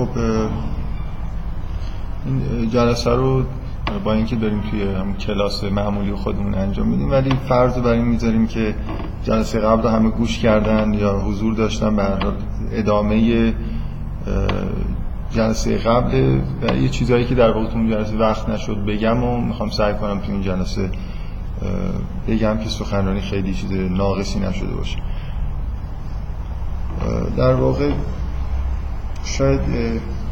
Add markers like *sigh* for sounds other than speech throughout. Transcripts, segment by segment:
خب این جلسه رو با اینکه داریم توی هم کلاس معمولی خودمون انجام میدیم ولی فرض رو بر این می‌ذاریم که جلسه قبل همه گوش کردن یا حضور داشتن به ادامه جلسه قبل و یه چیزهایی که در واقع اون جلسه وقت نشد بگم و می‌خوام سعی کنم تو این جلسه بگم که سخنرانی خیلی چیز ناقصی نشده باشه. در واقع شاید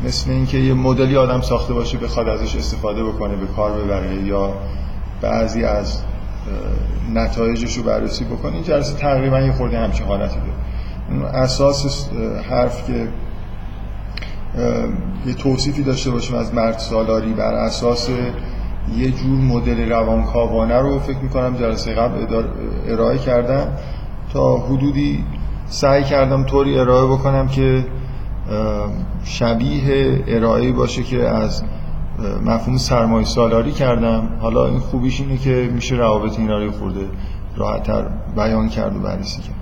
مثل اینکه یه مدلی آدم ساخته باشه بخواد ازش استفاده بکنه به کار ببره یا بعضی از نتایجش رو بررسی بکنه این جلسه تقریبا یه خورده همچین حالتی داره. اساس حرف که یه توصیفی داشته باشیم از مرد سالاری بر اساس یه جور مدل روانکاوانه رو فکر می‌کنم جلسه قبل ارائه کردم. تا حدودی سعی کردم طوری ارائه بکنم که شبیه ارائه باشه که از مفهوم سرمایه سالاری کردم. حالا این خوبیش اینه که میشه روابط این رو خورده راحتتر بیان کرد و بررسی کرد.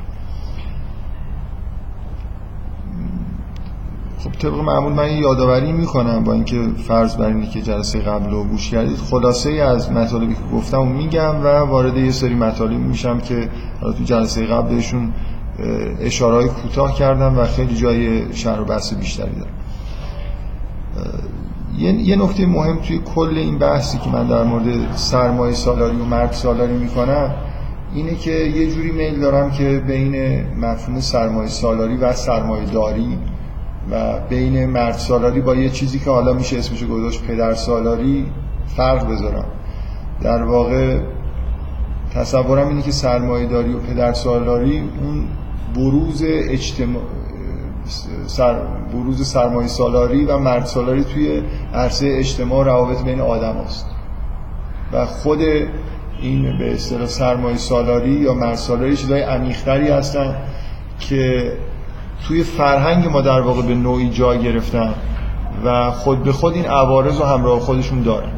خب طبق معمول من یادآوری می‌کنم با اینکه فرض بر اینه که جلسه قبل رو گوش کردید. خلاصه از مطالبی که گفتم و میگم و وارد یه سری مطالبی میشم که تو جلسه قبلشون اشارهای کوتاه کردم و خیلی جای شهر و بحث بیشتری دارم. یه نکته مهم توی کل این بحثی که من در مورد سرمایه سالاری و مرد سالاری می‌کنم اینه که یه جوری میل دارم که بین مفهوم سرمایه سالاری و سرمایه داری و بین مرد سالاری با یه چیزی که حالا میشه اسمش گذاشت پدر سالاری فرق بذارم. در واقع تصورم اینه که سرمایه داری و پدر سالاری اون بروز اجتماع سر... بروز سرمایه سالاری و مرد سالاری توی عرصه اجتماع روابط بین آدم است و خود این به اصطلاح سرمایه سالاری یا مرد سالاری چیزای عمیق‌تری هستن که توی فرهنگ ما در واقع به نوعی جا گرفتن و خود به خود این عوارض رو همراه خودشون دارن.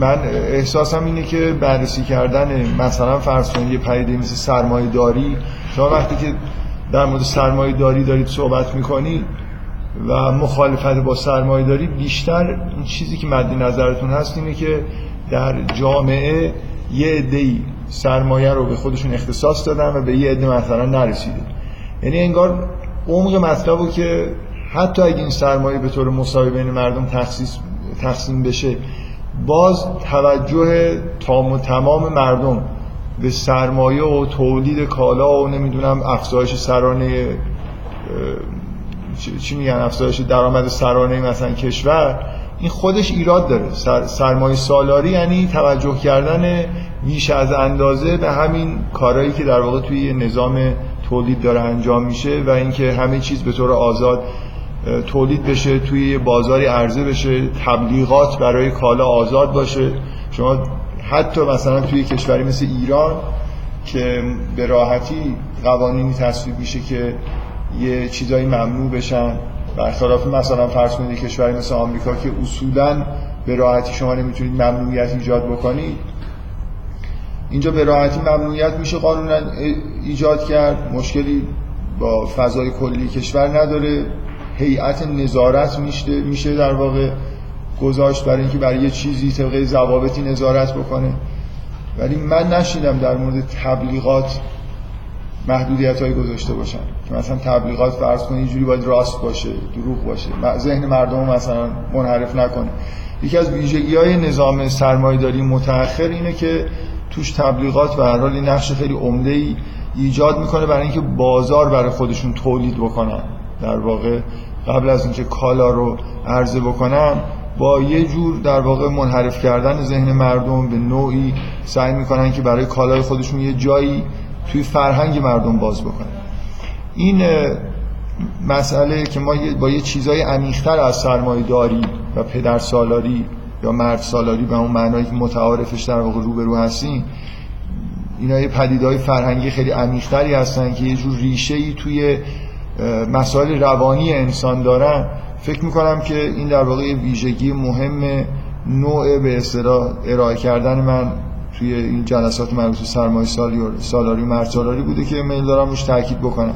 من احساسم اینه که بررسی کردن مثلا فرض کنید یه پدیده مثل سرمایه داری شما وقتی که در مورد سرمایه داری دارید صحبت می‌کنید و مخالفت با سرمایه داری بیشتر این چیزی که مد نظرتون هست اینه که در جامعه یه عده‌ای سرمایه رو به خودشون اختصاص دادن و به یه عده مثلا نرسیده. یعنی انگار عمق مطلبو که حتی اگه این سرمایه به طور مساوی بین مردم تخصیص تقسیم بشه باز توجه تام و تمام مردم به سرمایه و تولید کالا و نمی‌دونم افزایش سرانه چی میگن؟ افزایش درآمد سرانه مثلا کشور این خودش ایراد داره. سر، سرمایه سالاری یعنی توجه کردن بیش از اندازه به همین کارهایی که در واقع توی نظام تولید داره انجام میشه و اینکه همه چیز به طور آزاد تولید بشه توی بازاری عرضه بشه تبلیغات برای کالا آزاد باشه. شما حتی مثلا توی کشوری مثل ایران که به راحتی قوانینی تصویب میشه که یه چیزایی ممنوع بشن. برخلاف مثلا فرض کنید کشوری مثل آمریکا که اصولا به راحتی شما نمی‌تونید ممنوعیت ایجاد بکنید. اینجا به راحتی ممنوعیت میشه قانونا ایجاد کرد. مشکلی با فضای کلی کشور نداره. هیئت نظارت میشه میشه در واقع گذاشت برای اینکه برای یه چیزی طبقه ضوابطی نظارت بکنه. ولی من نشیدم در مورد تبلیغات محدودیت های گذاشته باشن. که مثلا تبلیغات فرض کنید اینجوری باید راست باشه دروغ باشه. ذهن مردم مثلا منحرف نکنه. یکی از ویژگی های نظام سرمایه‌داری متأخر اینه که توش تبلیغات و هر حال نقش خیلی عمده ای ایجاد می‌کنه برای اینکه بازار برای خودشون تولید بکنن. در واقع قبل از اینکه کالا رو عرضه بکنن با یه جور در واقع منحرف کردن ذهن مردم به نوعی سعی می‌کنن که برای کالای خودشون یه جایی توی فرهنگ مردم باز بکنن. این مسئله که ما با یه چیزای عمیق‌تر از سرمایه داری و پدر سالاری یا مرد سالاری به اون معنایی که متعارفش در واقع روبرو هستیم اینا یه پدیدهای فرهنگی خیلی عمیق‌تری هستن که یه جور ریشه‌ای توی مسائل روانی انسان دارن فکر می‌کنم که این در واقع ویژگی مهم نوع به اصطلاح ارائه کردن من توی این جلسات مربوط سرمایه سالی و سالاری و مرد سالاری بوده که میل دارم روش تاکید بکنم.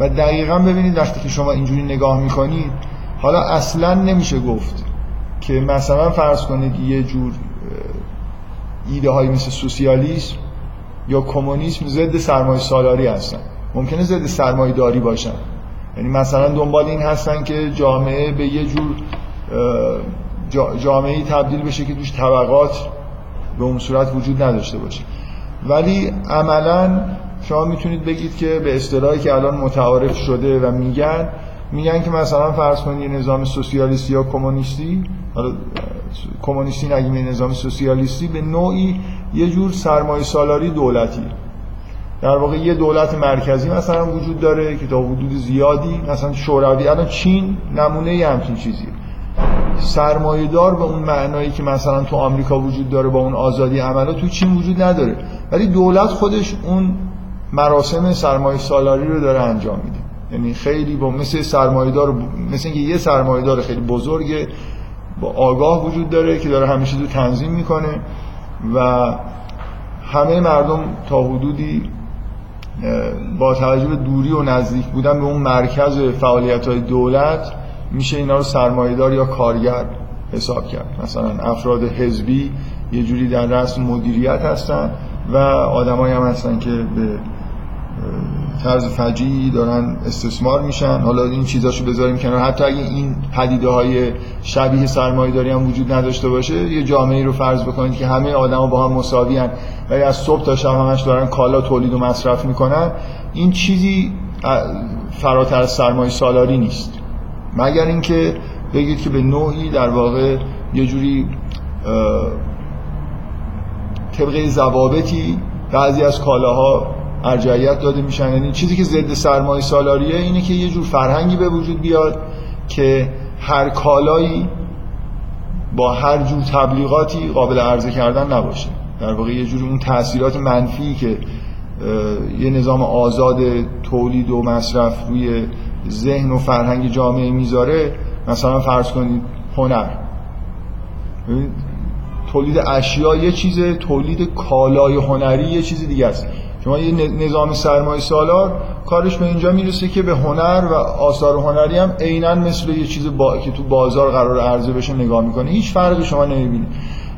و دقیقا ببینید وقتی که شما اینجوری نگاه می‌کنید حالا اصلا نمیشه گفت که مثلا فرض کنید یه جور ایده های مثل سوسیالیسم یا کمونیسم ضد سرمایه سالاری هستن. ممکنه ضد سرمایه داری باشن. یعنی مثلا دنبال این هستن که جامعه به یه جور جامعه تبدیل بشه که توش طبقات به اون صورت وجود نداشته باشه. ولی عملا شما می‌تونید بگید که به اصطلاحی که الان متعارف شده و میگن میگن که مثلا فرض کنید نظام سوسیالیستی یا کمونیستی حالا کمونیستی نگیم نظام سوسیالیستی به نوعی یه جور سرمایه سالاری دولتی. در واقع یه دولت مرکزی مثلا وجود داره که تا حدود زیادی مثلا شوروی. الان چین نمونه همچین چیزی سرمایه دار به اون معنایی که مثلا تو آمریکا وجود داره با اون آزادی عملا تو چین وجود نداره. ولی دولت خودش اون مراسم سرمایه سالاری رو داره انجام میده. یعنی خیلی با مثل سرمایه‌دار مثل اینکه یه سرمایه‌دار خیلی بزرگ با آگاه وجود داره که داره همیشه تو تنظیم می‌کنه و همه مردم تا حدودی با توجه به دوری و نزدیک بودن به اون مرکز فعالیت های دولت میشه اینا رو سرمایه‌دار یا کارگر حساب کرد. مثلا افراد حزبی یه جوری در رأس مدیریت هستن و آدمایی هم هستن که به طرز فجیعی دارن استثمار میشن. حالا این چیزاشو بذاریم کنار. حتی اگه این پدیده های شبیه سرمایه داری هم وجود نداشته باشه یه جامعه رو فرض بکنید که همه آدما با هم مساوی هن. ولی از صبح تا شب همش دارن کالا تولید و مصرف می‌کنن. این چیزی فراتر از سرمایه سالاری نیست. مگر اینکه بگید که به نوعی در واقع یه جوری طبقه ضوابطی بعضی از کالاها ارجعیت داده میشن. یعنی چیزی که ضد سرمایه سالاریه اینه که یه جور فرهنگی به وجود بیاد که هر کالایی با هر جور تبلیغاتی قابل عرضه کردن نباشه. در واقع یه جور اون تاثیرات منفی که یه نظام آزاد تولید و مصرف روی ذهن و فرهنگ جامعه می‌ذاره. مثلا فرض کنید هنر. تولید اشیا یه چیز تولید کالای هنری یه چیز دیگه است. شما یه نظام سرمایه سالار کارش به اینجا می‌رسه که به هنر و آثار هنری هم عینا مثل یه چیز با... که تو بازار قرار عرضه بشه نگاه می‌کنه. هیچ فرقی شما نمی‌بینید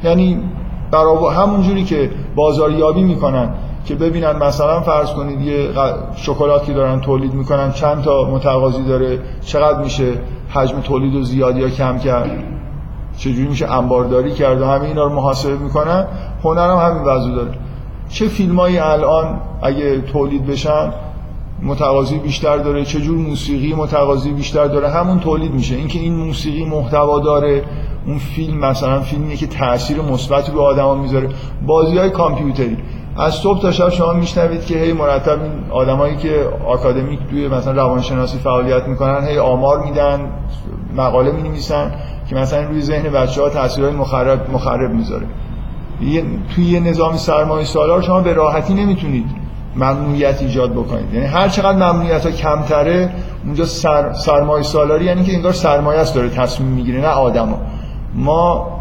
یعنی برای همون جوری که بازاریابی می‌کنن که ببینن مثلا فرض کنید یه شکلاتی دارن تولید می‌کنن چند تا متقاضی داره چقدر میشه حجم تولید و زیادی یا کم کرد؟ چجوری میشه انبارداری کرد و همه اینا رو محاسبه می‌کنن؟ هنر هم همین وضع داره. چه فیلمایی الان اگه تولید بشن متقاضی بیشتر داره؟ چه جور موسیقی متقاضی بیشتر داره؟ همون تولید میشه. اینکه این موسیقی محتوا داره اون فیلم مثلا فیلمیه که تاثیر مثبتی رو آدما می‌ذاره. بازی های کامپیوتری. از صبح تا شب شما میشنوید که هی مرتب این آدمایی که آکادمیک توی مثلا روانشناسی فعالیت می‌کنن هی آمار میدن مقاله می‌نویسن که مثلا روی ذهن بچه ها مخرب مخرب می‌ذاره. توی یه نظام سرمایه سالار شما به راحتی نمی‌تونید ممنوعیت ایجاد بکنید. یعنی هر چقدر ممنوعیت ها کمتره اونجا سر، سرمایه سالاری یعنی که انگار سرمایه است داره تصمیم می‌گیره نه آدما ما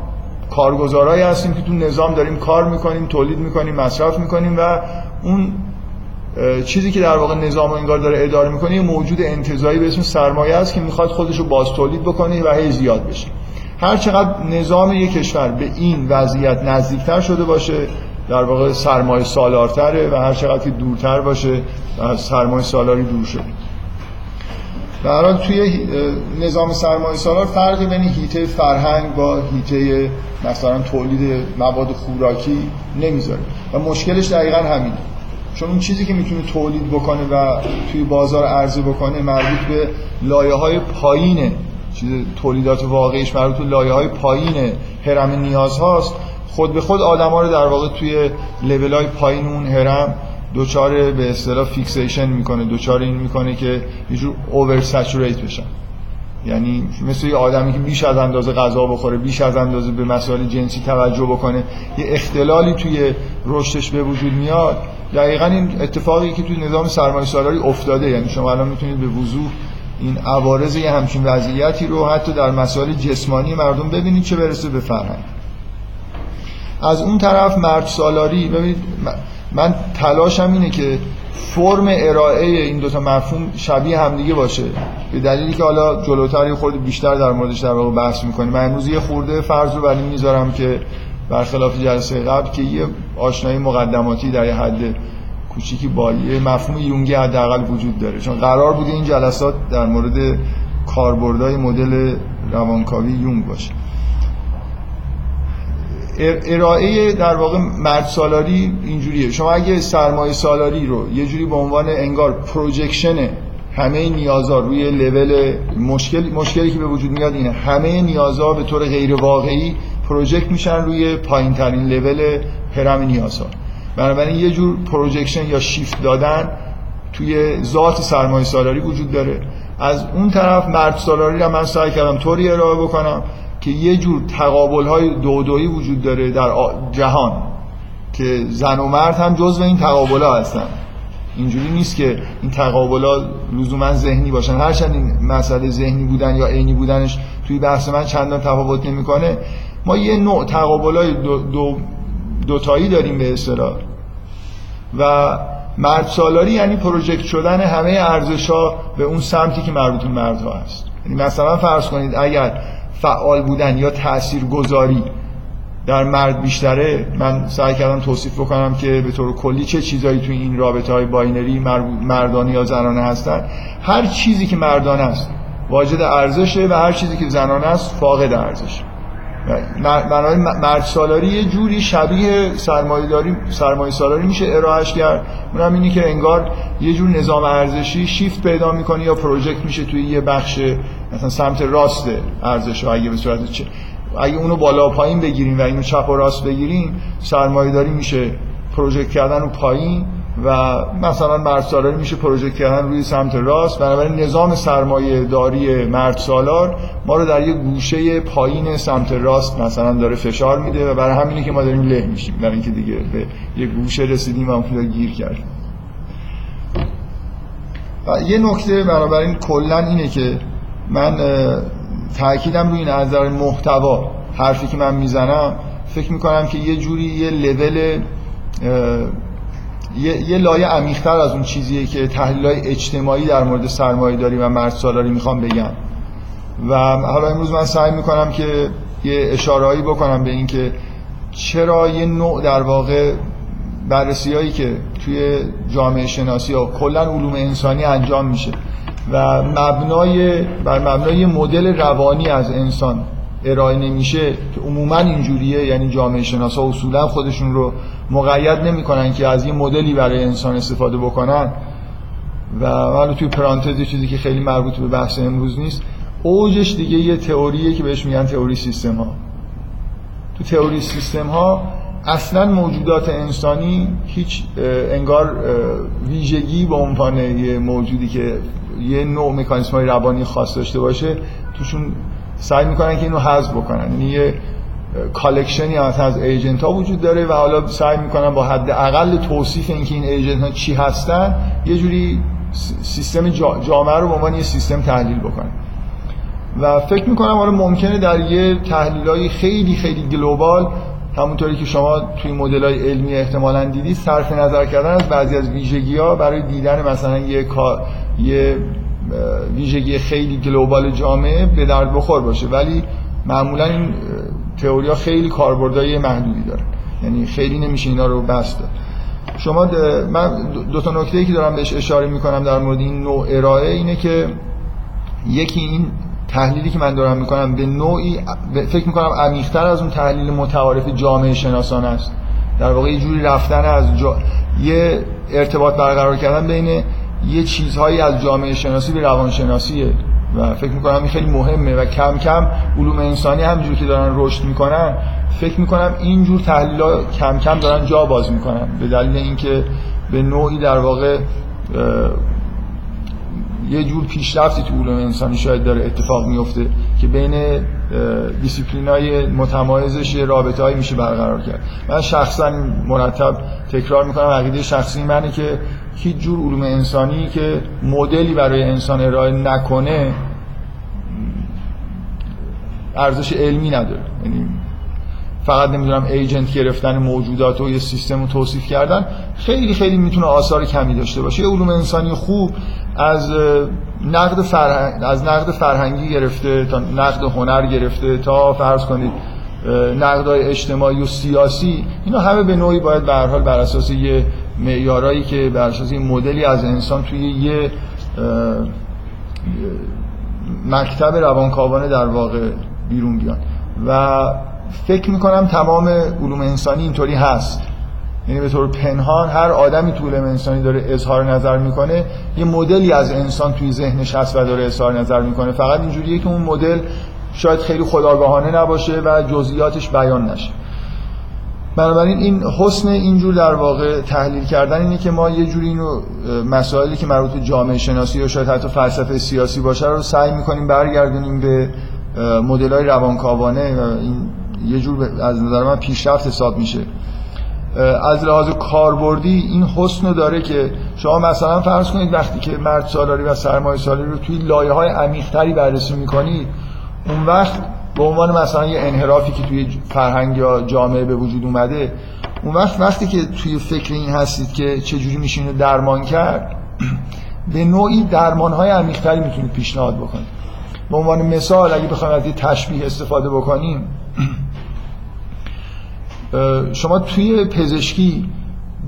کارگزارایی هستیم که تو نظام داریم کار می‌کنیم تولید می‌کنیم مصرف می‌کنیم و اون چیزی که در واقع نظام و انگار داره اداره می‌کنه موجود انتظایی به اسم سرمایه است که می‌خواد خودش رو باز تولید بکنه و هی زیاد بشه. هر چقدر نظام یک کشور به این وضعیت نزدیکتر شده باشه در واقع سرمایه سالارتره و هر چقدر که دورتر باشه سرمایه سالاری دور شده. در توی نظام سرمایه سالار فرقی بین هیته فرهنگ با هیته مثلا تولید مواد خوراکی نمی‌ذاره. و مشکلش دقیقا همینه. چون اون چیزی که می‌تونه تولید بکنه و توی بازار عرضه بکنه مربوط به لایه های پایینه چیز تولیدات واقعیش مربوط به لایه های پایین هرم نیاز هاست. خود به خود آدما رو در واقع توی لول های پایین اون هرم دچار به اصطلاح fixation می‌کنه دچار این می‌کنه که یه جور over saturate بشن. یعنی مثل یه آدمی که بیش از اندازه غذا بخوره بیش از اندازه به مسائل جنسی توجه بکنه یه اختلالی توی رشدش به وجود میاد. دقیقا این اتفاقی که توی نظام سرمایه سالاری افتاده یعنی شما الان می‌تونید به وضوح این عوارض یه همچین وضعیتی رو حتی در مسائل جسمانی مردم ببینید چه برسه به فرهنگ. از اون طرف مرد سالاری ببینید من تلاشم اینه که فرم ارائه این دوتا مفهوم شبیه همدیگه باشه به دلیلی که حالا جلوتر یه خورده بیشتر در موردش در واقع بحث می‌کنیم. من امروز یه خورده فرض رو برای می‌ذارم که برخلاف جلسه قبل که یه آشنایی مقدماتی در یه حد کوچیکی با یه مفهوم یونگی حداقل وجود داره. چون قرار بوده این جلسات در مورد کاربردهای مدل روانکاوی یونگ باشه. ارائه در واقع مرد سالاری اینجوریه. شما اگه سرمایه سالاری رو یه جوری به عنوان انگار projection همه نیازها روی لول مشکل مشکلی که به وجود میاد اینه. همه نیازها به طور غیر واقعی project میشن روی پایین ترین لول هرم نیازها. بنابراین یه جور projection یا شیفت دادن توی ذات سرمایه سالاری وجود داره. از اون طرف مرد سالاری رو من سعی کردم طوری ارائه بکنم که یه جور تقابل های دودویی وجود داره در جهان که زن و مرد هم جزو این تقابل ها هستن. اینجوری نیست که این تقابل ها لزوما ذهنی باشن. هرچند این مسئله ذهنی بودن یا عینی بودنش توی بحث من چندان تفاوت نمی‌کنه. ما یه نوع تقابل های دو, دو دوتایی داریم به اصطلاح. و مرد سالاری یعنی project شدن همه ارزش ها به اون سمتی که مربوط به مردها هست. یعنی مثلا فرض کنید اگر فعال بودن یا تأثیر گذاری در مرد بیشتره من سعی کردم توصیف بکنم که به طور کلی چه چیزایی توی این رابطه های binary مردانه یا زنانه هستن. هر چیزی که مردانه است واجد ارزشه و هر چیزی که زنانه است فاقد ارزش بنابراین مرد سالاری یه جوری شبیه سرمایه داری سرمایه سالاری میشه ارائهش کرد. اونم اینی که انگار یه جور نظام ارزشی شیفت پیدا می‌کنه یا پروژکت میشه توی یه بخش مثلا سمت راست ارزش اگه به صورت چه اگه اونو بالا پایین بگیریم و اینو چپ و راست بگیریم سرمایه داری میشه. پروژکت کردن رو پایین و مثلا مرد سالاری میشه پروژه کردن روی سمت راست. بنابراین نظام سرمایه داری مرد سالار ما رو در یه گوشه پایین سمت راست مثلا داره فشار میده و برای همینه که ما داریم له میشیم. در اینکه دیگه به یه گوشه رسیدیم و اون گیر کردیم. و یه نکته بنابراین کلا اینه که من تاکیدم روی نظر محتوا حرفی که من می‌زنم. فکر می‌کنم که یه جوری یه لول یه, یه لایه عمیق‌تر از اون چیزیه که تحلیل های اجتماعی در مورد سرمایه داری و مرد سالاری می‌خوام بگم. و حالا امروز من سعی می‌کنم که یه اشارهایی بکنم به اینکه چرا یه نوع در واقع بررسی هایی که توی جامعه شناسی و کلا علوم انسانی انجام میشه و مبنای بر مبنای مدل روانی از انسان ارائه نمیشه که عموما اینجوریه یعنی جامعه شناسا اصولا خودشون رو مقید نمی‌کنن که از یه مدلی برای انسان استفاده بکنن. و حالا توی پرانتز چیزی که خیلی مربوط به بحث امروز نیست اوجش دیگه یه تئوریه که بهش میگن تئوری سیستم ها. تو تئوری سیستم ها اصلا موجودات انسانی هیچ انگار ویژگی به عنوان یه موجودی که یه نوع مکانیسم های روانی خاص داشته باشه توشون سعی می‌کنن که اینو حذف بکنن. یعنی یه collection ی از agent ها وجود داره و حالا سعی می‌کنن با حد اقل توصیف اینکه این agent ها چی هستن یه جوری سیستم جامعه رو به عنوان یه سیستم تحلیل بکنن و فکر می‌کنم حالا ممکنه در یه تحلیل های خیلی خیلی گلوبال همونطوری که شما توی مدل های علمی احتمالا دیدید صرف نظر کردن از بعضی از ویژگی ها برای دیدن مثلا یه یه ویژگی خیلی گلوبال جامعه به درد بخور باشه. ولی معمولا این تئوریا خیلی کاربردهای محدودی داره. یعنی خیلی نمیشه اینا رو بست داد. شما من دو تا نکته که دارم بهش اشاره می‌کنم در مورد این نوع ارائه اینه که یکی این تحلیلی که من دارم می‌کنم به نوعی فکر می‌کنم عمیق‌تر از اون تحلیل متعارف جامعه شناسان است. در واقع یه جوری رفتن از جا... یه ارتباط برقرار کردن بین یه چیزهایی از جامعه شناسی به روانشناسیه. و فکر می‌کنم این خیلی مهمه و کم کم علوم انسانی همینجور که دارن رشد می‌کنن فکر می‌کنم اینجور تحلیل ها کم کم دارن جا باز می‌کنن به دلیل اینکه به نوعی در واقع یه جور پیشرفتی تو علوم انسانی شاید داره اتفاق میفته که بین دیسیپلین های متمایزش یه رابطه هایی میشه برقرار کرد. من شخصا مرتب تکرار می‌کنم عقیده شخصی منه که هیچ جور علوم انسانی که مدلی برای انسان ارائه نکنه ارزش علمی نداره. یعنی فقط نمی‌دونم ایجنت گرفتن موجودات و یه سیستم رو توصیف کردن خیلی خیلی می‌تونه آثار کمی داشته باشه. علوم انسانی خوب از نقد فرهنگ از نقد فرهنگی گرفته تا نقد هنر گرفته تا فرض کنید نقدهای اجتماعی و سیاسی اینا همه به نوعی باید به هر حال بر اساس یه معیارایی که بر اساس یه مدلی از انسان توی یه مکتب روانکاوانه در واقع بیرون بیان. و فکر می‌کنم تمام علوم انسانی اینطوری هست. یعنی به طور پنهان هر آدمی تو علم انسانی داره اظهار نظر می‌کنه یه مدلی از انسان توی ذهنش هست و داره اظهار نظر می‌کنه. فقط اینجوریه که اون مدل شاید خیلی خداگاهانه نباشه و جزئیاتش بیان نشه. بنابراین این حسن اینجور در واقع تحلیل کردن اینه که ما یه جوری اینو مسائلی که مربوط به جامعه شناسی یا شاید حتی فلسفه سیاسی باشه رو سعی می‌کنیم برگردونیم به مدل های روانکاوانه و این یه جور از نظر من پیشرفت حساب میشه. از لحاظ کاربردی این حسن رو داره که شما مثلا فرض کنید وقتی که مرد سالاری و سرمایه سالاری رو توی لایه های عمیق‌تری بررسی می‌کنید اون وقت به عنوان مثلا یه انحرافی که توی فرهنگ یا جامعه به وجود اومده اون وقت وقتی که توی فکر این هستید که چجوری میشه درمان کرد به نوعی درمانهای عمیق‌تری می‌تونید پیشنهاد بکنید. به عنوان مثال اگه بخوایم از یه تشبیه استفاده بکنیم شما توی پزشکی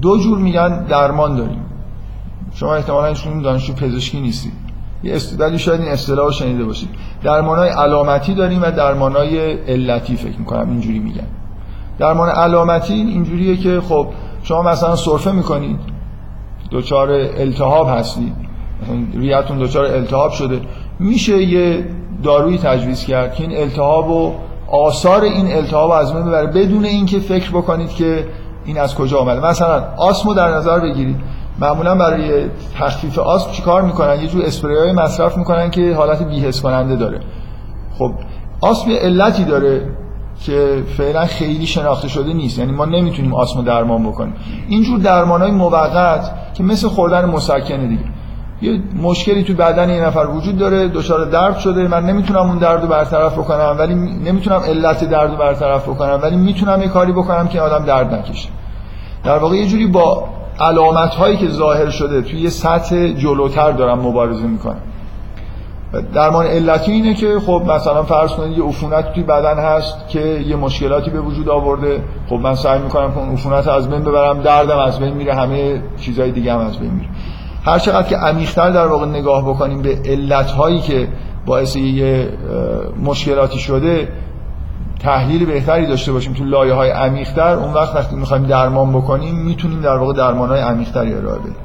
دو جور میگن درمان داریم. شما احتمالاً شما دانشجو پزشکی نیستید. یه ولی شاید این اصطلاح شنیده باشید. درمانای علامتی داریم و درمانای علتی فکر می‌کنم اینجوری میگن. درمان علامتی اینجوریه که خب شما مثلا سرفه می‌کنید دچار التهاب هستید. ریتون دچار التهاب شده. میشه یه دارویی تجویز کرد که این التهاب و آثار این التهاب از بین ببره بدون اینکه فکر بکنید که این از کجا آمده مثلا آسمو در نظر بگیرید. معمولا برای تخفیف آسم چیکار می‌کنن؟ یه جور اسپری های مصرف می‌کنن که حالت بیهس کننده داره. خب آسم یه علتی داره که فعلا خیلی شناخته شده نیست. یعنی ما نمی‌تونیم آسمو درمان بکنیم. اینجور درمان های موقت که مثل خوردن مسکنه دیگه. یه مشکلی تو بدن یه نفر وجود داره دچار درد شده. من نمی‌تونم اون درد رو برطرف بکنم ولی نمی‌تونم علت درد رو برطرف بکنم ولی می‌تونم یه کاری بکنم که آدم درد نکشه. در واقع یه جوری با علامت هایی که ظاهر شده توی یه سطح جلوتر دارم مبارزه می‌کنم. درمان علتی اینه که خب مثلا فرض کنید یه عفونت توی بدن هست که یه مشکلاتی به وجود آورده. خب من سعی می‌کنم که اون عفونت از بین ببرم. دردم از بین میره. همه چیزهای دیگه هم از بین میره. هر چقدر که عمیق‌تر در واقع نگاه بکنیم به علتهایی که باعث یه مشکلاتی شده تحلیل بهتری داشته باشیم تو لایه های عمیق‌تر اون وقت وقتی می‌خوایم درمان بکنیم می‌تونیم در واقع درمان های عمیق‌تری ارائه بدیم.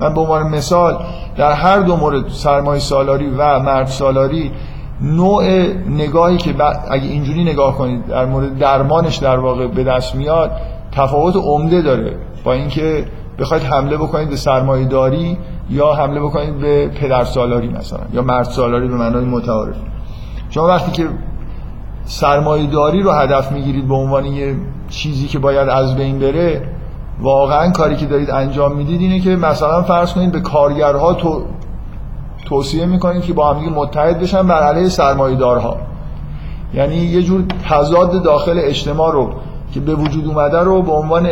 من به عنوان مثال در هر دو مورد سرمایه سالاری و مرد سالاری نوع نگاهی که اگه اینجوری نگاه کنید در مورد درمانش در واقع به دست میاد تفاوت عمده داره. با اینکه بخواید حمله بکنید به سرمایه داری یا حمله بکنید به پدر سالاری مثلا یا مرد سالاری به معنای متعارف. شما وقتی که سرمایه داری رو هدف می‌گیرید به عنوان یه چیزی که باید از بین بره واقعا کاری که دارید انجام می‌دید اینه که مثلا فرض کنید به کارگرها تو توصیه می‌کنید که با هم متحد بشن بر علیه سرمایه دارها یعنی یه جور تضاد داخل اجتماع رو که به وجود اومده رو به عنوان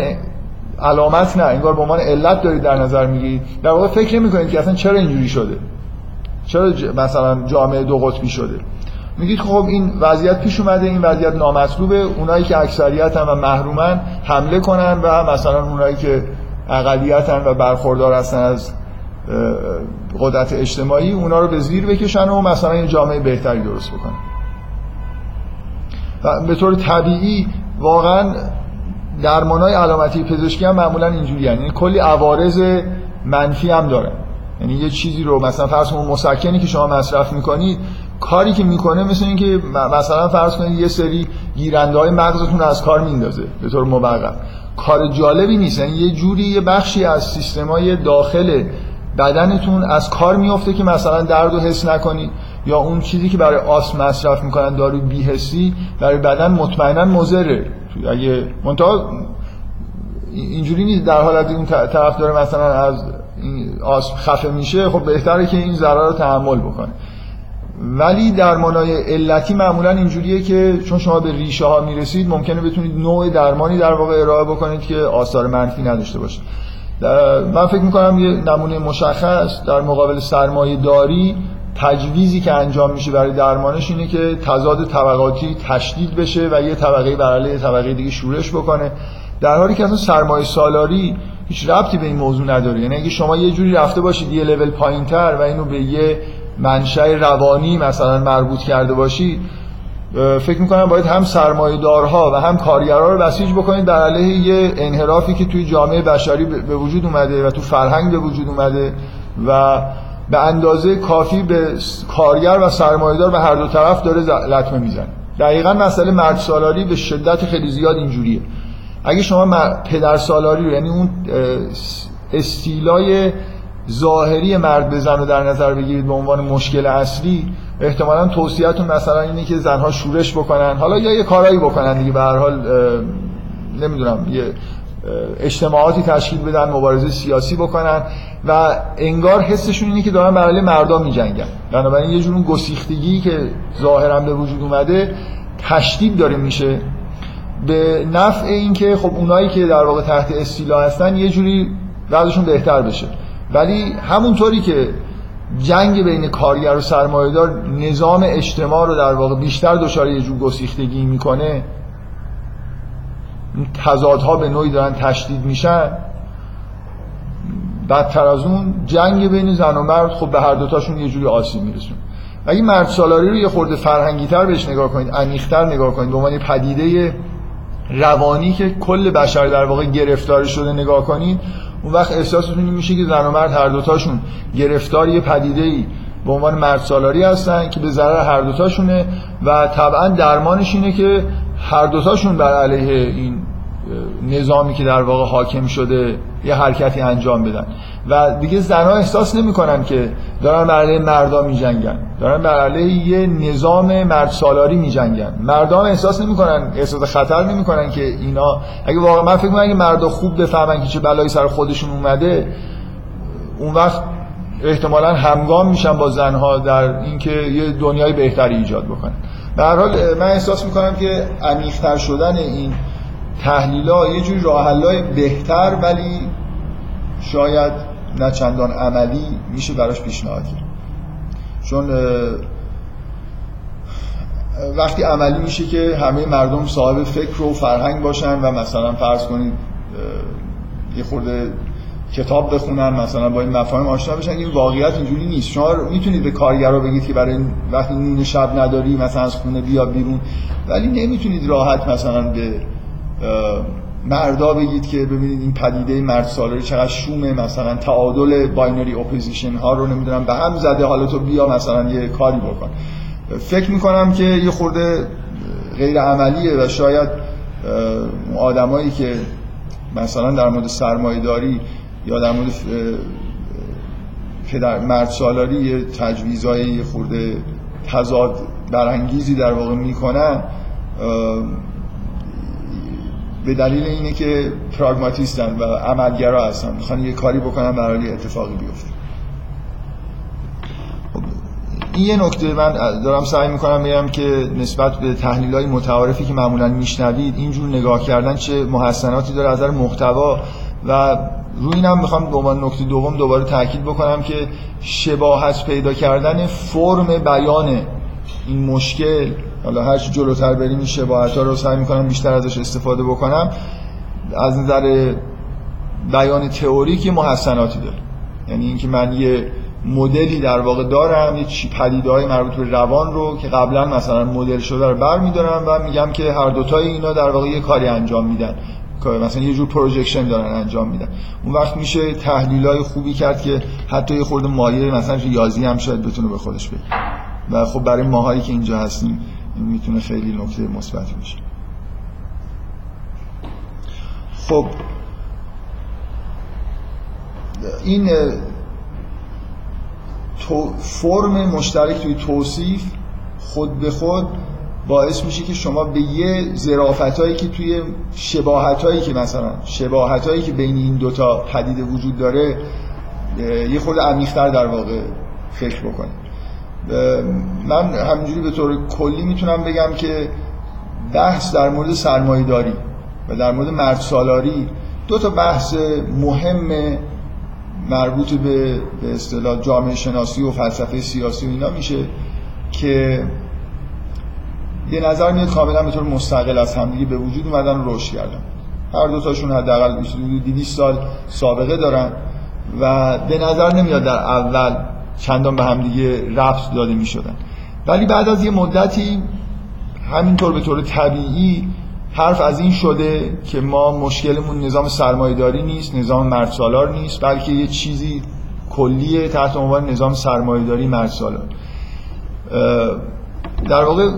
علامت نه انگار به عنوان علت دارید در نظر می‌گیرید. در واقع فکر می‌کنید که اصلا چرا اینجوری شده؟ چرا مثلا جامعه دو قطبی شده؟ میگید خب این وضعیت پیش اومده این وضعیت نامطلوبه. اونایی که اکثریت هم و محرومن حمله کنن و مثلا اونایی که اقلیت و برخوردار هستن از قدرت اجتماعی اونا رو به زیر بکشن و مثلا یه جامعه بهتری درست بکنن. و به طور طبیعی واقعا درمانای علامتی پزشکی هم معمولا اینجوری یعنی کلی عوارض منفی هم داره یعنی یه چیزی رو مثلا فرض کنید مسکنی که شما مصرف می‌کنید کاری که می‌کنه مثل اینکه مثلا فرض کنید یه سری گیرنده های مغزتون از کار میندازه به طور موقت کار جالبی نیست یعنی یه جوری یه بخشی از سیستمای داخل بدنتون از کار میفته که مثلا درد و حس نکنید یا اون چیزی که برای آسم مصرف می‌کنن داروی بیهسی برای بدن مطمئنا مضره. اگه منتها اینجوری نیست در حالت اون طرف داره مثلا از آسم خفه میشه خب بهتره که این ضرر رو تحمل بکنه. ولی درمانای علتی معمولا اینجوریه که چون شما به ریشه ها می‌رسید ممکنه بتونید نوع درمانی در واقع ارائه بکنید که آثار منفی نداشته باشه. من فکر می‌کنم یه نمونه مشخص در مقابل سرمایه داری تجویزی که انجام میشه برای درمانش اینه که تضاد طبقاتی تشدید بشه و یه طبقه بر علیه طبقه دیگه شورش بکنه. در حالی که اصلا سرمایه سالاری هیچ ربطی به این موضوع نداره. یعنی اگه شما یه جوری رفته باشید یه لول پایینتر و اینو به یه منشأ روانی مثلا مربوط کرده باشید فکر می‌کنم باید هم سرمایه دارها و هم کارگرها رو بسیج بکنید. در علیه یه انحرافی که توی جامعه بشری به وجود اومده و تو فرهنگ به وجود اومده و به اندازه کافی به کارگر و سرمایه‌دار به هر دو طرف داره لطمه می‌زنه. دقیقا مسئله مرد سالاری به شدت خیلی زیاد اینجوریه. اگه شما پدر سالاری رو یعنی اون استیلای ظاهری مرد بزن رو در نظر بگیرید به عنوان مشکل اصلی احتمالا توصیهتون مثلا اینه که زنها شورش بکنن. حالا یا یه کارایی بکنن دیگه به هر حال نمی‌دونم یه اجتماعاتی تشکیل بدن مبارزه سیاسی بکنن و انگار حسشون اینه که دارن برای مردم میجنگن. بنابراین یه جور اون گسیختگی که ظاهرا به وجود اومده تشدید داره میشه. به نفع این که خب اونایی که در واقع تحت استیلا هستن یه جوری وضعشون بهتر بشه. ولی همونطوری که جنگ بین کارگر و سرمایهدار نظام اجتماع رو در واقع بیشتر دچار یه جور گسیختگی می‌کنه تضادها به نوعی دارن تشدید میشن. بدتر از اون جنگ بین زن و مرد خب به هر دوتاشون یه جوری آسیب میرسون اگه مرد سالاری رو یه خورده فرهنگی تر بهش نگاه کنید عمیق‌تر نگاه کنید به عنوان پدیده روانی که کل بشر در واقع گرفتار شده نگاه کنید اون وقت احساستون میشه که زن و مرد هر دوتاشون گرفتار یه پدیده ای به عنوان مرد سالاری هستن که به ضرر هر دوتاشونه و طبعا درمانش اینه که هر دوتاشون بر علیه این نظامی که در واقع حاکم شده یه حرکتی انجام بدن. و دیگه زنها احساس نمی‌کنن که دارن بر علیه مردا میجنگن. دارن بر علیه یه نظام مرد سالاری میجنگن. مردم احساس نمی‌کنن احساس خطر نمی‌کنن که اینا اگه واقعا من فکر می‌کنم اگه مردا خوب بفهمن که چه بلایی سر خودشون اومده اون وقت احتمالا همگام میشن با زنها در اینکه یه دنیای بهتری ایجاد بکنن. به هر حال من احساس می‌کنم که عمیق‌تر شدن این تحلیلا یه جوری راه بهتر ولی شاید نه چندان عملی میشه براش پیشنهاد کرد. چون وقتی عملی میشه که همه مردم صاحب فکر و فرهنگ باشن و مثلا فرض کنید یه خورده کتاب بخونن مثلا با این مفاهیم آشنا بشن این واقعیت اینجوری نیست. شما می‌تونید به کارگرا بگید که برای وقتی نون شب نداری مثلا از خونه بیا بیرون ولی نمی‌تونید راحت مثلا به مردا بگید که ببینید این پدیده مرد سالاری چقدر شومه مثلا تعادل binary opposition ها رو نمی‌دونم به هم زده حالا تو بیا مثلا یه کاری بکن. فکر می‌کنم که یه خورده غیر عملیه و شاید آدمایی که مثلا در مورد سرمایه داری یا در مورد پدر مرد سالاری یه تجویزهای یه خورده تضاد برانگیزی در واقع می‌کنن به دلیل اینه که پراگماتیستن و عملگرا هستن. می‌خوان یه کاری بکنن برای اتفاقی بیفته. خب، این یه نکته من دارم سعی می‌کنم بگم که نسبت به تحلیل های متعارفی که معمولا میشنوید اینجور نگاه کردن چه محسناتی داره از محتوا و روی اینم می‌خوام عنوان نکته دوم دوباره تاکید بکنم که شباهت پیدا کردن فرم بیان این مشکل حالا هر چی جلوتر بریم این شباهت ها رو سعی می‌کنم بیشتر ازش استفاده بکنم. از نظر بیان تئوریک محسناتی داره یعنی اینکه من یه مدلی در واقع دارم یه چی پدیده های مربوط به روان رو که قبلا مثلا مدل شده رو برمیدارم و میگم که هر دوتای اینا در واقع یه کاری انجام میدن. مثلا یه جور پروژکشن دارن انجام میدن. اون وقت میشه تحلیل های خوبی کرد که حتی یه خورده مایه مثلا ریاضی هم شاید بتونه به خودش بگیره و خب برای ماهایی که اینجا هستیم این می‌تونه خیلی نکته مثبتی باشه. خب این فرم مشترک توی توصیف خود به خود باعث میشه که شما به یه ظرافت هایی که توی شباهت هایی که مثلا شباهت هایی که بین این دوتا پدیده وجود داره یه خورده عمیق‌تر در واقع فکر بکنید. من همینجوری به طور کلی می‌تونم بگم که بحث در مورد سرمایه داری و در مورد مرد سالاری دو تا بحث مهم مربوط به به اصطلاح جامعه شناسی و فلسفه سیاسی و اینا میشه که یه نظر میاد کاملا به طور مستقل از همدیگه به وجود اومدن و رشد کردن. هر دو تاشون حداقل 200 سال سابقه دارن و به نظر نمیاد در اول چندان به همدیگه ربط داده می‌شدن. ولی بعد از یه مدتی همینطور به طور طبیعی حرف از این شده که ما مشکلمون نظام سرمایهداری نیست نظام مردسالار نیست بلکه یه چیزی کلیه تحت عنوان نظام سرمایهداری مردسالار در واقع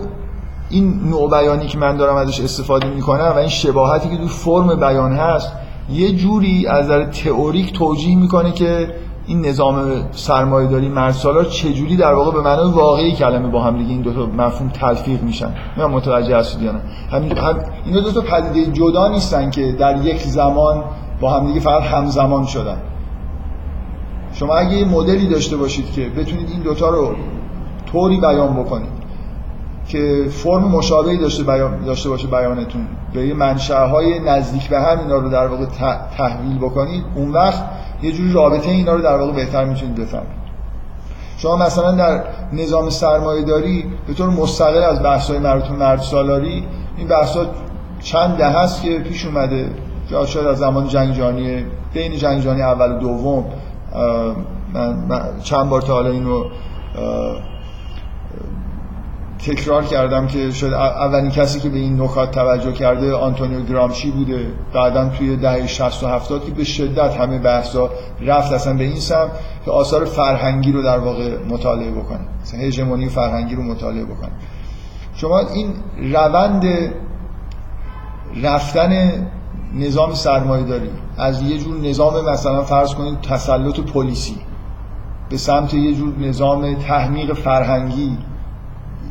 این نوع بیانی که من دارم ازش استفاده می‌کنم و این شباهتی که تو فرم بیان هست یه جوری از نظر تئوریک توجیه می‌کنه که این نظام سرمایه‌داری مرد سالار چجوری در واقع به معنای واقعی کلمه با هم دیگه این دو تا مفهوم تلفیق میشن؟ من متوجه هستید یا نه؟ همین هم اینا دو تا پدیده جدا نیستن که در یک زمان با هم دیگه فقط همزمان شدن. شما اگه یه مدلی داشته باشید که بتونید این دوتا رو طوری بیان بکنید که فرم مشابهی داشته بیان داشته باشه بیانتون به یه منشأهای نزدیک به هم اینا رو در واقع تحویل بکنید اون وقت یه جوری رابطه اینا رو در واقع بهتر می‌تونید بفهمید. شما مثلا در نظام سرمایه داری به طور مستقل از بحث‌های مربوط مرد سالاری این بحث‌ها چند ده هست که پیش اومده. یا شاید از زمان جنگ جهانی بین جنگ جهانی اول و دوم چند بار تا حالا اینو تکرار کردم که شاید اولین کسی که به این نکات توجه کرده آنتونیو گرامشی بوده. بعدا توی دهه 60 و 70 که به شدت همه بحثا رفت اصلا به این سم که آثار فرهنگی رو در واقع مطالعه بکنه. مثلا هژمونی فرهنگی رو مطالعه بکنه. شما این روند رفتن نظام سرمایه داری از یه جور نظام مثلا فرض کنید تسلط پلیسی به سمت یه جور نظام تحمیق فرهنگی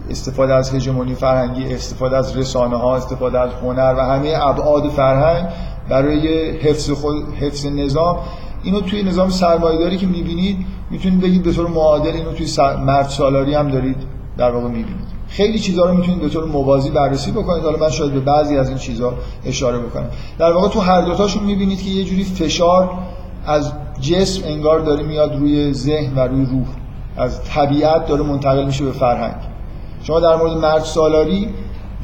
استفاده از هژمونی فرهنگی استفاده از رسانه ها استفاده از هنر و همه ابعاد فرهنگ برای حفظ خود حفظ نظام. اینو توی نظام سرمایه‌داری که می‌بینید می‌تونید بگید به طور معادل اینو توی مرد سالاری هم دارید در واقع می‌بینید. خیلی چیزها رو می‌تونید به طور موازی بررسی بکنید. حالا من شاید به بعضی از این چیزها اشاره بکنم. در واقع تو هر دوتاشون می‌بینید که یه جوری فشار از جسم انگار داره میاد روی ذهن و روی روح. از طبیعت داره منتقل میشه به فرهنگ. شما در مورد مرد سالاری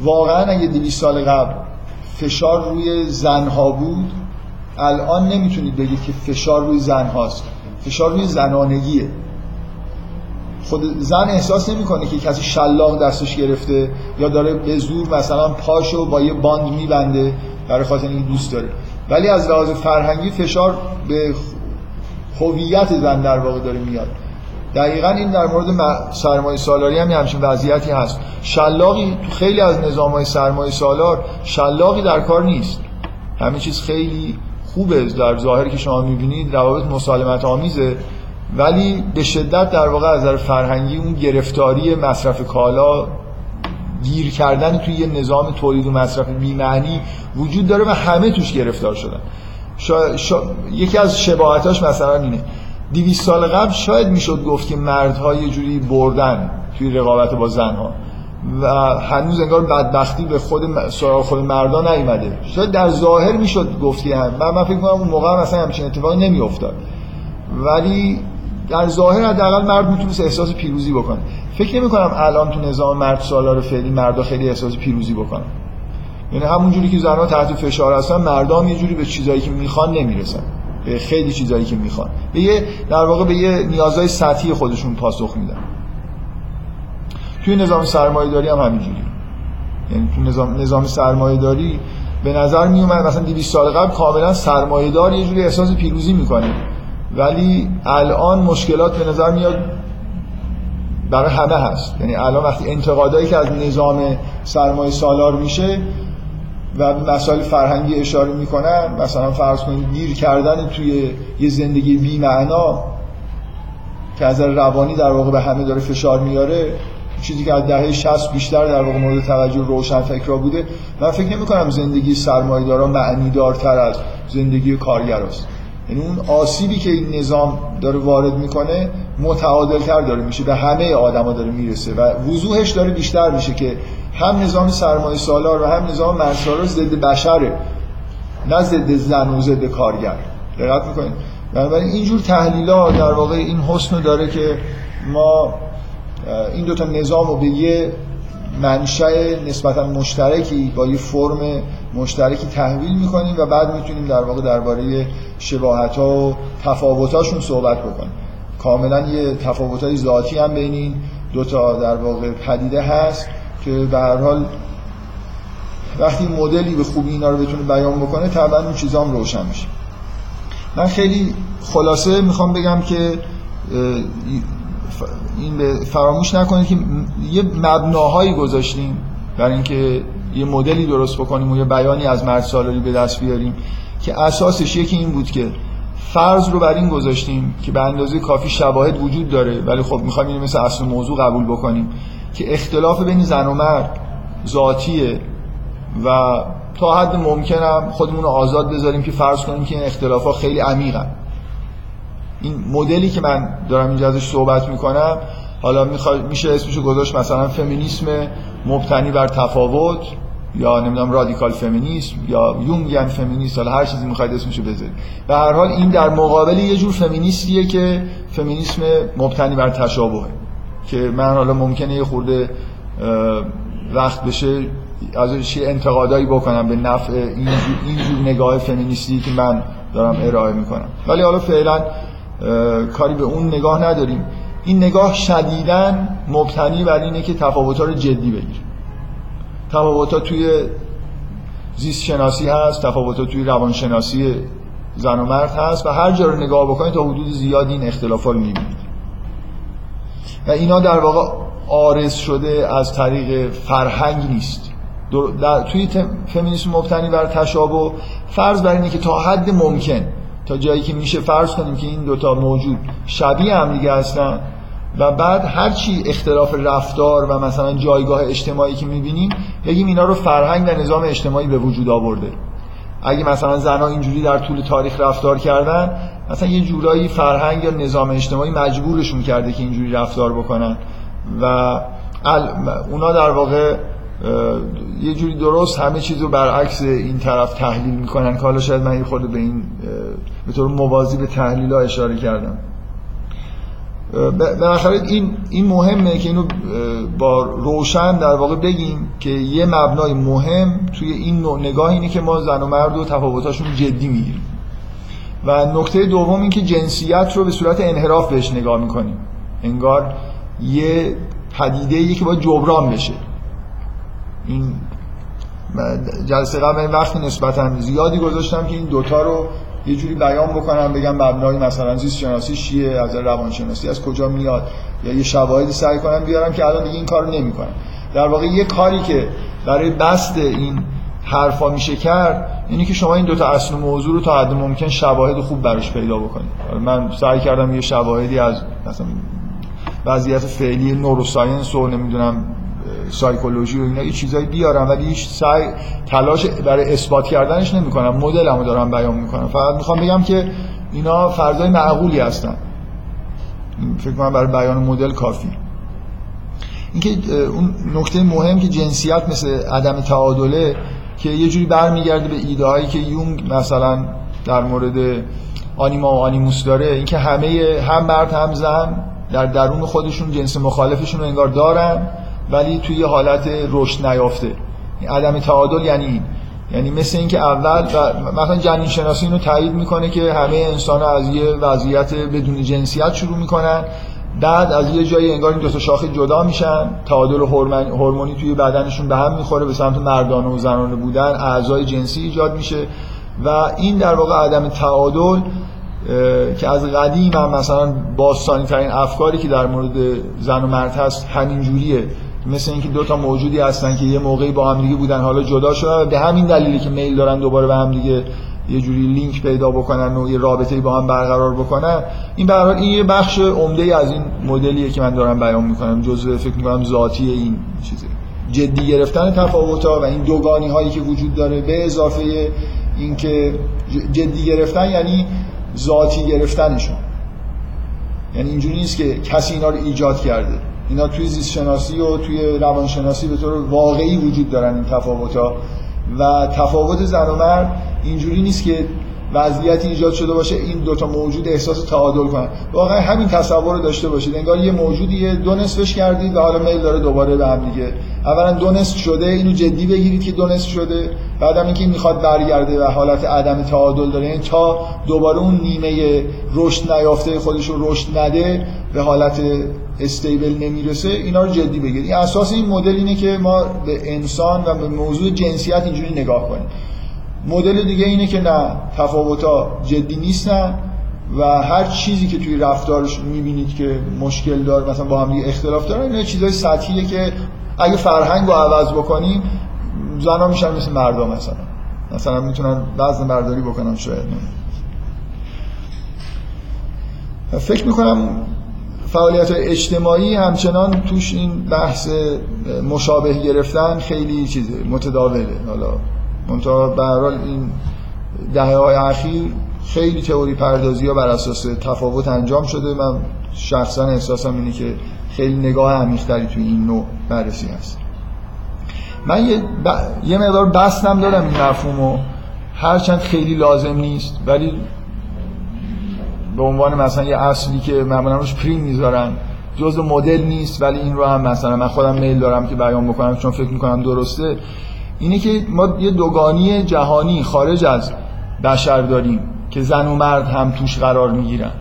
واقعا اگه 200 سال قبل فشار روی زنها بود الان نمی‌تونید بگید که فشار روی زن هاست فشار روی زنانگیه. خود زن احساس نمی‌کنه که کسی شلاق دستش گرفته یا داره به زور مثلا پاشو با یه باند میبنده برای خاطر این دوست داره. ولی از لحاظ فرهنگی فشار به هویت زن در واقع داره میاد. دقیقا این در مورد سرمایه سالاری هم همچین وضعیتی هست. شلاقی تو خیلی از نظام های سرمایه سالار شلاقی در کار نیست. همه چیز خیلی خوبه در ظاهر که شما می‌بینید روابط مسالمت آمیزه ولی به شدت در واقع از نظر فرهنگی اون گرفتاری مصرف کالا گیر کردن توی یه نظام تولید و مصرف بیمعنی وجود داره و همه توش گرفتار شدن. شا... شا... یکی از شباهتاش مثلا اینه. 200 سال قبل شاید می‌شد گفت که مردها یه جوری بردن توی رقابت با زنها. و هنوز انگار بدبختی به خود سراغ خود مردا نیومده. شاید در ظاهر می‌شد گفت که هم. من, من فکر کنم اون موقع مثلا همچین اتفاقی نمیافتاد. ولی در ظاهر حداقل مرد می‌تونست احساس پیروزی بکنه. فکر نمی کنم الان تو نظام مرد سالار فعلی مردا خیلی احساس پیروزی بکنن. یعنی همون جوری که زنها تحت فشار هستن مردان یه جوری به چیزایی که می‌خوان نمی‌رسن. به خیلی چیزایی که می‌خوان. به یه در واقع به یه نیازهای سطحی خودشون پاسخ میدن. توی نظام سرمایه داری هم همینجوری. یعنی توی نظام نظام سرمایه داری به نظر می اومد مثلا 200 سال قبل کاملا سرمایه دار یه جوری احساس پیروزی می‌کنه. ولی الان مشکلات به نظر میاد برای همه هست. یعنی الان وقتی انتقادایی که از نظام سرمایه سالار میشه و مسائل فرهنگی اشاره می‌کنن. مثلا فرض کنید گیر کردن توی یه زندگی بی معنا که از روانی در واقع به همه داره فشار میاره چیزی که از دهه 60 بیشتر در واقع مورد توجه روشن فکرها بوده. من فکر نمی کنم زندگی سرمایه‌دارا معنی دارتر از زندگی کارگراست. یعنی اون آسیبی که این نظام داره وارد می‌کنه متعادلتر داره میشه به همه آدما داره می‌رسه و وضوحش داره بیشتر میشه که هم نظام سرمایه سالار و هم نظام مرسالار ضد بشره نه ضد زن و ضد کارگر. دقت می‌کنید؟ بنابراین اینجور تحلیل ها در واقع این حسن داره که ما این دوتا نظام رو به یه منشأ نسبتا مشترکی با یه فرم مشترکی تحویل می‌کنیم و بعد می‌تونیم در واقع درباره شباهت ها و تفاوت هاشون صحبت بکنیم. کاملا یه تفاوت های ذاتی هم بین این دوتا در واقع پدیده هست که به هر حال وقتی مدلی به خوبی اینا رو بتونه بیان بکنه طبعا اون چیزام روشن میشه. من خیلی خلاصه می‌خوام بگم که این فراموش نکنید که یه مبناهایی گذاشتیم برای اینکه یه مدلی درست بکنیم و یه بیانی از مرد سالاری به دست بیاریم که اساسش یکی این بود که فرض رو بر این گذاشتیم که به اندازه کافی شواهد وجود داره ولی خب می‌خوایم اینو مثل اصل موضوع قبول بکنیم که اختلاف بین زن و مرد ذاتیه و تا حد ممکنم خودمون رو آزاد بذاریم که فرض کنیم که این اختلاف ها خیلی عمیقن. این مدلی که من دارم اینجا ازش صحبت می‌کنم حالا میشه اسمشو گذاشت مثلا فمینیسم مبتنی بر تفاوت. یا نمی‌دونم رادیکال فمینیسم یا یونگیان فمینیست حالا هر چیزی می‌خواید اسمشو بذارید. به هر حال این در مقابل یه جور فمینیستیه که فمینیسم مبتنی بر تشابهه. که من حالا ممکنه یه خورده وقت بشه ازش انتقادایی بکنم به نفع اینجور, جور نگاه فمینیستی که من دارم ارائه می‌کنم. ولی حالا فعلا کاری به اون نگاه نداریم. این نگاه شدیدن مبتنی بر اینه که تفاوت‌ها رو جدی بگیر تفاوت‌ها توی زیست شناسی هست تفاوت‌ها توی روانشناسی زن و مرد هست و هر جا رو نگاه بکنید تا حدود زیادی این اختلافا رو می‌بینید. و اینا در واقع آرز شده از طریق فرهنگ نیست. در توی فمینیسم مبتنی بر تشابه فرض بر اینه که تا حد ممکن تا جایی که میشه فرض کنیم که این دوتا موجود شبیه هم دیگه هستن و بعد هرچی اختلاف رفتار و مثلا جایگاه اجتماعی که می‌بینیم بگیم اینا رو فرهنگ و نظام اجتماعی به وجود آورده. اگه مثلا زنها اینجوری در طول تاریخ رفتار کردن مثلا یه جورایی فرهنگ یا نظام اجتماعی مجبورشون کرده که اینجوری رفتار بکنن. و اونا در واقع یه جوری درست همه چیز رو برعکس این طرف تحلیل می‌کنن که حالا شاید من این خود به این به طور موازی به تحلیل ها اشاره کردم. بالاخره این این مهمه که اینو با روشن در واقع بگیم که یه مبنای مهم توی این نوع نگاه اینه که ما زن و مرد و تفاوتاشون جدی می‌گیریم. و نکته دوم این که جنسیت رو به صورت انحراف بهش نگاه می‌کنیم. انگار یه پدیده که باید جبران بشه. این جلسه قبل وقتی نسبتا زیادی گذاشتم که این دوتا رو یه جوری بیان بکنم بگم مبنای مثلا زیست شناسی شیه از روانشناسی از کجا میاد یا یه شواهدی سعی کنم بیارم که الان دیگه این کارو نمی‌کنم. در واقع یه کاری که برای بست این حرفا میشه کرد اینی که شما این دوتا اصل موضوع رو تا حد ممکن شواهد خوب براش پیدا بکنید. من سعی کردم یه شواهدی از مثلا وضعیت فعلی نوروساینس و نمی‌دونم سایکولوژی و اینا یه چیزایی بیارم ولی هیچ سعی تلاش برای اثبات کردنش نمی‌کنم. مدلمو دارم بیان می‌کنم. فقط می‌خوام بگم که اینا فرضای معقولی هستن. فکر کنم برای بیان مدل کافی. اینکه اون نکته مهم که جنسیت مثل عدم تعادله که یه جوری برمیگرده به ایده هایی که یونگ مثلا در مورد آنیما و آنیموس داره اینکه همه هم مرد هم زن در درون خودشون جنس مخالفشون رو انگار دارن. ولی توی حالت رشد نیافته. عدم تعادل یعنی یعنی مثل اینکه اول و مثلا جنین شناسی اینو تایید می‌کنه که همه انسان از یه وضعیت بدون جنسیت شروع می‌کنن. بعد از یه جایی انگار این دو تا شاخه جدا میشن. تعادل هورمونی توی بدنشون به هم می‌خوره به سمت مردانه و زنانه بودن. اعضای جنسی ایجاد میشه. و این در واقع عدم تعادل که از قدیم هم مثلا باستانی ترین افکاری که در مورد زن و مرد هست همین جوریه مثل اینکه دو تا موجودی هستن که یه موقعی با هم دیگه بودن. حالا جدا شدن به همین دلیلی که میل دارن دوباره به هم دیگه یه جوری لینک پیدا بکنن و یه رابطه با هم برقرار بکنن. این به این یه بخش عمده از این مدلیه که من دارم بیان می‌کنم. جزء فکر می‌کنم ذاتی این چیزه. جدی گرفتن تفاوت ها و این دوگانی هایی که وجود داره به اضافه اینکه جدی گرفتن یعنی ذاتی گرفتنشون. یعنی اینجوری نیست که کسی اینا رو ایجاد کرده. اینا توی زیست شناسی و توی روانشناسی به طور واقعی وجود دارن این تفاوت ها و تفاوت زن و مرد اینجوری نیست که وضعیتی ایجاد شده باشه این دوتا موجود احساس تعادل کنن. واقعا همین تصور رو داشته باشید. انگار یه موجودی دو نصفش کردید و حالا میل داره دوباره به هم دیگه. اولا دو نصف شده اینو جدی بگیرید که دو نصف شده. بعدم اینکه می‌خواد برگرده و حالت عدم تعادل داره. یعنی تا دوباره اون نیمه رشد نیافته خودش رو رشد نده به حالت استیبل نمی‌رسه اینا رو جدی بگیرید اساس این مدل اینه که ما به انسان و به موضوع جنسیت اینجوری نگاه کنیم. مدل دیگه اینه که نه تفاوت‌ها جدی نیستن و هر چیزی که توی رفتارش می‌بینید که مشکل داره مثلا با هم اختلاف داره اینا چیزای سطحیه که اگه فرهنگ رو عوض بکنیم زنا میشن مثل مردم مثلا. مثلا می‌تونن وزن برداری بکنن شاید. فکر می‌کنم فعالیت اجتماعی همچنان توش این بحث مشابه گرفتن خیلی چیزه متداوله. حالا منتها به این دهه های اخیر خیلی تئوری پردازی ها بر اساس تفاوت انجام شده. من شخصا احساسم اینه که خیلی نگاه عمیق‌تری توی این نوع بررسی هست. من یه, ب... یه مقدار بستم دارم این مفهومو. هرچند خیلی لازم نیست ولی به عنوان مثلا یه اصلی که معمولا روش پریم می‌ذارن جزء مدل نیست ولی این رو هم مثلا من خودم میل دارم که بیان بکنم چون فکر می‌کنم درسته. اینه که ما یه دوگانی جهانی خارج از بشر داریم که زن و مرد هم توش قرار می‌گیرن.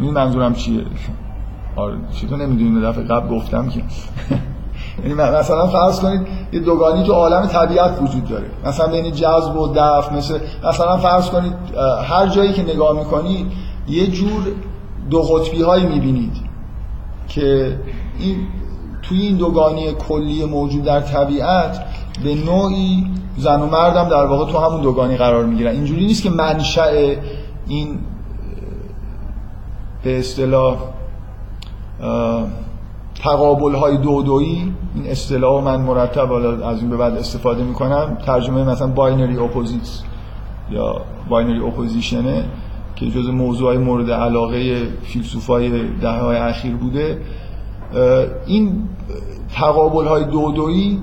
این منظورم چیه؟ آره چطور نمی‌دونیم دفعه قبل گفتم که. یعنی مثلا فرض کنید یه دوگانی تو عالم طبیعت وجود داره. مثلا بین جذب و دفع مثل مثلا فرض کنید هر جایی که نگاه می‌کنید یه جور دو قطبی هایی می‌بینید که این توی این دوگانی کلی موجود در طبیعت به نوعی زن و مردم در واقع تو همون دوگانی قرار می‌گیرن. اینجوری نیست که منشأ این به اصطلاح تقابل های دو دویی این اصطلاح من مرتب از این به بعد استفاده می‌کنم ترجمه مثلا binary opposite یا binary opposition ه که جز موضوع های مورد علاقه فیلسوفای دهه های اخیر بوده. این تقابل های دو دویی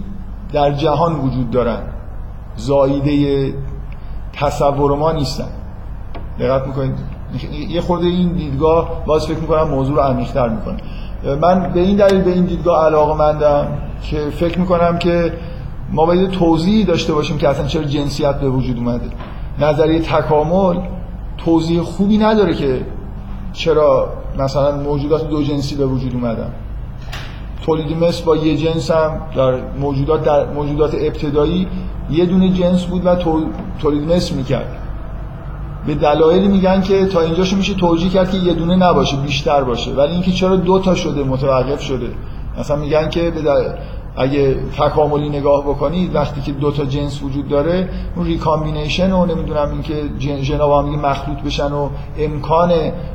در جهان وجود دارن. زاییده تصور ما نیستن. دقت می‌کنید؟ یه خورده این دیدگاه باز فکر می‌کنم موضوع رو عمیق‌تر می‌کنه. من به این دلیل به این دیدگاه علاقه مندم که فکر می‌کنم که ما باید توضیحی داشته باشیم که اصلا چرا جنسیت به وجود اومده. نظریه تکامل توضیح خوبی نداره که چرا مثلا موجودات دو جنسی به وجود اومدن. تولید مثل با یه جنس هم در موجودات در موجودات ابتدایی یه دونه جنس بود و تولید مثل می‌کرد. به دلایلی میگن که تا اینجاشو میشه توجیه کرد که یه دونه نباشه بیشتر باشه. ولی اینکه چرا دو تا شده متوقف شده. مثلا میگن که به اگه تکاملی نگاه بکنید وقتی که دو تا جنس وجود داره اون recombination و نمی‌دونم اینکه ژنا با هم مخلوط بشن و امکان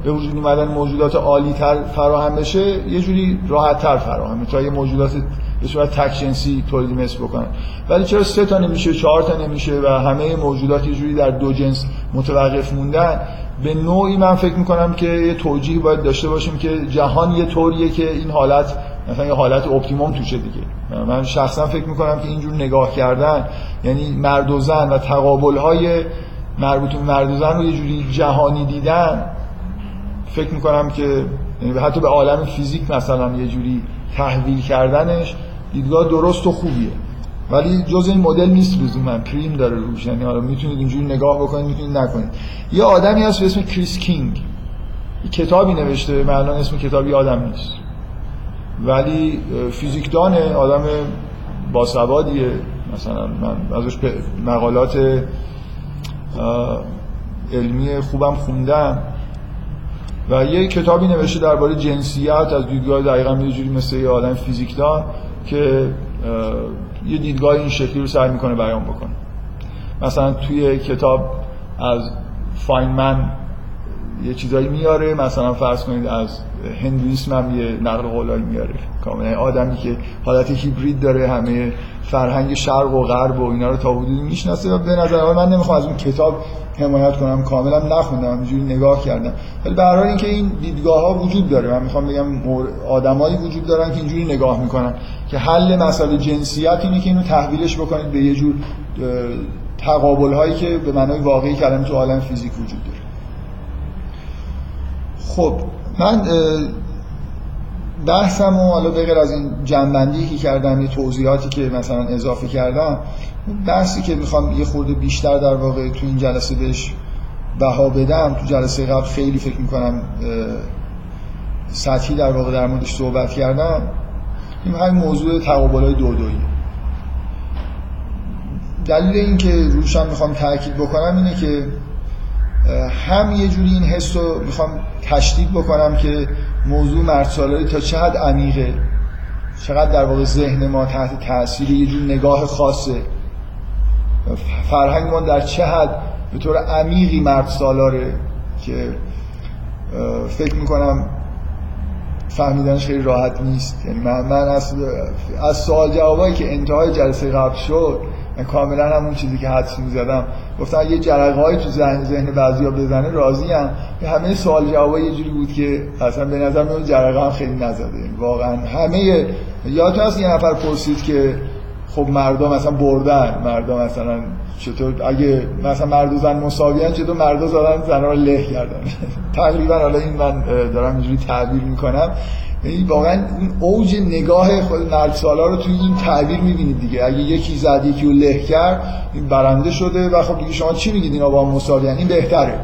به وجود اومدن موجودات عالی تر فراهم بشه یه جوری راحت تر فراهمه تا یه موجودات به صورت تک جنسی تولید مثل بکنن. ولی چرا سه تا نمیشه چهار تا نمیشه و همه موجودات یه جوری در دو جنس متوقف موندن؟ به نوعی من فکر می‌کنم که یه توجیه باید داشته باشیم که جهان یه طوریه که این حالت مثلا یه حالت optimum توشه دیگه. من شخصا فکر می‌کنم که اینجور نگاه کردن یعنی مرد و زن و تقابل های مربوط به مرد و زن رو یه جوری جهانی دیدن فکر می‌کنم که یعنی حتی به عالم فیزیک مثلا یه جوری تحویل کردنش دیدگاه درست و خوبیه. ولی جز این مدل نیست من پریم داره روش. یعنی حالا می‌تونید اینجوری نگاه بکنید می‌تونید نکنید. یه آدمی هست به اسم کریس کینگ. کتابی نوشته من الان اسم کتابی آدم نیست. ولی فیزیکدانه آدم باسوادیه. مثلا من ازش مقالات علمی خوبم خوندم. و یه کتابی نوشته درباره جنسیت از دیدگاه دقیقا یه جوری مثل یه آدم فیزیکدان که یه دیدگاه این شکلی رو سعی می‌کنه بیان بکنه. مثلا توی کتاب از فاینمن یه چیزایی میاره. مثلا فرض کنید از هندویسم هم یه نقل قولایی میاره. کاملا آدمی که حالت هیبرید داره همه فرهنگ شرق و غرب و اینا رو تا حدودی می‌شناسه به نظر من نمی‌خوام از اون کتاب حمایت کنم. کاملا نخوندم. اینجوری نگاه کردم. ولی به هر اینکه این دیدگاه ها وجود داره. من می‌خوام بگم آدمایی وجود دارن که اینجوری نگاه می‌کنن که حل مسئله جنسیت اینه که اینو تحویلش بکنید به یه جور تقابل هایی که به معنای واقعی کلمه تو عالم فیزیک وجود داره. خب من بحثم و حالا بغیر از این جنبندی که کردم یه توضیحاتی که مثلا اضافه کردم بحثی که می‌خوام یه خورده بیشتر در واقع تو این جلسه بهش بها بدم تو جلسه قبل خیلی فکر می‌کنم سطحی در واقع در موردش صحبت کردم این همین موضوع تقابل های دو دویی دلیل این که روشم می‌خوام تاکید بکنم اینه که هم یه جوری این حس رو می‌خوام تشدید بکنم که موضوع مرد تا حد عمیقه. چقدر در واقع ذهن ما تحت تاثیر یه جور نگاه خاصه. فرهنگ ما در چه حد به طور عمیقی مرد سالاره که فکر می‌کنم فهمیدنش خیلی راحت نیست. یعنی من, من از, از سوال جوابایی که انتهای جلسه قبل شد کاملا همون چیزی که حدس می‌زدم گفتم یه جرقه تو ذهن ذهن بعضیا بزنه راضی هم همه سوال جواب یه جوری بود که اصلا به نظر میاد جرقه هم خیلی نزده. واقعا همه یادتون هست یه نفر پرسید که خب مردم مثلا بردن. مردم مثلا چطور اگه مثلا مرد و زن چطور مرد زدن زن رو له کردن؟ *laughs* تقریبا حالا این من دارم اینجوری تعبیر می‌کنم. یعنی واقعا این اوج نگاه خود مرد سالا رو توی این تعبیر می‌بینید دیگه. اگه یکی زد یکی رو له کرد این برنده شده و خب دیگه شما چی میگید اینا با هم مساویان این بهتره.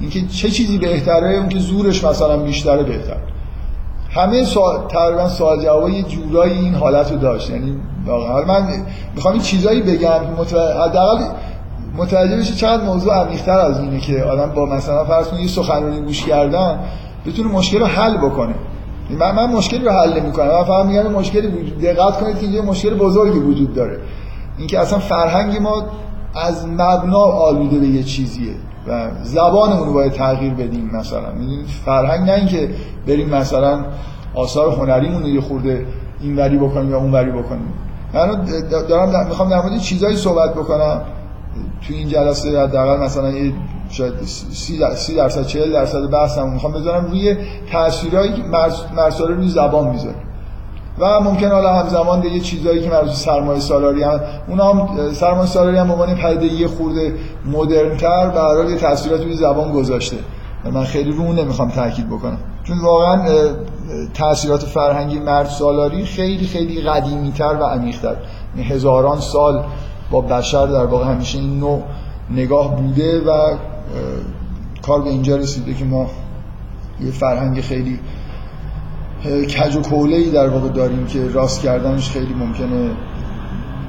اینکه چه چیزی بهتره؟ اون که زورش مثلا بیشتره بهتر. همه سوال تقریبا سوال جواب جورایی این حالت رو داشت. یعنی واقعا من می‌خوام این چیزایی بگم حداقل متوجه بشه چقدر موضوع عمیق‌تر از اینه که آدم با مثلا فرض یه سخنرانی گوش کردن بتونه مشکل رو حل بکنه. من من مشکلی رو حل نمی‌کنم. من فقط میگم مشکلی وجود دقت کنید که یه مشکل بزرگی وجود داره. اینکه اصلا فرهنگ ما از مبنا آلوده به یه چیزیه و زبانمون رو باید تغییر بدیم مثلا. فرهنگ نه اینکه بریم مثلا آثار هنریمون رو یه خورده اینوری بکنیم یا اونوری بکنیم. من دارم می‌خوام در مورد چیزایی صحبت بکنم. تو این جلسه حداقل مثلا یه شاید سی درصد چهل درصد بحثم می‌خوام بذارم روی تاثیرهایی که مرساله روی زبان می‌ذاره. و ممکن حالا همزمان یه چیزایی که مربوط سرمایه سالاری هم اونا هم سرمایه سالاری هم عنوان پدیده یه خورده مدرن‌تر به هر یه تاثیرات روی زبان گذاشته. و من خیلی رو نمی‌خوام تاکید بکنم. چون واقعا تاثیرات فرهنگی مرد سالاری خیلی خیلی قدیمیتر و عمیق‌تر. یعنی هزاران سال با بشر در واقع همیشه این نوع نگاه بوده و کار به اینجا رسیده که ما یه فرهنگ خیلی کج و کوله در واقع داریم که راست کردنش خیلی ممکنه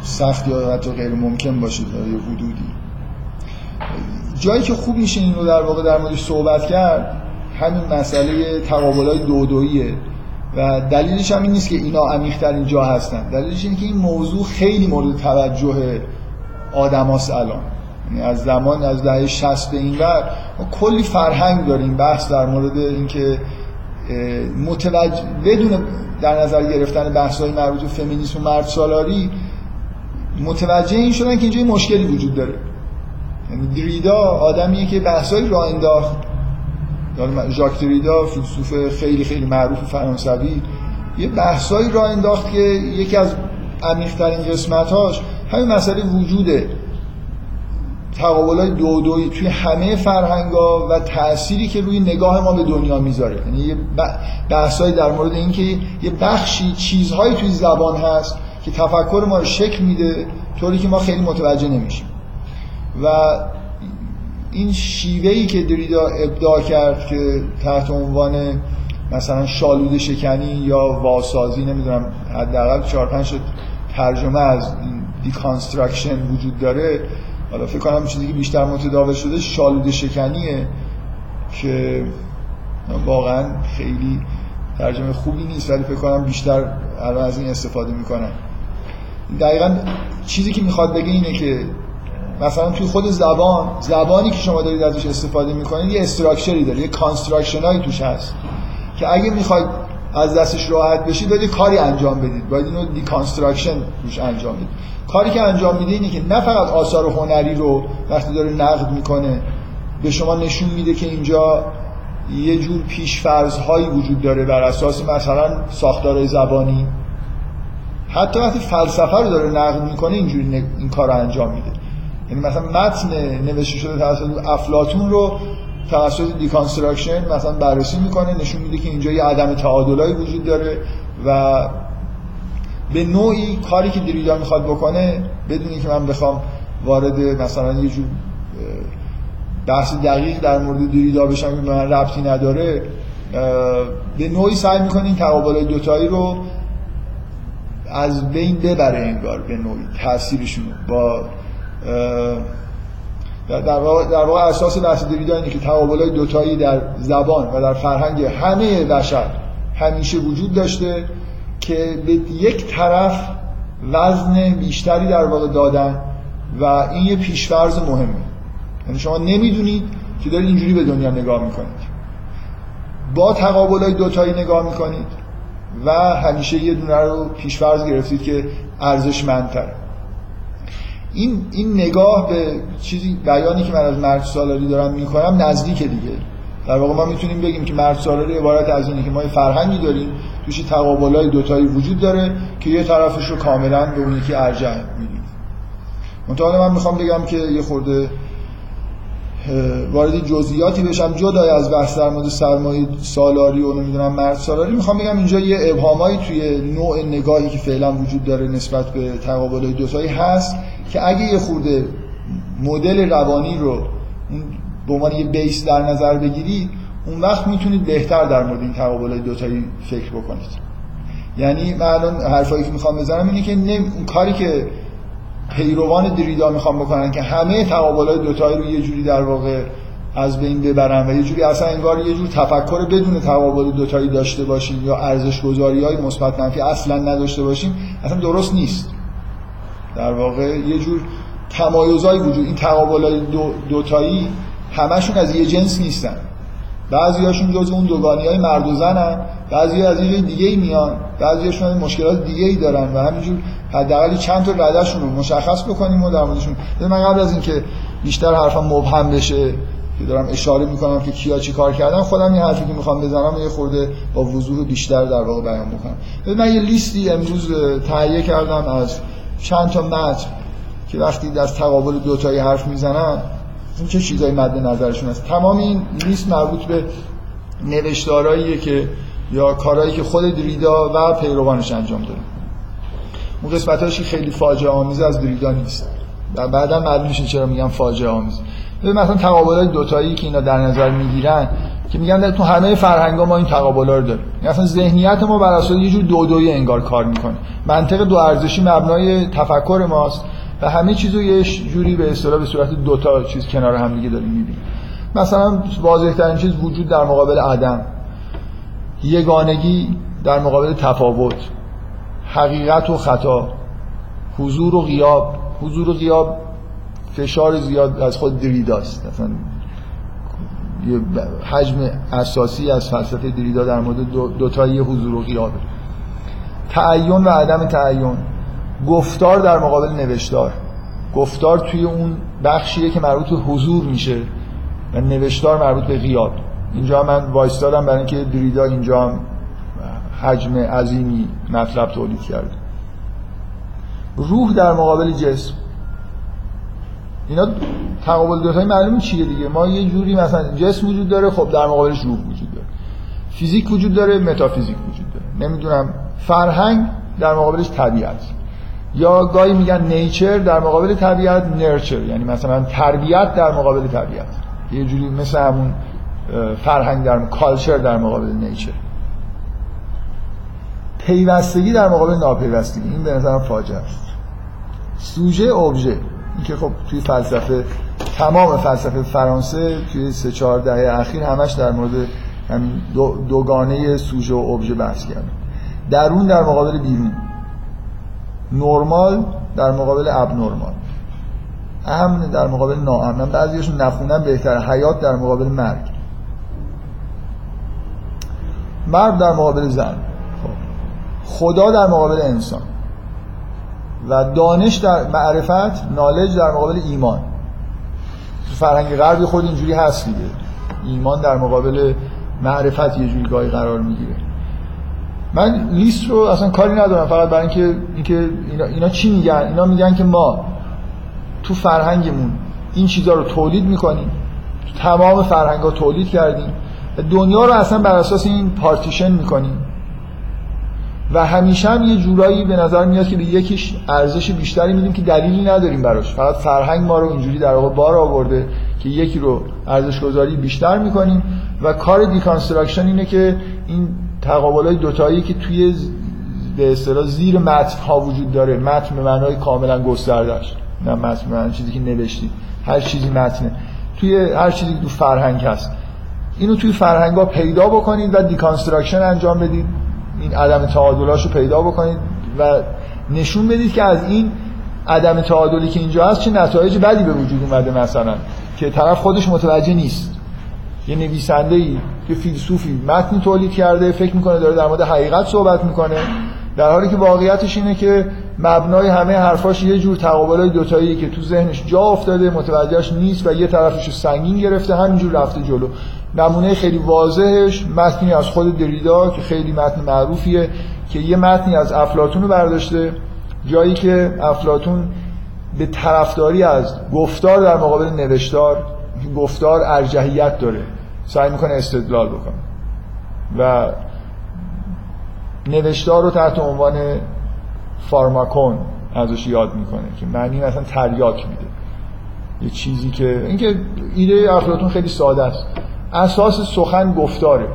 سخت یا حتی غیر ممکن باشه تا یه حدودی. جایی که خوب میشه این رو در واقع در موردش صحبت کرد همین مسئله تقابل های دو و دلیلش هم این نیست که اینا عمیق‌ترین جا هستن. دلیلش اینه که این موضوع خیلی مورد توجه آدماس الان. یعنی از زمان از دهه 60 به این ور ما کلی فرهنگ داریم بحث در مورد اینکه متوجه بدون در نظر گرفتن بحث های مربوط به فمینیسم و مرد سالاری متوجه این شدن که اینجا مشکلی وجود داره. یعنی دریدا آدمیه که بحثایی را انداخت ژاک دریدا فیلسوف خیلی خیلی معروف فرانسوی یه بحثایی را انداخت که یکی از عمیق‌ترین قسمتاش همین مسئله وجوده. تقابل های دو دوی توی همه فرهنگا و تأثیری که روی نگاه ما به دنیا می‌ذاره. یعنی یه در مورد اینکه یه بخشی چیزهایی توی زبان هست که تفکر ما رو شکل میده طوری که ما خیلی متوجه نمیشیم. و این شیوهی که دریدا ابداع کرد که تحت عنوان مثلا شالود شکنی یا واسازی نمی‌دونم حداقل 4 5 ترجمه از deconstruction وجود داره حالا فکر کنم چیزی که بیشتر متداول شده شالود شکنیه که واقعا خیلی ترجمه خوبی نیست ولی فکر کنم بیشتر الان از این استفاده می‌کنن. دقیقا چیزی که می‌خواد بگه اینه که مثلا توی خود زبان زبانی که شما دارید ازش استفاده می‌کنید یه structure ی داره یه construction هایی توش هست که اگه می‌خواید از دستش راحت بشید باید کاری انجام بدید. باید اینو deconstruction توش انجام بدید. کاری که انجام میده اینه که نه فقط آثار هنری رو وقتی داره نقد می‌کنه به شما نشون میده که اینجا یه جور پیشفرض هایی وجود داره بر اساس مثلا ساختار زبانی. حتی وقتی فلسفه رو داره نقد می‌کنه اینجوری این کار رو انجام میده. یعنی مثلا متن نوشته شده توسط افلاتون رو توسط deconstruction مثلا بررسی می‌کنه نشون میده که اینجا یه عدم تعادلایی وجود داره و به نوعی کاری که دریدا می‌خواد بکنه بدونی که من بخوام وارد مثلا یه جور بحث دقیق در مورد دریدا بشم که من ربطی نداره به نوعی سعی می‌کنه این تقابلای دوتایی رو از بین ببره انگار به نوعی تاثیرشون با در واقع, در واقع اساس بحث دریدا اینه که تقابلای دوتایی در زبان و در فرهنگ همه بشر همیشه وجود داشته که به یک طرف وزن بیشتری در واقع دادن و این یه پیشفرض مهمه. یعنی شما نمی‌دونید که دارید اینجوری به دنیا نگاه می‌کنید. با تقابل های دوتایی نگاه می‌کنید و همیشه یه دونه رو پیشفرض گرفتید که ارزشمندتره. این این نگاه به چیزی بیانی که من از مرد سالاری دارم می‌کنم نزدیک دیگه. در واقع ما می‌تونیم بگیم که مرد سالاری عبارت از اینه که ما یه فرهنگی داریم توش تقابلای دوتایی وجود داره که یه طرفش رو کاملا به اون یکی ارجح میدیم. منتها من می‌خوام بگم که یه خورده وارد جزئیاتی بشم جدای از بحث در مورد سرمایه سالاری و نمی‌دونم مرد سالاری. می‌خوام بگم اینجا یه ابهامایی توی نوع نگاهی که فعلا وجود داره نسبت به تقابلای دوتایی هست. که اگه یه خورده مدل روانی رو به عنوان یه بیس در نظر بگیرید اون وقت می‌تونید بهتر در مورد این تقابل دوتایی فکر بکنید. یعنی من الان حرفایی که می‌خوام بزنم اینه که اون کاری که پیروان دریدا می‌خوام بکنن که همه تقابلات دوتایی رو یه جوری در واقع از بین ببرن و یه جوری اصلا انگار یه جور تفکر بدون تقابل دوتایی داشته باشیم یا ارزش گذاری های مثبت منفی اصلا نداشته باشیم اصلا درست نیست. در واقع یه جور تمایزایی وجود این تقابل دو دوتایی همشون از یه جنس نیستن. بعضی هاشون جز اون دوگانی های مرد و زن بعضی از یه دیگه میان بعضی هاشون مشکلات دیگه ای دارن و همینجور حداقل چند تا ردشون رو مشخص بکنیم و در موردشون من قبل از اینکه بیشتر حرفم مبهم بشه که دارم اشاره می‌کنم که کیا چی کار کردن خودم این حرفی که می‌خوام بزنم یه خورده با وضوح بیشتر در واقع بیان بکنم. من یه لیستی امروز تهیه کردم از چند تا متن که وقتی از تقابل دوتایی حرف می‌زنم این چه چیزایی مد نظرشون هست؟ تمام این لیست مربوط به نوشتارهاییه که یا کارهایی که خود دریدا و پیروانش انجام داره اون قسمت خیلی فاجعه آمیز از دریدا نیست. و بعدا معلوم میشه چرا میگم فاجعه آمیز. مثلا تقابلات دوتایی که اینا در نظر می‌گیرن که میگن تو همه فرهنگا ما این تقابلا رو داریم. یعنی اصلا ذهنیت ما بر اساس یه جور دو دوی انگار کار می‌کنه. منطق دو ارزشی مبنای تفکر ماست و همه چیزو یه جوری به اصطلاح به صورت دو تا چیز کنار هم دیگه داریم می‌بینیم. مثلا واضح چیز وجود در مقابل عدم. یگانگی در مقابل تفاوت. حقیقت و خطا. حضور و غیاب. حضور و غیاب فشار زیاد از خود دریداست. مثلا حجم اساسی از فلسفه دریدا در مورد دو دوتایی حضور و غیاب. تعین و عدم تعین. گفتار در مقابل نوشتار. گفتار توی اون بخشیه که مربوط به حضور میشه و نوشتار مربوط به غیاب. اینجا من وایستادم برای اینکه دریدا اینجا هم حجم عظیمی مطلب تولید کرده روح در مقابل جسم. اینا تقابل دوتایی معلومه چیه دیگه. ما یه جوری مثلا جسم وجود داره خب در مقابلش روح وجود داره. فیزیک وجود داره متافیزیک وجود داره. نمی‌دونم فرهنگ در مقابلش طبیعت. یا گاهی میگن نیچر در مقابل طبیعت نرچر. یعنی مثلا تربیت در مقابل طبیعت. یه جوری مثل همون فرهنگ در کالچر در مقابل نیچر. پیوستگی در مقابل ناپیوستگی. این به نظرم فاجعه است. سوژه اوبژه این که خب توی فلسفه تمام فلسفه فرانسه توی سه چهار دهه اخیر همش در مورد دو دوگانه سوژه و اوبژه بحث کرده درون در مقابل بیرون. نرمال در مقابل اب نرمال امن در مقابل ناامن. بعضیشون نخونن بهتره. حیات در مقابل مرگ. مرد در مقابل زن. خب. خدا در مقابل انسان. و دانش در معرفت نالج در مقابل ایمان. فرهنگ غربی خود اینجوری هست دیگه. ایمان در مقابل معرفت یه جوری گاهی قرار می‌گیره. من لیست رو اصلا کاری ندارم فقط برای اینکه اینکه اینا, اینا چی میگن؟ اینا میگن که ما تو فرهنگمون این چیزها رو تولید می‌کنیم. تمام فرهنگ تولید کردیم. دنیا رو اصلا بر اساس این پارتیشن می‌کنیم. و همیشه هم یه جورایی به نظر میاد که به یکیش ارزش بیشتری میدیم که دلیلی نداریم براش. فقط فرهنگ ما رو اینجوری در واقع بار آورده که یکی رو ارزش گذاری بیشتر می‌کنیم و کار deconstruction اینه که این تقابل های دوتایی که توی به اصطلاح زیر متن ها وجود داره متن به معنای کاملا گستردهش نه متن به چیزی که نوشتی هر چیزی متنه. توی هر چیزی که تو فرهنگ هست. اینو توی فرهنگ ها پیدا بکنید و deconstruction انجام بدید. این عدم تعادلاش رو پیدا بکنید و نشون بدید که از این عدم تعادلی که اینجا هست چه نتایج بدی به وجود اومده مثلا که طرف خودش متوجه نیست. یه نویسنده ای یه فیلسوفی متنی تولید کرده فکر می‌کنه داره در مورد حقیقت صحبت می‌کنه. در حالی که واقعیتش اینه که مبنای همه حرفاش یه جور تقابلای دوتایی که تو ذهنش جا افتاده متوجهش نیست و یه طرفش رو سنگین گرفته همینجور رفته جلو. نمونه خیلی واضحش متنی از خود دریدا که خیلی متن معروفیه که یه متنی از افلاتون رو برداشته جایی که افلاتون به طرفداری از گفتار در مقابل نوشتار گفتار ارجحیت داره. سعی می‌کنه استدلال بکنه. و نوشتار رو تحت عنوان فارماکون ازش یاد می‌کنه که معنی مثلا تریاک میده. یه چیزی که اینکه ایده افلاطون خیلی ساده است. اساس سخن گفتاره.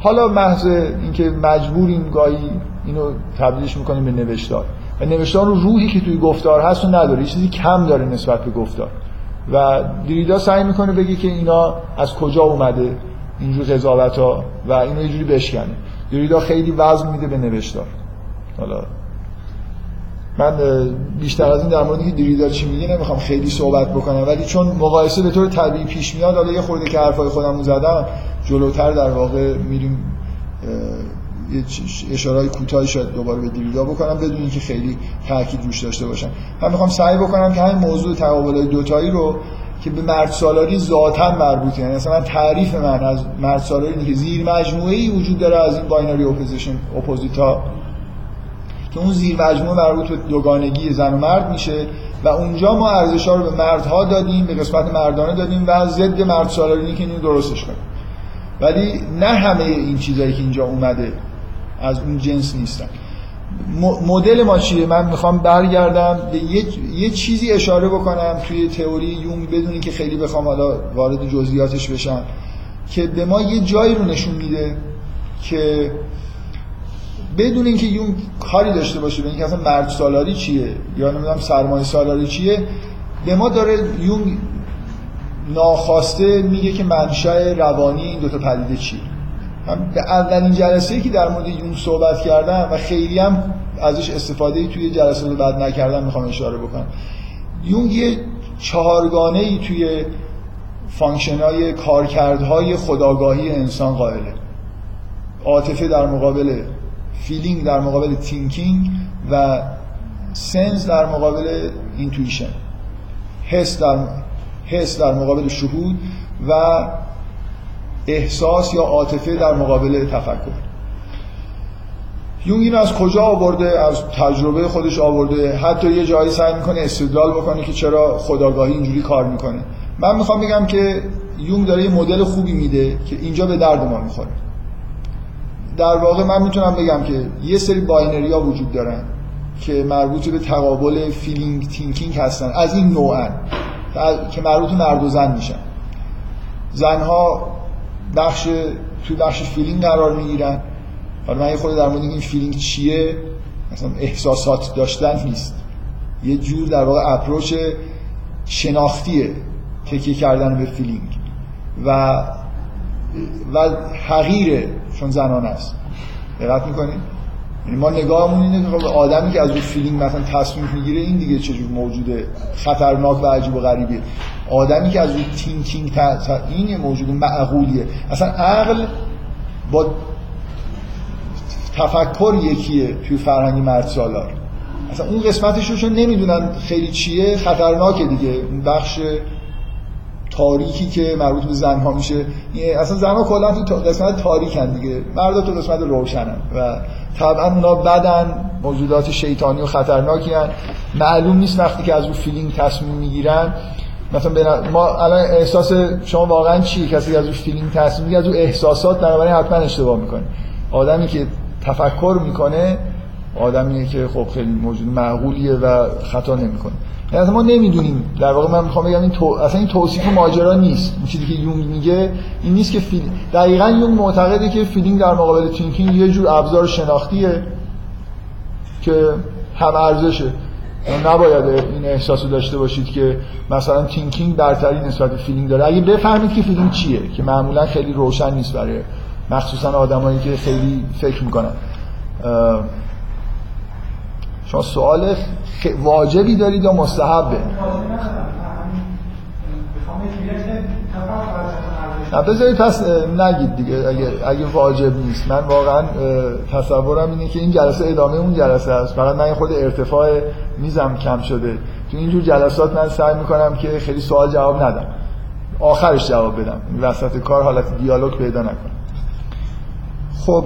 حالا محض اینکه مجبوریم گاهی اینو تبدیلش می‌کنیم به نوشتار. و نوشتار رو روحی که توی گفتار هست و نداره چیزی کم داره نسبت به گفتار. و دریدا سعی می‌کنه بگه که اینا از کجا اومده اینجور قضاوت ها و اینو یه جوری بشکنه. دریدا خیلی وزن میده به نوشتار. حالا من بیشتر از این در مورد که دریدا چی میگه نمی‌خوام خیلی صحبت بکنم ولی چون مقایسه به طور طبیعی پیش میاد حالا یه خورده که حرفای خودم زدم جلوتر در واقع میریم یه اشارهای کوتاهی شاید دوباره به دریدا بکنم بدون اینکه خیلی تاکید روش داشته باشم. من می‌خوام سعی بکنم که همین موضوع تقابل دوتایی رو که به مرد سالاری ذاتا مربوطه یعنی مثلا تعریف من از مرد سالاری که زیر مجموعه ای وجود داره از این binary opposition opposite ا. که اون زیر مجموعه مربوط به دوگانگی زن و مرد میشه و اونجا ما ارزش ها رو به مردها دادیم به قسمت مردانه دادیم و ضد مرد سالاری که اینو درستش کنیم. ولی نه همه این چیزایی که اینجا اومده از اون جنس نیستن. مدل ما چیه؟ من می‌خوام برگردم به یه،, یه چیزی اشاره بکنم توی تئوری یونگ بدونی که خیلی بخوام حالا وارد جزئیاتش بشم که به ما یه جایی رو نشون میده که بدون اینکه یون کاری داشته باشه به اینکه اصلا مرد سالاری چیه؟ یا نمی‌دونم سرمایه سالاری چیه؟ به ما داره یون ناخواسته میگه که منشأ روانی این دوتا پدیده چیه من به اولین جلسه که در مورد یونگ صحبت کردم و خیلی هم ازش استفاده توی جلسه رو بعد نکردم می‌خوام اشاره بکنم. یونگ یه چهارگانه ای توی function ای کارکردهای خودآگاهی انسان قائله. عاطفه در مقابل feeling در مقابل thinking و sense در مقابل intuition حس در حس در مقابل شهود و احساس یا عاطفه در مقابل تفکر. یونگ این از کجا آورده؟ از تجربه خودش آورده. حتی یه جایی سعی می‌کنه استدلال بکنه که چرا خودآگاهی اینجوری کار می‌کنه. من می‌خوام بگم که یونگ داره یه مدل خوبی میده که اینجا به درد ما می‌خوره. در واقع من می‌تونم بگم که یه سری binary ها وجود دارن که مربوط به تقابل feeling thinking هستن. از این نوعن که مربوط مرد و زن میشن. زنها بخش تو بخش feeling قرار می‌گیرن. حالا من یه خورده در مورد این feeling چیه؟ مثلا احساسات داشتن نیست. یه جور در واقع approach شناختیه تکیه کردن به feeling و و حقیره. چون زنان است. دقت می‌کنید؟ یعنی ما نگاهمون اینه که خب آدمی که از اون feeling مثلا تصمیم می‌گیره این دیگه چجور موجوده خطرناک و عجیب و غریبیه. آدمی که از اون thinking این موجود معقولیه. اصلا عقل با تفکر یکیه توی فرهنگ مرد سالار. اصلا اون قسمتش رو چون نمی‌دونن خیلی چیه خطرناکه دیگه. اون بخش تاریکی که مربوط به زنها میشه. اصلا زنها کلا تو قسمت تاریکن دیگه. مردا تو قسمت روشنن و طبعا اونا بدن موجودات شیطانی و خطرناکی هستن. معلوم نیست وقتی که از اون feeling تصمیم می‌گیرن مثلا ما الان احساس شما واقعا چی کسی از اون feeling تصمیم می‌گیره از اون احساسات بنابراین حتما اشتباه می‌کنه. آدمی که تفکر می‌کنه آدمیه که خب خیلی موجود معقولیه و خطا نمی‌کنه. یعنی ما نمی‌دونیم. در واقع من می‌خوام بگم این تو... اصلا این توصیف ماجرا نیست. این چیزی که یونگ میگه این نیست که feel... دقیقا یونگ معتقده که feeling در مقابل thinking یه جور ابزار شناختیه که هم ارزشه. نباید این احساسو داشته باشید که مثلا thinking برتری نسبت feeling داره. اگه بفهمید که feeling چیه که معمولا خیلی روشن نیست برای مخصوصا آدمایی که خیلی فکر می‌کنن. شما سوال واجبی دارید یا مستحبه؟ نه بذارید پس نگید دیگه اگه, اگه واجب نیست. من واقعا تصورم اینه که این جلسه ادامه اون جلسه است. فقط من خود ارتفاع میزم کم شده. تو اینجور جلسات من سعی می‌کنم که خیلی سوال جواب ندم. آخرش جواب بدم. وسط کار حالت دیالوگ پیدا نکنم خب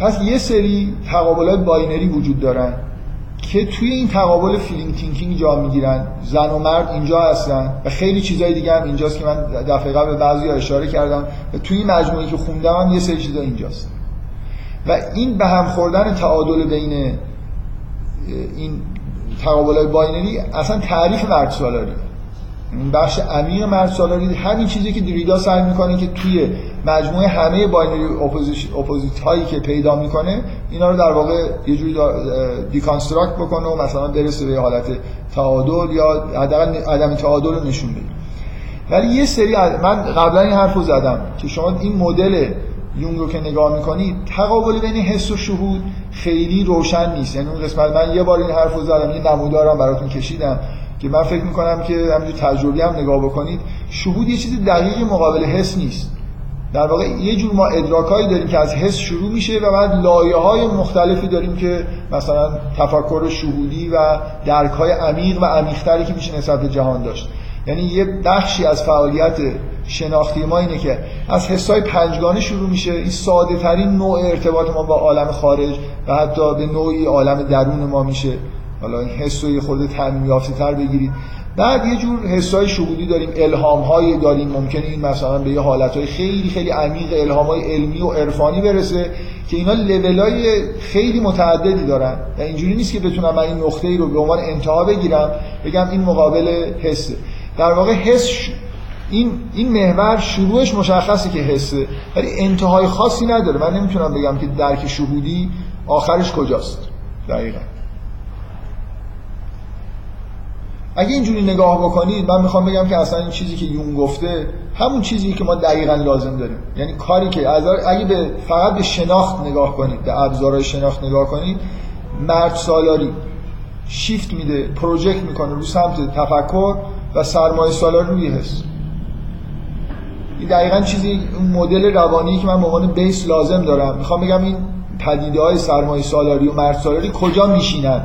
پس یه سری تقابلات binary وجود دارن که توی این تقابل feeling thinking جا می‌گیرن. زن و مرد اینجا هستن و خیلی چیزای دیگه هم اینجاست که من دفعه قبل بعضی اشاره کردم و توی این مجموعی که خوندم هم یه سری چیزا اینجاست. و این به هم خوردن تعادل بین این تقابل binary اصلا تعریف مرد سالاری. این بخش عمیق مرد سالاری همین چیزی که دریدا سعی می‌کنه که توی مجموعه همه binary opposite هایی که پیدا می‌کنه اینا رو در واقع یه جوری deconstruct بکنه و مثلا برسه به حالت تعادل یا حداقل عدم تعادل رو نشون بده. ولی یه سری من قبلا این حرف رو زدم که شما این مدل یونگ رو که نگاه می‌کنید تقابل بین حس و شهود خیلی روشن نیست. یعنی اون قسمت من یه بار این حرف رو زدم یه نمودارم براتون کشیدم. که من فکر می‌کنم که همینجور تجربی هم نگاه بکنید شهود یه چیز دقیق مقابل حس نیست. در واقع یه جور ما ادراکایی داریم که از حس شروع میشه و بعد لایه های مختلفی داریم که مثلا تفکر شهودی و درک های عمیق و عمیقتری که میشه نسبت به جهان داشت. یعنی یه بخشی از فعالیت شناختی ما اینه که از حسای پنجگانه شروع میشه. این ساده ترین نوع ارتباط ما با عالم خارج و حتی به نوعی عالم درون ما میشه. حالا این حس رو یه خورده تعمیم تر بگیرید. بعد یه جور حسای شهودی داریم الهام های داریم. ممکنه این مثلا به یه حالت های خیلی خیلی عمیق الهام های علمی و عرفانی برسه که اینا لول های خیلی متعددی دارن. و اینجوری نیست که بتونم من این نقطه ای رو به عنوان انتها بگیرم بگم این مقابل حسه. در واقع حس این این محور شروعش مشخصه که حسه ولی انتهای خاصی نداره. من نمی‌تونم بگم که درک شهودی آخرش کجاست. دقیقا. اگه اینجوری نگاه بکنید من می‌خوام بگم که اصلا این چیزی که یون گفته همون چیزی که ما دقیقا لازم داریم. یعنی کاری که اگه به فقط به شناخت نگاه کنید به ابزارهای شناخت نگاه کنید مرد سالاری شیفت میده پروژکت می‌کنه رو سمت تفکر و سرمایه سالاری روی حس. این دقیقا چیزی مدل روانی که من به بیس لازم دارم. می‌خوام بگم این پدیده های سرمایه سالاری و مرد سالاری کجا میشینن؟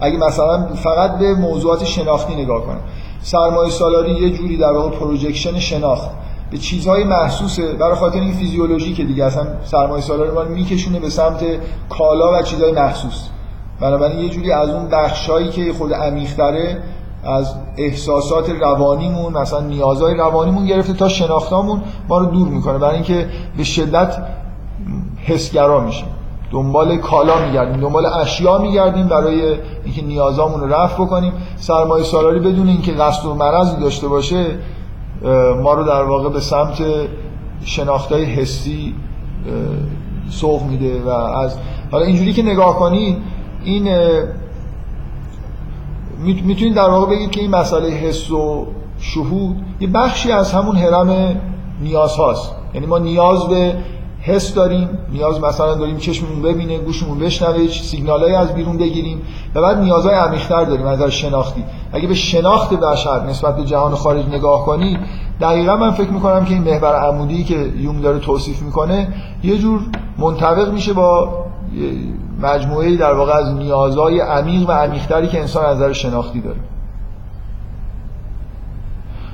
اگه مثلا فقط به موضوعات شناختی نگاه کنم. سرمایه سالاری یه جوری در واقع پروژکشن شناخت. به چیزهای محسوسه برای خاطر این فیزیولوژی که دیگه اصلا سرمایه سالاری ما میکشونه به سمت کالا و چیزهای محسوس بنابراین یه جوری از اون بخشایی که خود عمیق‌تره از احساسات روانیمون مثلا نیازهای روانیمون گرفته تا شناختامون ما رو دور می‌کنه. برای اینکه به شدت حسگرا میشیم. دنبال کالا میگردیم دنبال اشیا میگردیم برای اینکه نیازامون رو رفع بکنیم. سرمایه سالاری بدون اینکه قصد و مرضی داشته باشه ما رو در واقع به سمت شناختای حسی سوق میده و از حالا اینجوری که نگاه کنید این می‌تونید در واقع بگید که این مسئله حس و شهود یه بخشی از همون حرم نیاز هاست. یعنی ما نیاز به حس داریم نیاز مثلا داریم چشممون ببینه گوشمون بشنوه سیگنالایی از بیرون بگیریم و بعد نیازهای عمیق‌تر داریم از نظر شناختی. اگه به شناخت بشر نسبت به جهان خارج نگاه کنی دقیقا من فکر می‌کنم که این محور عمودی که یونگ داره توصیف می‌کنه یه جور منطبق میشه با مجموعه در واقع از نیازهای عمیق و عمیق‌تری که انسان از نظر شناختی داره.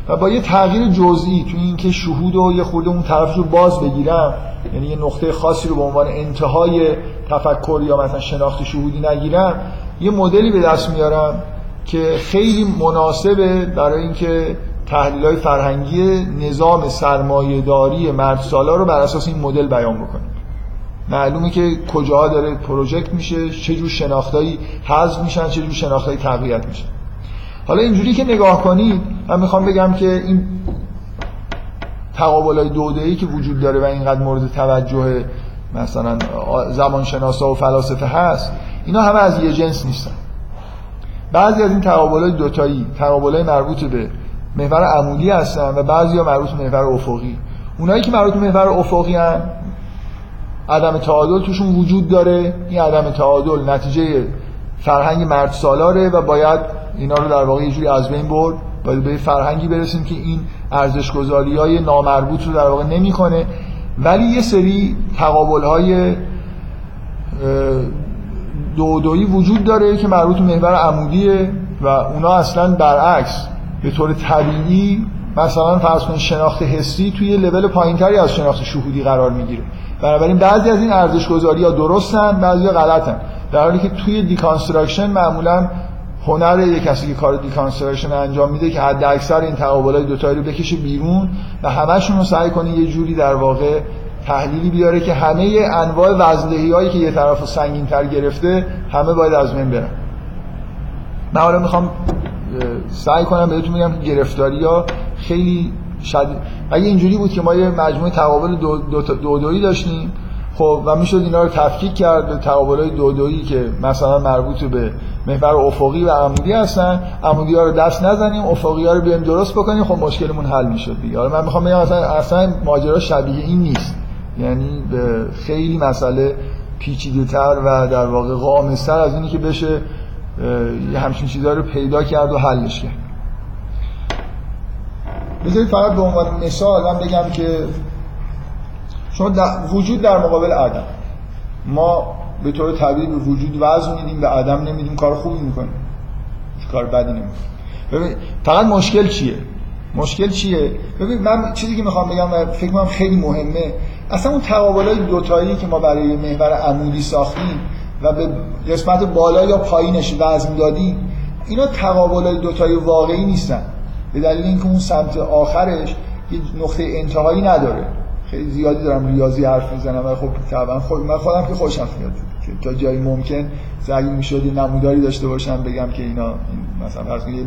و با یه تغییر جزئی تو اینکه شهود و یه خورده اون طرف رو باز بگیرم یعنی یه نقطه خاصی رو به عنوان انتهای تفکر یا مثلا شناخت شهودی نگیرم یه مدلی به دست میارم که خیلی مناسبه برای اینکه تحلیل فرهنگی نظام سرمایهداری مرد سالا رو بر اساس این مدل بیان بکنیم معلومه که کجاها داره پروژکت میشه چه جور شناختایی حذف میشن چه جور شناختایی تقویت میشن حالا اینجوری که نگاه کنید من می‌خوام بگم که این تقابل های دودهی که وجود داره و اینقدر مورد توجه مثلا زمانشناسا و فلاسفه هست اینا همه از یه جنس نیستن. بعضی از این تقابل های دوتایی تقابل های مربوط به محور عمودی هستن و بعضی ها مربوط به محور افقی. اونایی که مربوط به محور افقی هم عدم تعادل توشون وجود داره. این عدم تعادل نتیجه فرهنگ مرد سالاره و باید اینا رو در واقع یه جوری از بین برد باید به فرهنگی برسیم که این ارزش گذاری های نامربوط رو در واقع نمی‌کنه. ولی یه سری تقابل های دو دویی وجود داره که مربوط به محور عمودیه و اونا اصلا برعکس. به طور طبیعی مثلا فرض کنید شناخت حسی توی لول پایینتری از شناخت شهودی قرار می‌گیره. بنابراین بعضی از این ارزش گذاری ها درستن بعضی ها غلطن. در حالی که توی deconstruction معمولا هنر یک کسی که کار deconstruction انجام میده که حد اکثر این تقابلای دوتایی رو بکشه بیرون و همشون رو سعی کنه یه جوری در واقع تحلیلی بیاره که همه انواع وزندهی هایی که یه طرف سنگین تر گرفته همه باید از بین برن. من حالا می‌خوام سعی کنم بهتون میگم که گرفتاری ها خیلی شدید اگه اینجوری بود که ما یه مجموعه تقابل دو, دو, دو دویی داشتیم خب و می‌شد اینا رو تفکیک کرد به تقابل های دو دویی که مثلا مربوط به محور افقی و عمودی هستن. عمودی ها رو دست نزنیم افقی ها رو بیایم درست بکنیم خب مشکلمون حل می‌شد دیگه. حالا من می‌خوام بگم اصلا اصلا ماجرا شبیه این نیست. یعنی به خیلی مسئله پیچیده تر و در واقع غامض‌تر از اینی که بشه یه همچین چیزها رو پیدا کرد و حلش کرد. بذارید فقط به عنوان مثال من بگم که شما وجود در مقابل عدم ما به طور طبیعی به وجود وزن میدیم به عدم نمیدیم کار خوبی می‌کنیم. کار بدی ببین فقط مشکل چیه؟ مشکل چیه؟ ببین من چیزی که می‌خوام بگم و فکر کنم خیلی مهمه اصلا اون تقابلای دوتایی که ما برای محور عمودی ساختیم و به قسمت بالا یا پایینش وزن دادیم اینا تقابلای دوتایی واقعی نیستن. به دلیل اینکه اون سمت آخرش یه نقطه انتهایی نداره. خیلی زیادی دارم ریاضی حرف می‌زنم و خب طبعا خود من خودم که خوشم میاد. که تا جایی ممکن زگی می‌شد یه نموداری داشته باشم بگم که اینا مثلا فرض یه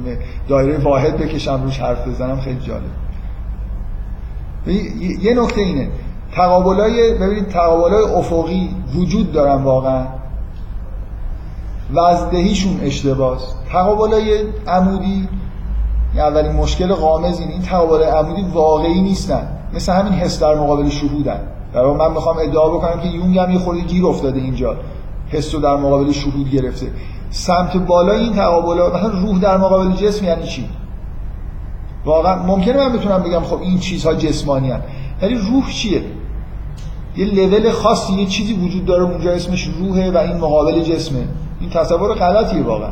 دایره واحد بکشم روش حرف بزنم خیلی جالب. یه نکته اینه. تقابلای ببینید تقابلای افقی وجود دارن واقعا. وزدهیشون اشتباس. تقابلای عمودی اولین مشکل غامز این این تقابل عمودی واقعی نیستن. مثل همین حس در مقابل شهودن در من می‌خوام ادعا بکنم که یونگ هم یه خورده گیر افتاده اینجا. حس در مقابل شهود گرفته. سمت بالا این تقابل مثلا روح در مقابل جسم یعنی چی؟ واقعا ممکنه من بتونم بگم خب این چیزها جسمانی هن. ولی روح چیه؟ یه لول خاصی یه چیزی وجود داره اونجا اسمش روحه و این مقابل جسمه. این تصور غلطیه واقعا.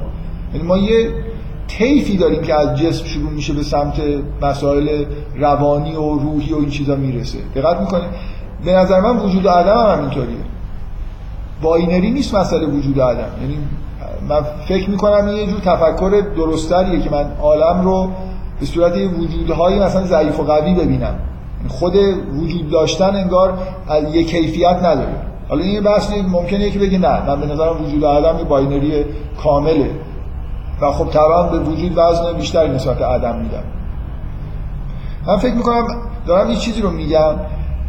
یعنی ما یه طیفی داریم که از جسم شروع میشه به سمت مسائل روانی و روحی و این چیزا می‌رسه. دقت می‌کنه به نظر من وجود آدم هم همینطوریه باینری نیست مسئله وجود آدم یعنی من فکر می‌کنم یه جور تفکر درستریه که من عالم رو به صورت وجودهای مثلا ضعیف و قوی ببینم. خود وجود داشتن انگار یه کیفیت نداره. حالا این بحث ممکنه که بگه نه من به نظرم وجود آدم یه باینری کامله. و خب طبعا به وجود وزن بیشتری نسبت عدم میدم من فکر می‌کنم دارم یه چیزی رو میگم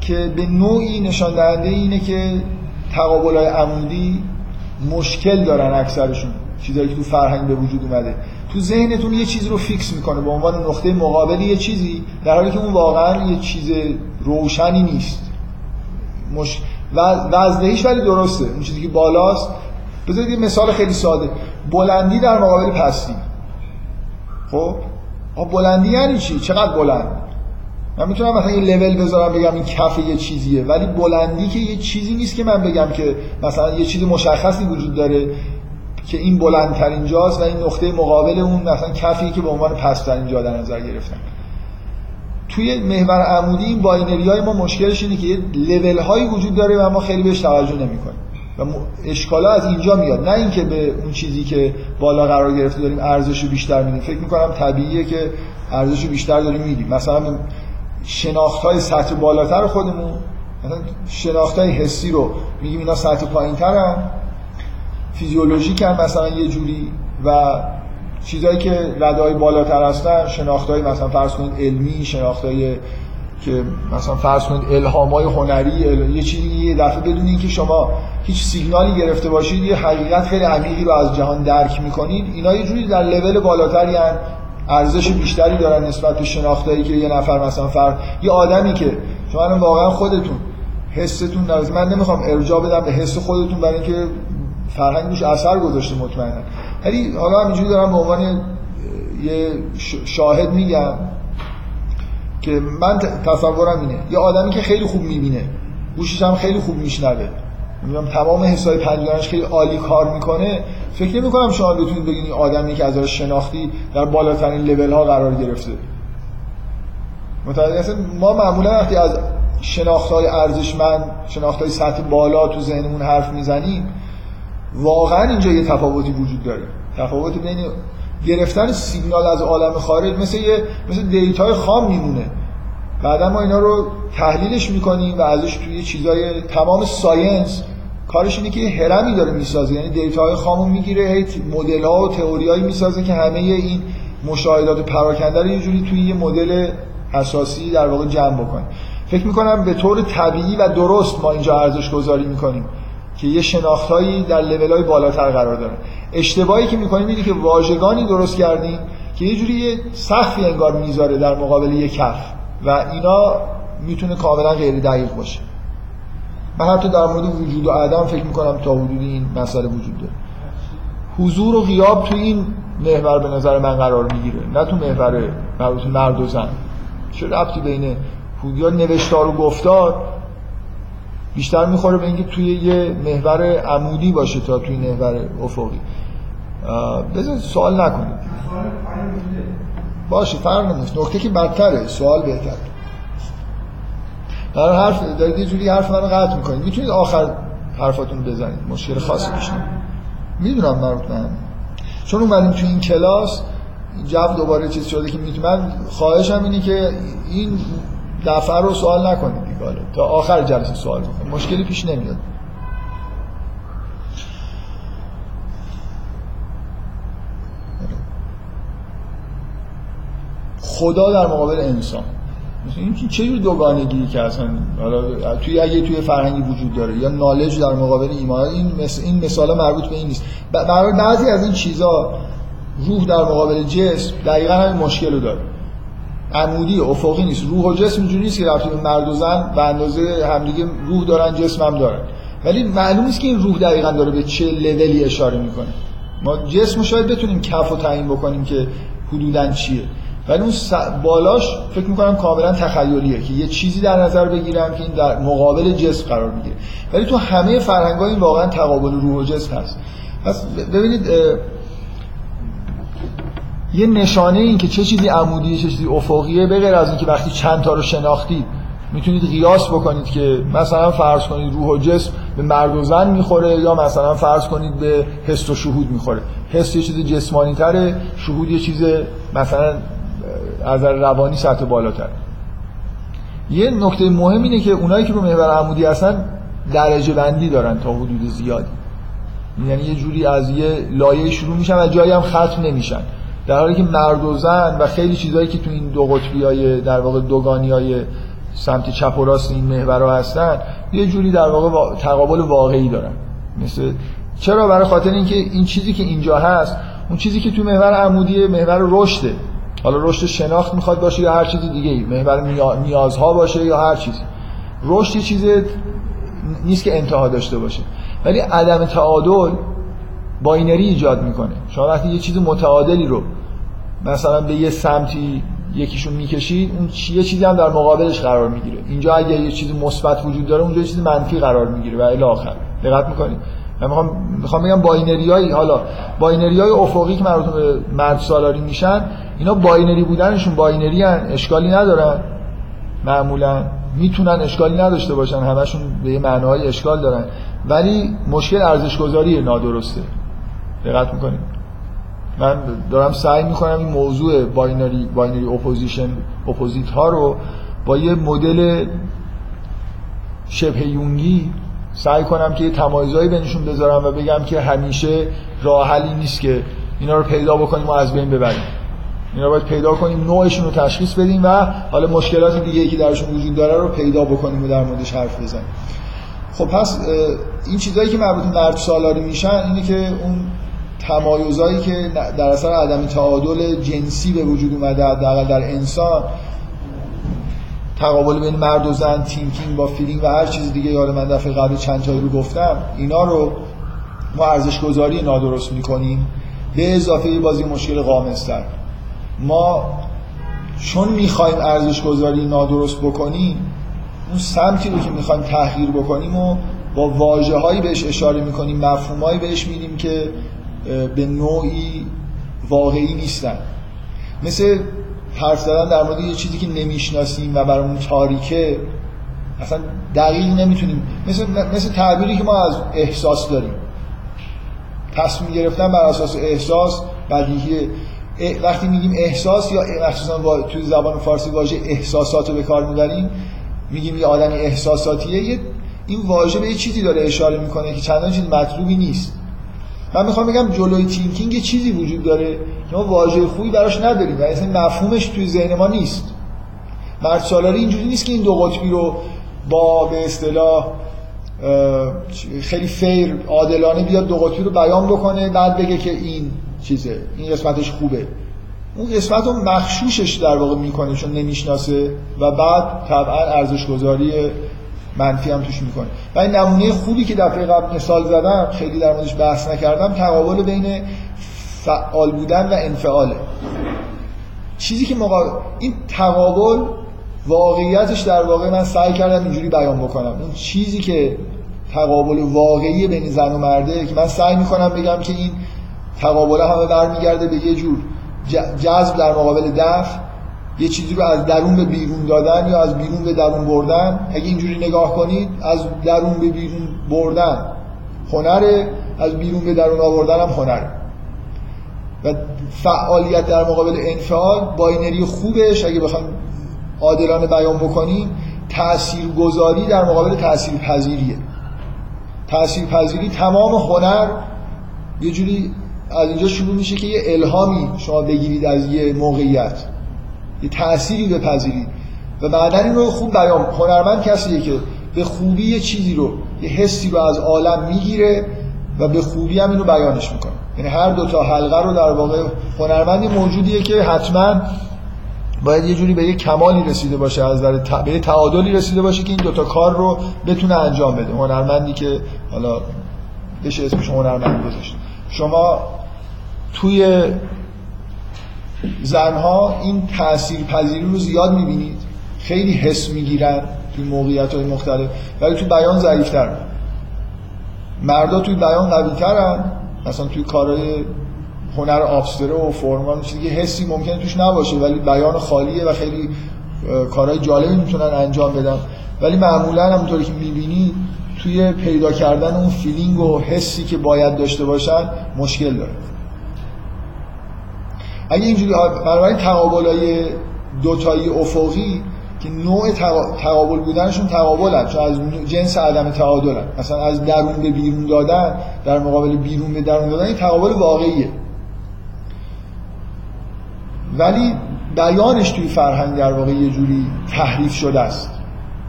که به نوعی نشان دهنده اینه که تقابل های عمودی مشکل دارن اکثرشون چیزایی که تو فرهنگ به وجود اومده. تو ذهنتون یه چیزی رو فیکس می‌کنه به عنوان نقطه مقابل یه چیزی در حالی که اون واقعا یه چیز روشنی نیست. مش وزنهیش ولی درسته اون چیزی که بالاست. بذارید یه مثال خیلی ساده. بلندی در مقابل پستی. خب؟ بلندی یعنی چی؟ چقدر بلند؟ من می‌تونم مثلا یه لول بذارم بگم این کف یه چیزیه ولی بلندی که یه چیزی نیست که من بگم که مثلا یه چیز مشخصی وجود داره که این بلندترین جاست و این نقطه مقابل اون مثلا کفی که به عنوان پست‌ترین جا در نظر گرفتن توی محور عمودی این باینری های ما مشکلش اینه که یه لول هایی وجود داره و ما خیلی بهش توجه نمی‌کنیم. و اشکالا از اینجا میاد. نه اینکه به اون چیزی که بالا قرار گرفته داریم ارزش بیشتر میدیم. فکر می‌کنم طبیعیه که ارزش بیشتر داریم میدیم. مثلا شناخت های سطح بالاتر خودمون شناخت های حسی رو میگیم اینا سطح پایین ترن فیزیولوژیک هم مثلا یه جوری و چیزهایی که ردای بالاتر هستن شناختهای مثلا فرض کنید علمی شناختهای که مثلا فرض کنید الهامای هنری یه چیزی یه دفعه بدون اینکه شما هیچ سیگنالی گرفته باشید یه حقیقت خیلی عمیقی رو از جهان درک می‌کنید اینا یه جوری در لول بالاتری هن. ارزش بیشتری دارن نسبت به شناختایی که یه نفر مثلا فرد یه آدمی که شما واقعا خودتون حستون در من نمی‌خوام ارجاع بدم به حس خودتون برای اینکه فرهنگ روش اثر گذاشته مطمئنا. ولی حالا اینجوری دارم به عنوان یه شاهد میگم. که من تصورم اینه. یه آدمی که خیلی خوب می‌بینه گوشش هم خیلی خوب میشنوه. میگم تمام حسای پنجگانش خیلی عالی کار می‌کنه. فکر نمی کنم شما بتونید بگین این آدمی که ازش شناختی در بالاترین لول ها قرار گرفته. متوجه ما معمولا وقتی از شناخت های ارزشمند شناخت های سطح بالا تو ذهنمون حرف می‌زنیم واقعا اینجا یه تفاوتی وجود داره. تفاوت بین گرفتن سیگنال از عالم خارج مثل یه مثل data ی خام میمونه. بعدا ما اینا رو تحلیلش می‌کنیم و ازش توی چیزای تمام science کارش اینه که یه هرمی داره می‌سازه. یعنی دیتاهای خامو می‌گیره مدل ها و تئوریایی می‌سازه که همه این مشاهدات پراکنده رو یه جوری توی یه مدل اساسی در واقع جمع بکنه. فکر می‌کنم به طور طبیعی و درست ما اینجا ارزش گذاری می‌کنیم که یه شناختهایی در های بالاتر قرار داره. اشتباهی که می‌کنیم اینه که واژگانی درست کردیم که یه جوری یه سخفی انگار می‌ذاره در مقابل یه کف. و اینا می‌تونه کاملا غیر دقیق باشه. من حتی در مورد وجود و عدم فکر می‌کنم تا حدودی این مسئله وجود داره. حضور و غیاب تو این محور به نظر من قرار می‌گیره نه تو محور مربوط مرد و زن. چه ربطی بین یا نوشتار و گفتار بیشتر می‌خوره به اینکه توی یه محور عمودی باشه تا توی محور افقی. بذار سوال نکنید باشه فرق نمیست نکته که بدتره سوال بهتر در حرف دارید یه جوری حرف منو قطع می‌کنید. می‌تونید آخر حرفاتون بزنید. مشکل خاصی پیش می‌دونم مربوط به چون اومدیم توی این کلاس جو دوباره چیز شده که می‌تونم خواهشم اینه که این دفعه رو سوال نکنید دیگه. تا آخر جلسه سوال بکنید. مشکلی پیش نمیاد. خدا در مقابل انسان. این چه جور دوگانگی که اصلا حالا توی اگه توی فرهنگی وجود داره یا نالج در مقابل ایمان این مثل این مثالا مربوط به این نیست. برای بعضی از این چیزا روح در مقابل جسم دقیقا همین مشکل رو داره. عمودی افقی نیست. روح و جسم اینجوری نیست که به مرد و زن به اندازه همدیگه روح دارن جسم هم دارن. ولی معلوم نیست که این روح دقیقا داره به چه لولی اشاره می‌کنه. ما جسم شاید بتونیم کف و تعیین بکنیم که حدودا چیه. ولی اون بالاش فکر می‌کنم کاملا تخیلیه که یه چیزی در نظر بگیرم که این در مقابل جسم قرار می‌گیره. ولی تو همه فرهنگ این واقعا تقابل روح و جسم هست. پس ببینید یه نشانه این که چه چیزی عمودیه چه چیزی افقیه به غیر از اینکه وقتی چند تا رو شناختید می‌تونید قیاس بکنید که مثلا فرض کنید روح و جسم به مرد و زن می‌خوره یا مثلا فرض کنید به حس و شهود می‌خوره. حس یه چیز جسمانی تره شهود یه چیز مثلا از روانی سطح بالاتر. یه نکته مهم اینه که اونایی که رو محور عمودی هستن درجه بندی دارن تا حدود زیادی. یعنی یه جوری از یه لایه شروع میشن و جایی هم ختم نمیشن. در حالی که مرد و زن و خیلی چیزهایی که تو این دو قطبی های در واقع دوگانی های سمت چپ و راست این محورها هستن یه جوری در واقع تقابل واقعی دارن. مثل چرا؟ برای خاطر اینکه این چیزی که اینجا هست اون چیزی که تو محور عمودی محور رشده حالا رشد شناخت می‌خواد باشه یا هر چیز دیگه ای محور نیازها باشه یا هر چیز. رشد یه چیز نیست که انتها داشته باشه. ولی عدم تعادل باینری ایجاد می‌کنه. شما وقتی یه چیز متعادلی رو مثلا به یه سمتی یکیشون می‌کشید اون یه چیزی هم در مقابلش قرار می‌گیره. اینجا اگه یه چیز مثبت وجود داره اونجا یه چیز منفی قرار می‌گیره و الی آخر. دقت می‌کنید. من می‌خوام می‌خوام بگم باینری حالا باینری های افقی که مربوط به مرد سالاری میشن اینا باینری بودنشون باینری هن. اشکالی ندارن. معمولا می‌تونن اشکالی نداشته باشن همشون به یه معناهای اشکال دارن. ولی مشکل ارزش گذاری نادرسته. دقت می‌کنید. من دارم سعی می‌کنم این موضوع باینری باینری اپوزیشن اپوزیت ها رو با یه مدل شبه یونگی سعی کنم که یه تمایزایی بینشون بذارم و بگم که همیشه راه حلی نیست که اینا رو پیدا بکنیم و از بین ببریم. اینا باید پیدا کنیم نوعشون رو تشخیص بدیم و حالا مشکلات دیگه که درشون وجود داره رو پیدا بکنیم و در موردش حرف بزنیم. خب پس این چیزایی که مربوط به مرد سالاری میشن اینه که اون تمایزایی که در اثر عدم تعادل جنسی به وجود اومده حداقل در انسان تقابل بین مرد و زن thinking با feeling و هر چیز دیگه یاد من دفعه قبل چند تایی رو گفتم اینا رو ما ارزش گذاری نادرست می‌کنیم. به اضافه بازی مشکل قامستر. ما چون می‌خوایم ارزش گذاری نادرست بکنیم اون سمتی رو که می‌خوایم تحقیر بکنیم و با واژه هایی بهش اشاره می‌کنیم مفهوم هایی بهش میدیم که به نوعی واقعی نیستن. مثل حرف زدن در مورد یه چیزی که نمی‌شناسیم و برامون تاریکه اصلا دقیق نمی‌تونیم. مثل, مثل تعبیری که ما از احساس داریم. تصمیم گرفتن بر اساس احساس بدیهیه. وقتی میگیم احساس یا مخصوصا توی زبان فارسی واژه احساسات رو به کار می‌بریم میگیم یه آدمی احساساتیه این واژه به یه چیزی داره اشاره می‌کنه که چندان چیز مطلوبی نیست. من می‌خوام بگم جلوی thinking یه چیزی وجود داره که ما واژه خوبی براش نداریم و اصلا مفهومش توی ذهن ما نیست. مرد سالاری اینجوری نیست که این دو قطبی رو با به اصطلاح خیلی غیر عادلانه بیاد دو قطبی رو بیان بکنه بعد بگه که این چیزه. این قسمتش خوبه. اون قسمت رو مغشوشش در واقع می‌کنه چون نمی‌شناسه و بعد طبعا ارزش گذاری منفی هم توش می‌کنه. و این نمونه خوبی که دفعه قبل مثال زدم خیلی در موردش بحث نکردم تقابل بین فعال بودن و انفعاله. چیزی که مقا... این تقابل واقعیتش در واقع من سعی کردم اینجوری بیان بکنم. اون چیزی که تقابل واقعی بین زن و مرده که من سعی می‌کنم بگم که این تقابل همه برمیگرده به یه جور جذب در مقابل دفع یه چیزی رو از درون به بیرون دادن یا از بیرون به درون بردن. اگه اینجوری نگاه کنید از درون به بیرون بردن هنره از بیرون به درون آوردن هم هنره. و فعالیت در مقابل انفعال باینری خوبش اگه بخوام عادلانه بیان بکنیم تأثیر گذاری در مقابل تأثیر پذیریه تأثیر پذیری تمام هنر یه جوری از اینجا شروع میشه که یه الهامی شما بگیرید از یه موقعیت. یه تأثیری بپذیرید. و بعدا این رو خوب بیان. هنرمند کسیه که به خوبی یه چیزی رو یه حسی رو از عالم می‌گیره و به خوبی هم اینو بیانش می‌کنه. یعنی هر دو تا حلقه رو در واقع هنرمندی موجودیه که حتما باید یه جوری به یه کمالی رسیده باشه از در به یه تعادلی رسیده باشه که این دوتا کار رو بتونه انجام بده. هنرمندی که حالا بشه اسمش هنرمند گذاشت شما توی زنها این تأثیر پذیری رو زیاد می‌بینید. خیلی حس می‌گیرن توی موقعیت های مختلف. ولی توی بیان ضعیفتر. مردا توی بیان قوی ترن مثلا توی کارهای هنر آبستره و فرمان چیزی که حسی ممکنه توش نباشه ولی بیان خالیه و خیلی کارهای جالبی می‌تونن انجام بدن. ولی معمولا همونطوری که می‌بینید توی پیدا کردن اون فیلینگ و حسی که باید داشته باشن مشکل داره. اگه اینجوری بنابراین تقابل های دوتایی افقی که نوع تقابل بودنشون تقابلن چون از جنس عدم تعادلن. مثلا از درون به بیرون دادن در مقابل بیرون به درون دادن این تقابل واقعیه. ولی بیانش توی فرهنگ در واقع یه جوری تحریف شده است.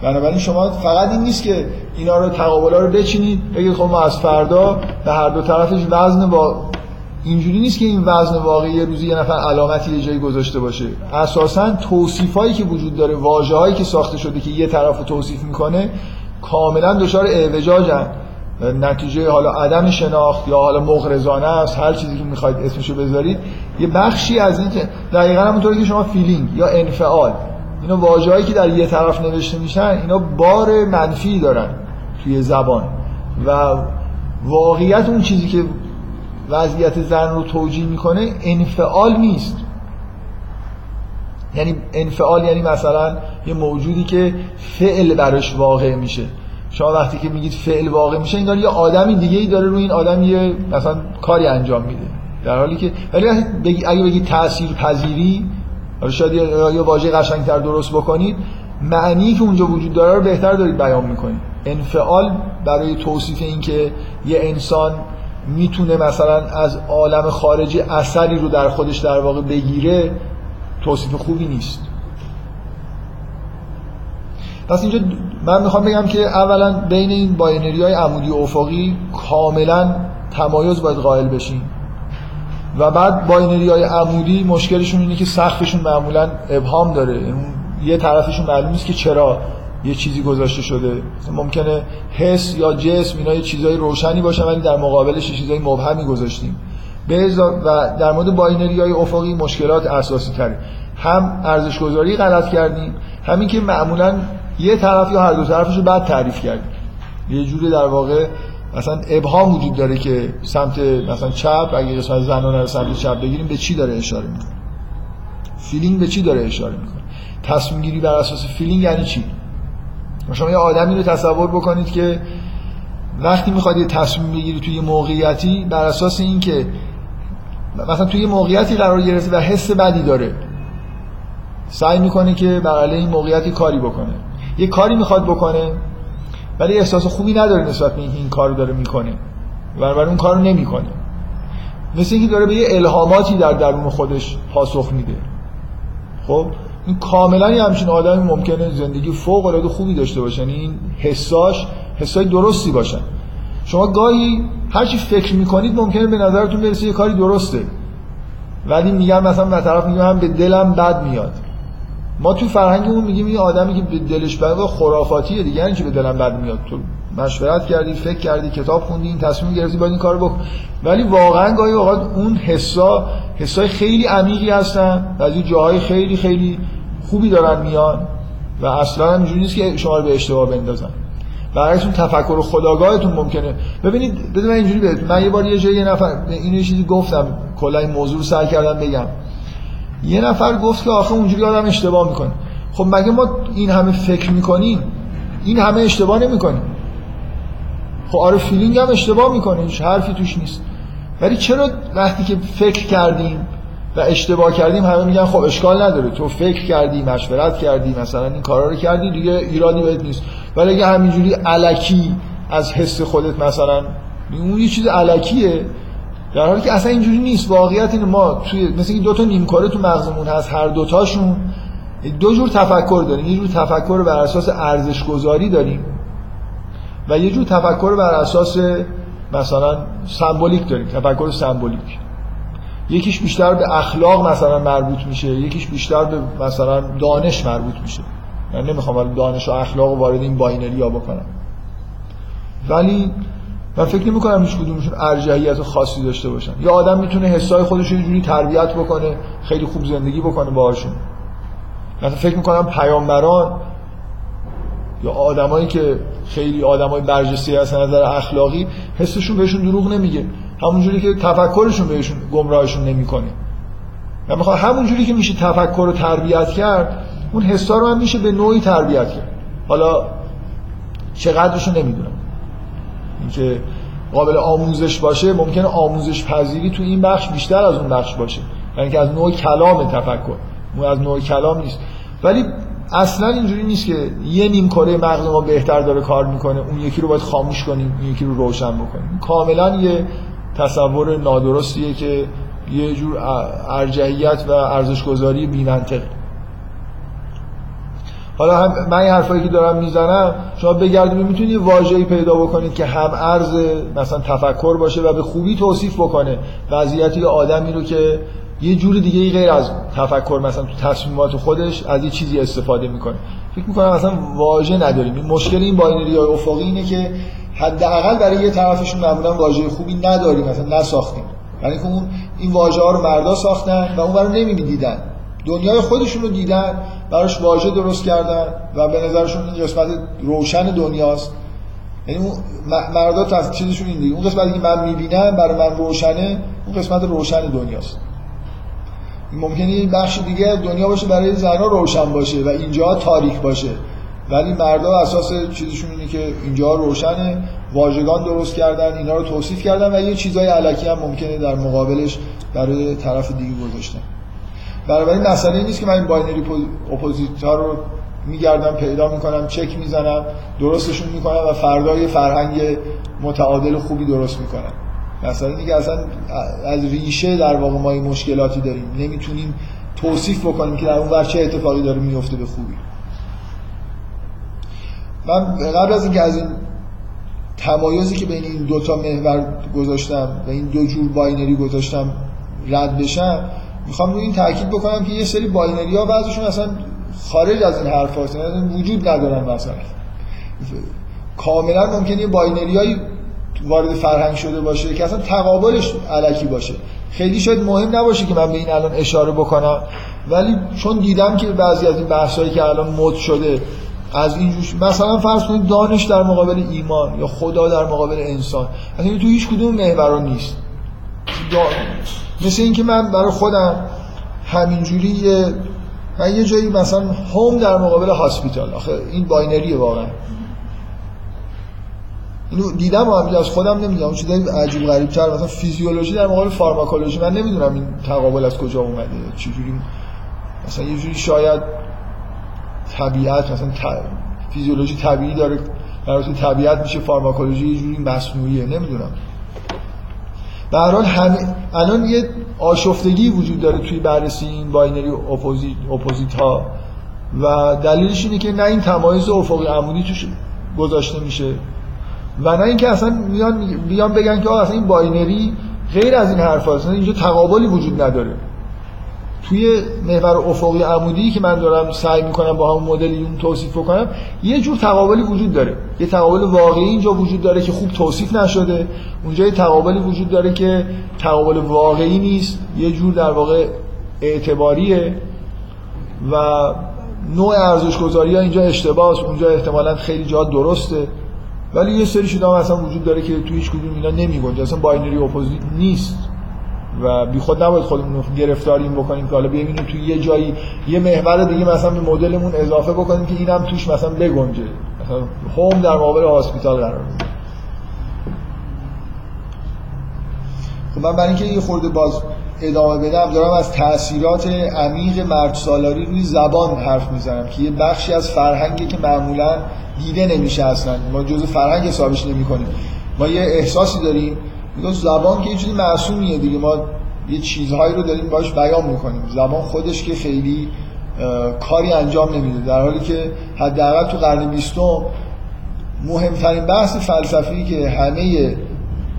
بنابراین شما فقط این نیست که اینا رو تقابل رو بچینید بگید خب ما از فردا به هر دو طرفش وزن با اینجوری نیست که این وزن واقعی یه روزی یه نفر علامتی یه جایی گذاشته باشه. اساسا توصیفایی که وجود داره واژه‌هایی که ساخته شده که یه طرف توصیف می‌کنه کاملا دچار اعوجاجن. نتیجه حالا عدم شناخت یا حالا مغرضانه است هر چیزی که می‌خواید اسمشو بذارید. یه بخشی از این دقیقا همونطوری که شما فیلینگ یا انفعال اینا واژه‌ای که در یه طرف نوشته میشن اینا بار منفی دارن توی زبان. و واقعیت اون چیزی که وضعیت زن رو توجیه می‌کنه انفعال نیست. یعنی انفعال یعنی مثلا یه موجودی که فعل براش واقع میشه. شما وقتی که میگید فعل واقع میشه انگار یه آدمی دیگه ای داره روی این آدم یه مثلا کاری انجام میده. در حالی که ولی بگی اگه بگید تاثیر پذیری شاید یه واژه قشنگتر درست بکنید معنی که اونجا وجود داره رو بهتر دارید بیان می‌کنید. انفعال برای توصیف این که یه انسان می‌تونه مثلا از عالم خارجی اثری رو در خودش در واقع بگیره توصیف خوبی نیست. پس اینجا من می‌خوام بگم که اولا بین این باینری های عمودی و افقی کاملا تمایز باید قائل بشین و بعد باینری های عمودی مشکلشون اینه که سختشون معمولا ابهام داره. یه طرفشون معلوم نیست که چرا. یه چیزی گذاشته شده. ممکنه حس یا جسم اینا یه چیزای روشنی باشه ولی در مقابلش چیزای مبهمی گذاشتیم. و در مورد باینری های افقی مشکلات اساسی تره هم ارزش گذاری غلط کردیم همین که معمولا یه طرف یا هر دو طرفش رو بد تعریف کردیم. یه جوری در واقع مثلا ابهام وجود داره که سمت مثلا چپ اگه قسمت زنانه رو سمت چپ بگیریم به چی داره اشاره می‌کنه؟ feeling به چی داره اشاره می‌کنه؟ تصمیم گیری بر اساس feeling یعنی چی؟ شما یه آدمی رو تصور بکنید که وقتی می‌خواد یه تصمیم بگیری توی موقعیتی بر اساس اینکه مثلا توی موقعیتی قرار گرفته و حس بدی داره سعی می‌کنه که بر علیه این موقعیتی کاری بکنه. یه کاری می‌خواد بکنه ولی احساس خوبی نداره نسبت به این کار داره می‌کنه. و برای اون کار نمی‌کنه. مثل اینکه داره به یه الهاماتی در درون خودش پاسخ میده. خب؟ این کاملا یه همچین آدمی ممکنه زندگی فوق العاده خوبی داشته باشه. یعنی این حساش حسای درستی باشن. شما گاهی هر چی فکر می‌کنید ممکنه به نظرتون برسه یه کاری درسته. ولی میگم مثلا به طرف میگم به دلم بد میاد. ما تو فرهنگمون میگیم این آدمی که به دلش بد خرافاتیه دیگه. یعنی به دلم بد میاد؟ تو مشورت کردی فکر کردی کتاب خوندی این تصمیم گرفتی باید این کارو بکن ولی واقعا گاهی اوقات اون حسا حسای خیلی عمیقی هستن. از جاهای خیلی خیلی خوبی دارن میان و اصلا اینجوری نیست که شما رو به اشتباه بندازن. برعکس اون تفکر خداگاهتون ممکنه. ببینید بدون اینجوری بهتون من یه بار یه جایی یه نفر اینو یه چیزی گفتم. کلا این موضوع رو سعی کردم بگم. یه نفر گفت که آخه اونجوری آدم اشتباه می‌کنه. خب مگه ما این همه فکر می‌کنیم؟ این همه اشتباه نمی‌کنیم. خب آره feeling هم اشتباه می‌کنه. هیچ حرفی توش نیست. ولی چرا وقتی که فکر کردیم و اشتباه کردیم همه میگن خب اشکال نداره. تو فکر کردی مشورت کردی مثلا این کارا رو کردی دیگه ایرادی بهت نیست. ولی اگه همینجوری علکی از حس خودت مثلا اون یه چیز علکیه. در حالی که اصلا اینجوری نیست. واقعیت اینه ما توی مثل دو تا نیمکاره تو مغزمون هست هر دوتاشون دو جور تفکر داریم. یه جور تفکر بر اساس ارزش گذاری داریم و یه جور تفکر بر اساس مثلا سمبولیک داریم. تفکر سمبولیک. یکیش بیشتر به اخلاق مثلا مربوط میشه یکیش بیشتر به مثلا دانش مربوط میشه. من نمی‌خوام دانش و اخلاق وارد این باینری ها بکنم. ولی من فکر نمی کنم هیچ کدومشون ارجحیت خاصی داشته باشن. یا آدم می‌تونه حسای خودش رو جوری تربیت بکنه خیلی خوب زندگی بکنه باهاشون. مثلا فکر می‌کنم پیامبران یا آدمایی که خیلی آدمای برجسته از نظر اخلاقی حسشون بهشون دروغ نمیگه. همونجوری که تفکرشون بهشون گمراهشون نمی‌کنه. من می‌خوام همونجوری که میشه تفکر رو تربیت کرد اون حسا رو هم میشه به نوعی تربیت کرد. حالا چقدرشو نمی‌دونم. اینکه قابل آموزش باشه ممکنه آموزش پذیری تو این بخش بیشتر از اون بخش باشه. یعنی که از نوع کلام تفکر. اون از نوع کلام نیست. ولی اصلا اینجوری نیست که یه نیم کره مغز ما بهتر داره کار می‌کنه اون یکی رو باید خاموش کنیم اون یکی رو روشن بکنیم. کاملا یه تصور نادرستیه که یه جور ارجحیت و ارزشگذاری بی‌منطق حالا هم من این حرفایی که دارم می‌زنم شما بگردید می‌تونید یه واژه‌ای پیدا بکنید که هم ارز مثلا تفکر باشه و به خوبی توصیف بکنه. وضعیتی آدمی رو که یه جور دیگه غیر از تفکر مثلا تو تصمیمات خودش از یه چیزی استفاده می‌کنه. فکر می‌کنم اصلا واژه نداریم. مشکل این باینری افقی اینه که حداقل برای یه طرفشون معمولا واژه خوبی نداریم مثلا نساختیم. یعنی که اون این واژه ها رو مردا ساختن و اون رو نمی‌دیدن. دنیای خودشون رو دیدن براش واژه درست کردن و به نظرشون این قسمت روشن دنیاست. یعنی اون مردا چیزشون این دیگه اون قسمتی که من می‌بینم برای من روشنه اون قسمت روشن دنیاست. ممکنه این بخش دیگه دنیا باشه برای زنها روشن باشه و اینجا تاریک باشه. ولی مردا اساس چیزشون اینه که اینجا روشنه واژگان درست کردن اینا رو توصیف کردن و یه چیزای الکی هم ممکنه در مقابلش برای طرف دیگه گذاشتن. بنابراین مسئله نیست که من این binary opposite ها رو میگردم پیدا می‌کنم چک می‌زنم درستشون می‌کنم و فردا یه فرهنگ متعادل خوبی درست می‌کنم. مثلا دیگه اصلا از ریشه در واقع ما این مشکلاتی داریم. نمی‌تونیم توصیف بکنیم که در اون ور چه اتفاقی داره میفته به خوبی. من قبل از اینکه از این تمایزی که بین این دوتا محور گذاشتم و این دو جور binary گذاشتم رد بشم می‌خوام روی این تاکید بکنم که یه سری binary ها بعضشون اصلا خارج از این حرف هست یعنی وجود ندارن مثلا. کاملا ممکنه یه binary وارد فرهنگ شده باشه که اصلا تقابلش الکی باشه. خیلی شاید مهم نباشه که من به این الان اشاره بکنم ولی چون دیدم که بعضی از این بحثایی که الان مد شده از این جوش مثلا فرض کنید دانش در مقابل ایمان یا خدا در مقابل انسان. اصلا تو هیچ کدوم محورا نیست. مثل اینکه من برای خودم همینجوری یه من یه جایی مثلا هوم در مقابل هاسپیتال. آخه این باینریه واقعا. اینو دیدم و از خودم نمی‌دونم. چیزای عجیب غریب تر مثلا فیزیولوژی در مقابل فارماکولوژی. من نمی‌دونم این تقابل از کجا اومده چجوری مثلا یه جوری شاید طبیعت مثلا فیزیولوژی طبیعی داره در طبیعت میشه فارماکولوژی یه جوری مصنوعیه نمی‌دونم. به هر حال الان یه آشفتگی وجود داره توی بررسی این binary opposite, opposite ها و دلیلش اینه که نه این تمایز افقی عمودی توش گذاشته میشه و نه اینکه اصلا میان بیان بگن که اصلا این باینری غیر از این حرف هست اینجا تقابلی وجود نداره. توی محور افقی عمودی که من دارم سعی می‌کنم با همون مدل اون توصیف کنم یه جور تقابلی وجود داره. یه تقابل واقعی اینجا وجود داره که خوب توصیف نشده. اونجا یه تقابلی وجود داره که تقابل واقعی نیست یه جور در واقع اعتباریه و نوع ارزش گذاری اینجا اشتباهه. اونجا احتمالا خیلی جا درسته. ولی یه سری شده اصلا وجود داره که توی هیچ کدوم اینا نمیگنجه. اصلا binary opposite نیست. و بی خود نباید خودمون گرفتاریم بکنیم که حالا ببینیم توی یه جایی یه محور دیگه مثلا به مدلمون اضافه بکنیم که اینم توش مثلا بگنجه. مثلا home در مقابل hospital قرار خب من برای اینکه یه خورده باز ادامه بدم دارم از تاثیرات عمیق مرد سالاری روی زبان حرف می‌زنم که یه بخشی از فرهنگی که معمولا دیده نمیشه اصلا. ما جزء فرهنگ حسابش نمی کنیم ما یه احساسی داریم میگم زبان که یه چیزی معصومیه دیگه ما یه چیزهایی رو داریم باش بیان می‌کنیم. زبان خودش که خیلی کاری انجام نمیده. در حالی که حداقل تو قرن بیستم مهمترین بحث فلسفی که همه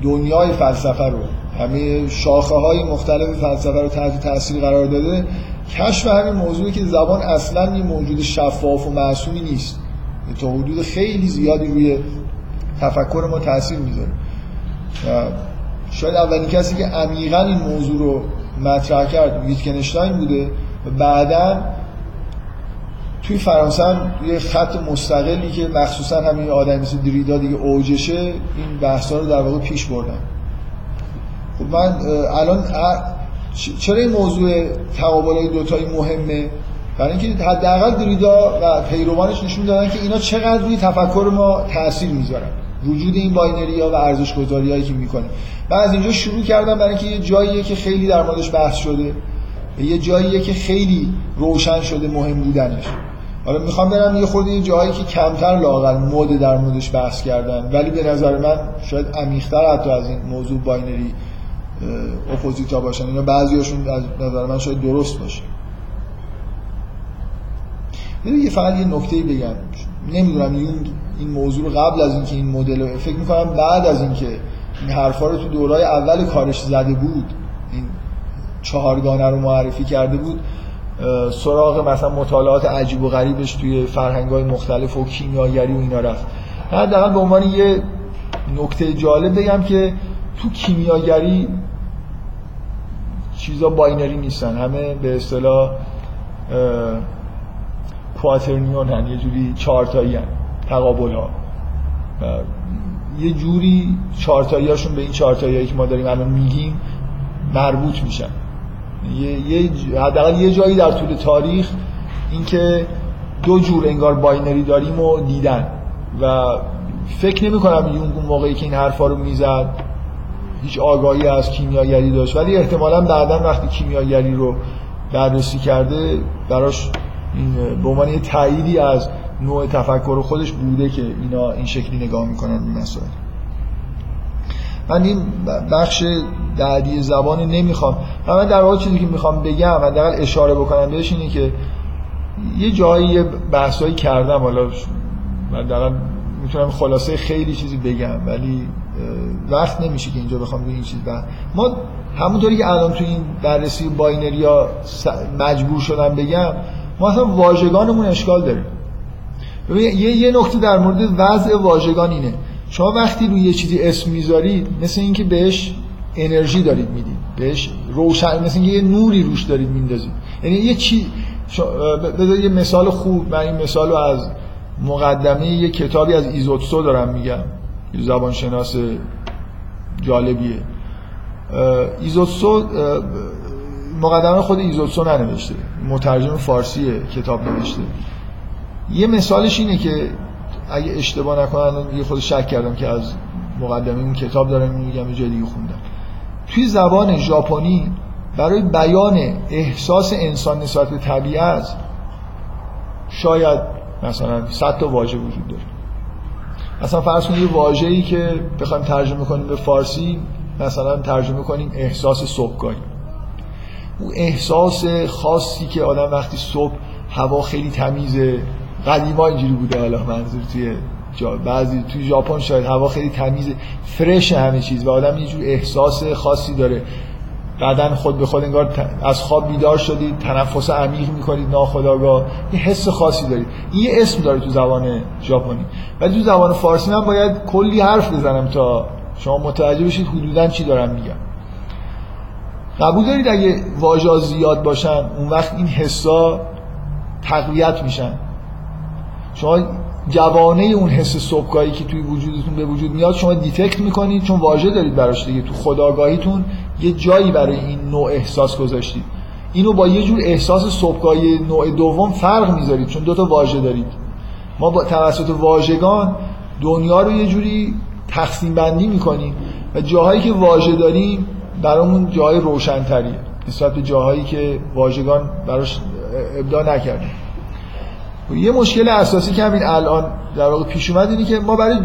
دنیای فلسفه رو همه شاخه های مختلف فلسفه رو تحت تاثیر قرار داده کشف همین موضوعی که زبان اصلا یه موجود شفاف و معصومی نیست. تا حدود خیلی زیادی روی تفکر ما تاثیر می‌ذاره. شاید اولین کسی که عمیقا این موضوع رو مطرح کرد ویتکنشتاین بوده و بعدا توی فرانسه هم یه خط مستقلی که مخصوصا همین آدمی مثل دریدا دیگه اوجشه این بحثا رو در واقع پیش بردن. خب من الان چرا این موضوع تقابل های دوتایی مهمه؟ برای اینکه حداقل دریدا و پیروانش نشون دادن که اینا چقدر روی تفکر ما تاثیر می‌ذارن. وجود این binary ها و ارزش گذاری هایی که می‌کنه. من از اینجا شروع کردم برای اینکه یه جاییه که خیلی در موردش بحث شده یه جاییه که خیلی روشن شده مهم بودنش. حالا می‌خوام برم یه خورده یه جایی که کمتر لااقل در موردش بحث کردن ولی به نظر من شاید عمیق‌تر حتی از این موضوع binary اپوزیتا باشن. اینا بعضیاشون از نظر من شاید درست باشه. یه فقط یه نکته بگم. نمی‌دونم این موضوع رو قبل از اینکه این مدل فکر می‌کنم بعد از اینکه این حرفا رو تو دورای اول کارش زده بود این چهارگانه رو معرفی کرده بود سراغ مثلا مطالعات عجیب و غریبش توی فرهنگ های مختلف و کیمیاگری و اینا رفت. حداقل به عنوان یه نکته جالب بگم که تو کیمیاگری چیزا binary نیستن. همه به اصطلاح quaternion هن یه جوری چارتایی هن تقابل ها. یه جوری چارتایی هاشون به این چارتایی که ما داریم الان میگیم مربوط میشن. یه حداقل یه جایی در طول تاریخ اینکه دو جور انگار binary داریم و دیدن. و فکر نمی کنم یونگ اون موقعی که این حرفا رو می‌زد هیچ آگاهی از کیمیاگری داشت. ولی احتمالا بعدا وقتی کیمیاگری رو بررسی کرده براش به عنوان یه تاییدی از نوع تفکر خودش بوده که اینا این شکلی نگاه می‌کنن این مسائل. من این بخش بعدی زبان نمی‌خوام. من در واقع چیزی که می‌خوام بگم حداقل اشاره بکنم بهش اینه که یه جایی بحثایی کردم. حالا من می‌تونم خلاصه خیلی چیزی بگم ولی وقت نمیشه که اینجا بخوام روی این چیز. بر ما همونطوری که الان تو این بررسی باینری ها مجبور شدم بگم ما اصلا واژگانمون اشکال داریم یه یه نکته در مورد وضع واژگان اینه. شما وقتی روی یه چیزی اسم می‌ذارید مثل اینکه بهش انرژی دارید می‌دید بهش روشن مثل اینکه یه نوری روش دارید میندازید. یعنی یه چی یه مثال خوب من این مثال از مقدمه یه کتابی از ایزوتسو دارم میگم. زبانشناس جالبیه. ایزوتسو مقدمه خود ایزوتسو ننوشته مترجم فارسی کتاب نوشته. یه مثالش اینه که اگه اشتباه نکنم یه خود شک کردم که از مقدمه اون کتاب دارم میگم یه دیگه خوندم. توی زبان ژاپنی برای بیان احساس انسان نسبت به طبیعت شاید مثلا 100 تا واژه وجود داره. مثلا فرض کنید یه واژه‌ای که بخوایم ترجمه کنیم به فارسی مثلا ترجمه کنیم احساس صبحگاهی. اون احساس خاصی که آدم وقتی صبح هوا خیلی تمیزه قدیما اینجوری بوده حالا منظور توی جا بعضی توی ژاپن شاید هوا خیلی تمیزه فرش همه چیز و آدم یه جور احساس خاصی داره. بعدا خود به خود انگار از خواب بیدار شدید تنفس عمیق می‌کنید ناخداگاه یه حس خاصی دارید. این یه اسم داره تو زبان ژاپنی. و تو زبان فارسی من باید کلی حرف بزنم تا شما متوجه بشید حدودا چی دارم میگم. قبول دارید اگه واژه زیاد باشن اون وقت این حسا تقویت میشن. شما جوانه اون حس صبحگاهی که توی وجودتون به وجود میاد شما دیتکت می‌کنید چون واژه دارید براش دیگه. تو خداگاهیتون یه جایی برای این نوع احساس گذاشتید. اینو با یه جور احساس صبحگاهی نوع دوم فرق می‌ذارید چون دو تا واژه دارید. ما با توسط واژگان دنیا رو یه جوری تقسیم بندی می‌کنیم و جاهایی که واژه داریم برامون جاهای روشنتریه نسبت به جاهایی که واژگان براش ابداع نکردیم. یه مشکل اساسی که همین الان در واقع پیش اومد اینه که ما برای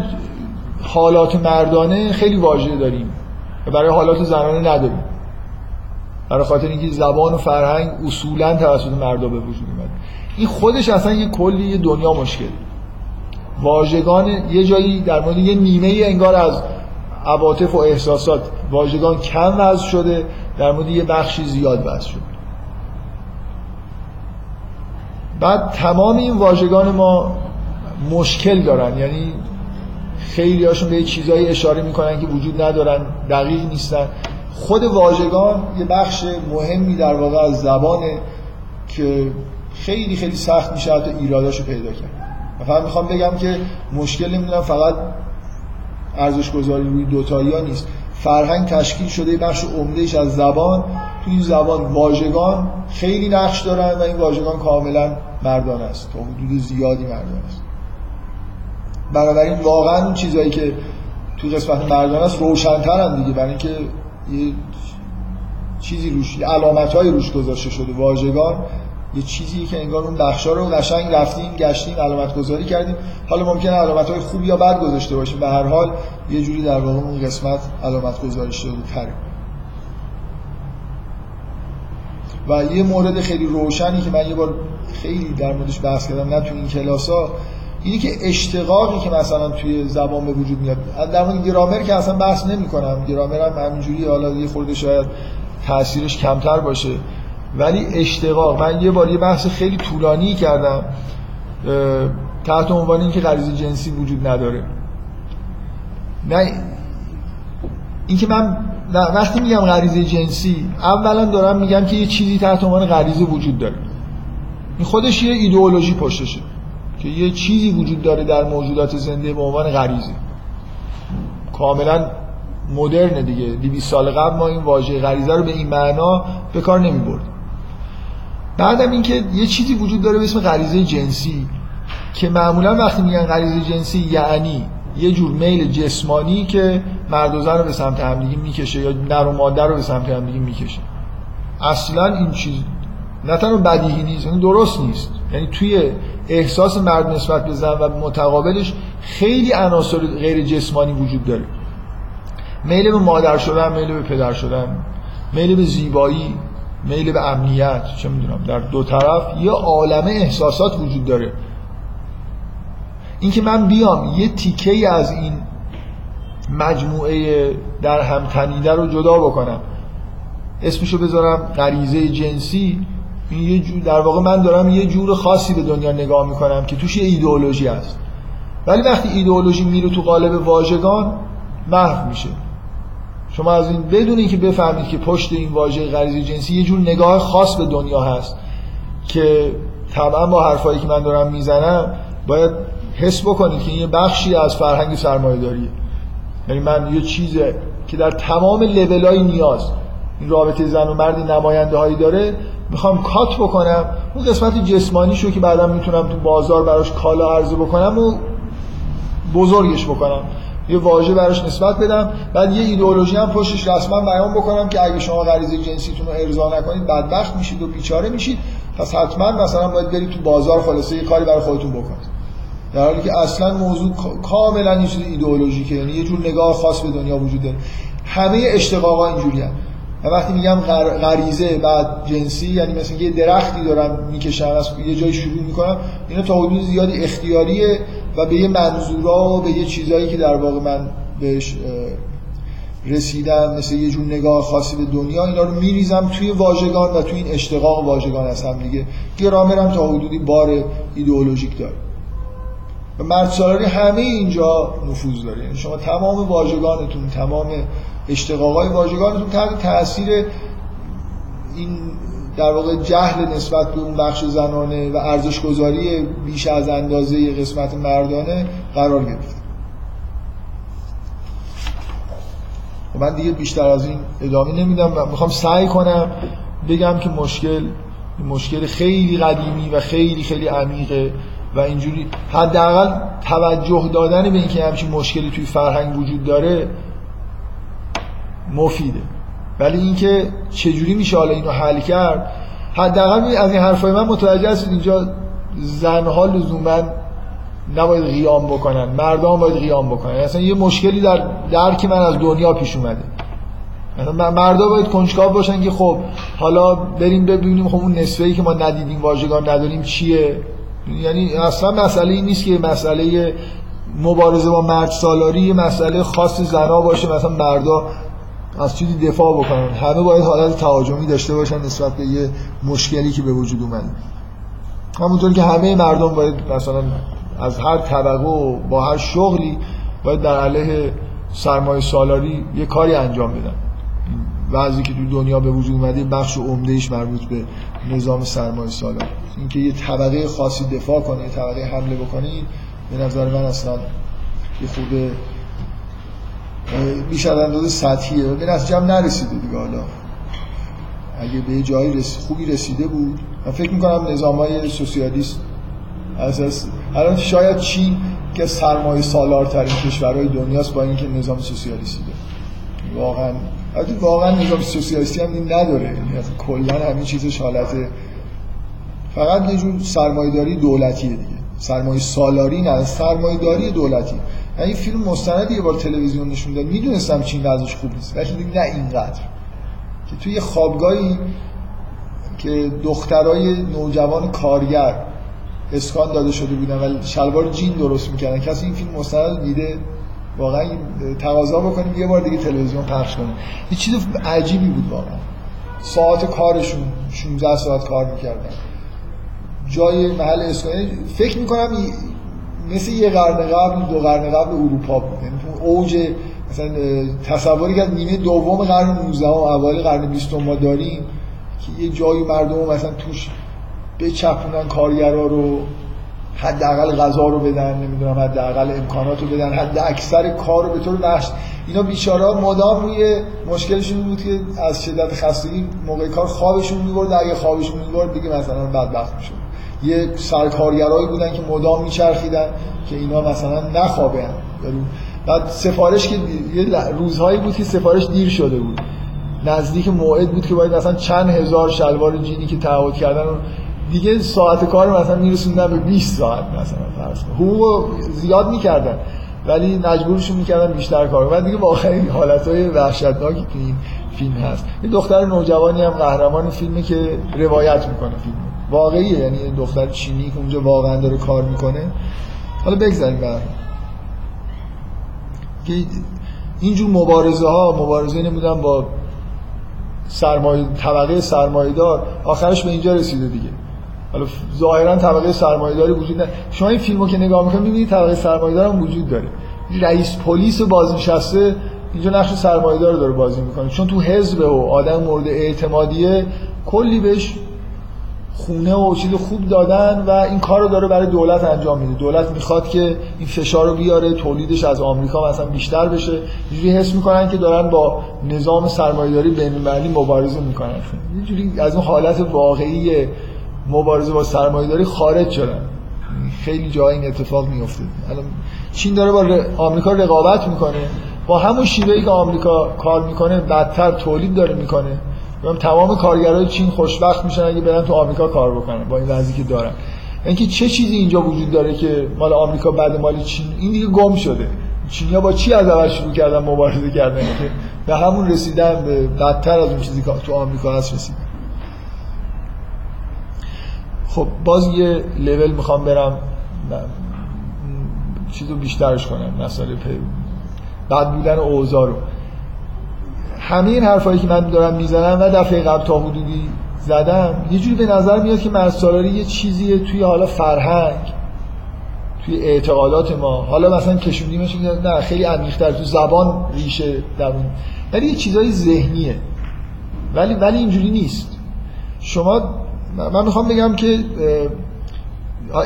حالات مردانه خیلی واژه داریم و برای حالات زنانه نداریم. برای خاطر اینکه زبان و فرهنگ اصولا توسط مردا به وجود اومد. این خودش اصلا یه کلی یه دنیا مشکل. واژگان یه جایی در مورد یه نیمه انگار از عواطف و احساسات. واژگان کم وضع شده در مورد یه بخشی زیاد وضع شده. بعد تمام این واژگان ما مشکل دارن. یعنی خیلی هاشون به چیزایی اشاره می‌کنن که وجود ندارن دقیق نیستن. خود واژگان یه بخش مهمی در واقع از زبانه که خیلی خیلی سخت میشه حتی ایراداشو پیدا کرد. فقط می‌خوام بگم که مشکل نمی‌دونم فقط ارزش گذاری روی دوتایی ها نیست. فرهنگ تشکیل شده بخش عمدهش از زبان. توی این زبان واژگان خیلی نقش دارن و این واژگان کاملا مردان است. تا حدود زیادی مردان است. بنابراین واقعا اون چیزایی که تو قسمت مردان است روشنترن دیگه. برای اینکه یه چیزی روش علامت های روش گذاشته شده. واژگان یه چیزی که انگار اون بخشا رو قشنگ رفتیم گشتیم علامت گذاری کردیم. حالا ممکنه علامت های خوب یا بد گذاشته باشیم. به هر حال یه جوری در واقع اون قسمت علامت گذاری شده تره و یه مورد خیلی روشنی که من یه بار خیلی در موردش بحث کردم نه تو این کلاس ها اینی که اشتقاقی که مثلا توی زبان به وجود میاد. در مورد گرامر که اصلا بحث نمی کنم گرامر هم همینجوری حالا یه خورده شاید تاثیرش کمتر باشه. ولی اشتقاق. من یه بار یه بحث خیلی طولانی کردم تحت عنوان اینکه غریزه جنسی وجود نداره. نه اینکه من وقتی میگم غریزه جنسی اولا دارم میگم که یه چیزی تحت عنوان غریزه وجود داره. این خودش یه ایدئولوژی پشتشه که یه چیزی وجود داره در موجودات زنده به عنوان غریزه. کاملا مدرن دیگه. 200 سال قبل ما این واژه غریزه رو به این معنا به کار نمی بردیم بعدم اینکه یه چیزی وجود داره به اسم غریزه جنسی که معمولا وقتی میگن غریزه جنسی یعنی یه جور میل جسمانی که مرد و زن رو به سمت همدیگه می‌کشه یا نر و ماده رو به سمت همدیگه می‌کشه. اصلا این چیز نه تنها بدیهی نیست یعنی درست نیست. یعنی توی احساس مرد نسبت به زن و متقابلش خیلی عناصر غیر جسمانی وجود داره. میل به مادر شدن میل به پدر شدن میل به زیبایی. میل به امنیت چه می‌دونم در دو طرف یه عالمه احساسات وجود داره. اینکه من بیام یه تیکه از این مجموعه در هم تنیده رو جدا بکنم اسمشو بذارم غریزه جنسی این یه جور در واقع من دارم یه جور خاصی به دنیا نگاه می‌کنم که توش یه ایدئولوژی هست. ولی وقتی ایدئولوژی میره تو قالب واژگان محو میشه. شما از این بدون اینکه بفهمید که پشت این واژه غریزه جنسی یه جور نگاه خاص به دنیا هست که طبعا با حرفایی که من دارم می‌زنم باید حس بکنید که این یه بخشی از فرهنگ سرمایه داریه یعنی من یه چیزه که در تمام های نیاز این رابطه زن و مردی نماینده هایی داره می‌خوام کات بکنم. اون قسمت جسمانی شو که بعدا می‌تونم تو بازار براش کالا عرضه بکنم و بزرگش بکنم. یه واژه براش نسبت بدم. بعد یه ایدئولوژی هم پشتش رسما بیان بکنم که اگه شما غریزه جنسیتون رو ارضا نکنید بدبخت میشید و بیچاره میشید. پس حتما مثلا باید برید تو بازار خلاصه یه کاری برای خودتون بکنید. در حالی که اصلا موضوع کاملا یه چیز ایدئولوژیکه. یعنی یه جور نگاه خاص به دنیا وجود داره. همه اشتقاقا اینجوری هم. و وقتی میگم غریزه بعد جنسی یعنی مثلا یه درختی دارم می‌کشم از یه جای شروع می‌کنم اینا تا حدود زیادی اختیاریه. و به یه منظورا به یه چیزایی که در واقع من بهش رسیدم مثل یه جور نگاه خاصی به دنیا اینا رو میریزم توی واژگان و توی این اشتقاق واژگان هستم دیگه. گرامرم تا حدودی بار ایدئولوژیک داره. و مرد سالاری همه اینجا نفوذ داره. یعنی شما تمام واژگانتون تمام اشتقاقای واژگانتون تحت تاثیر این در واقع جهل نسبت به اون بخش زنانه و ارزش گذاری بیش از اندازه قسمت مردانه قرار گرفت. من دیگه بیشتر از این ادامه نمیدم و می‌خوام سعی کنم بگم که مشکل مشکل خیلی قدیمی و خیلی خیلی عمیقه و اینجوری حداقل توجه دادن به اینکه همچین مشکلی توی فرهنگ وجود داره مفیده. ولی اینکه چجوری میشه حالا اینو حل کرد حداقل از این حرفای من متوجه هستید اینجا زنها لزوما نباید قیام بکنن مردان باید قیام بکنن. اصلا یه مشکلی در درک من از دنیا پیش اومده. مثلا مردا باید کنجکاو باشن که خب حالا بریم ببینیم خب اون نصفه که ما ندیدیم واژگان نداریم چیه؟ یعنی اصلا مسئله این نیست که مسئله مبارزه با مرد سالاری مسئله خاص زنا باشه مثلا مردا از چیزی دفاع بکنن. همه باید حالت تهاجمی داشته باشن نسبت به یه مشکلی که به وجود اومده. همونطور که همه مردم باید مثلا از هر طبقه و با هر شغلی باید در علیه سرمایه سالاری یه کاری انجام بدن. وضعی که تو دنیا به وجود اومده بخش عمدهش مربوط به نظام سرمایه سالاری. اینکه یه طبقه خاصی دفاع کنه یه طبقه حمله بکنه به نظر من اصلا یه خورده بیش از اندازه سطحیه. به نتیجه هم نرسیده دیگه حالا. اگه به جایی رس... خوبی رسیده بود. من فکر می‌کنم نظام های سوسیالیست اساس الان شاید چین که سرمایه سالارترین کشورهای دنیاست با اینکه نظام سوسیالیستی داره. واقعا. واقعا نظام سوسیالیستی هم این نداره. یعنی کلا همین چیزش حالت فقط یه جور سرمایه‌داری دولتیه دیگه. سرمایه سالاری نه سرمایه‌داری دولتی من این فیلم مستند یه بار تلویزیون نشون داد. می‌دونستم چین وضعش خوب نیست ولی نه اینقدر. که توی خوابگاهی که دخترای نوجوان کارگر اسکان داده شده بودن و شلوار جین درست می‌کردن کسی این فیلم مستند دیده واقعا تقاضا بکنیم یه بار دیگه تلویزیون پخش کنیم. یه چیز عجیبی بود واقعا. ساعت کارشون 16 ساعت کار می‌کردن. جای محل اسکانی فکر می‌کنم مثل یه قرن قبل دو قرن قبل اروپا بود. یعنی تو اوج مثلا تصوری که نیمه دوم قرن 19 و اوایل قرن 20 ما داریم که یه جایی مردم مثلا توش بچپونن کارگرا رو حداقل غذا رو بدن نمی‌دونم حداقل امکانات رو بدن حد اکثر کار رو به طور وحش اینا بیچارا مدام روی مشکلشون بود که از شدت خستگی موقع کار خوابشون می‌برد اگه خوابشون می‌برد دیگه مثلا بدبخت می‌شد. یه سرکارگرایی بودن که مدام میچرخیدن که اینا مثلا نخوابن. بعد سفارش که یه روزهایی بود که سفارش دیر شده بود. نزدیک موعد بود که باید مثلا چند هزار شلوار جینی که تعهد کردن دیگه ساعت کار مثلا میرسوندن به 20 ساعت مثلا فرض حقوق زیاد می‌کردن ولی مجبورشون می‌کردن بیشتر کار و دیگه واقعا حالتهای وحشتناکی تو این فیلم هست. یه دختر نوجوانی هم قهرمان فیلمه که روایت می‌کنه فیلم واقعیه یعنی این دختر چینی که اونجا واقعا داره کار می‌کنه. حالا بگذاریم بعد که اینجور مبارزه ها مبارزه نمی‌دونم با سرمایه طبقه سرمایه‌دار آخرش به اینجا رسیده دیگه. حالا ظاهرا طبقه سرمایه‌داری وجود نداره. شما این فیلمو که نگاه می‌کنید می‌بینید طبقه سرمایه‌دار هم وجود داره. رئیس پلیس بازنشسته اینجا نقش سرمایه‌دار داره بازی می‌کنه. چون تو حزب و آدم مورد اعتمادیه کلی بهش خونه و چیز خوب دادن و این کار رو داره برای دولت انجام میده. دولت می‌خواد که این فشار رو بیاره تولیدش از آمریکا مثلا بیشتر بشه. اینجوری حس می‌کنن که دارن با نظام سرمایه‌داری بین‌المللی مبارزه می‌کنن. اینجوری از اون حالت واقعی مبارزه با سرمایه‌داری خارج شدن. خیلی جای این اتفاق میفته الان چین داره با آمریکا رقابت می‌کنه. با همون شیوهی که آمریکا کار می‌کنه بدتر تولید داره می‌کنه. تمام کارگرای چین خوشبخت میشن اگه برن تو آمریکا کار بکنن با این وضعی که دارن. اینکه چه چیزی اینجا وجود داره که مال آمریکا بعد مال چین؟ این دیگه گم شده. چینیا با چی از اول شروع کردن مبارزه کردن که به همون رسیدن به بدتر از اون چیزی که تو آمریکا هست رسیدن. خب باز یه لول می‌خوام برم. چیزو بیشترش کنم مسئله بعد بودن اوضاع رو. همه این حرفایی که من دارم می‌زنم و دفعه قبل تا حدودی زدم یه جوری به نظر میاد که مرسالاری یه چیزیه توی حالا فرهنگ توی اعتقادات ما. حالا مثلا کشوندیمش نه خیلی عمیق‌تر تو زبان ریشه درون ولی یه چیزای ذهنیه. ولی ولی اینجوری نیست. شما من می‌خوام بگم که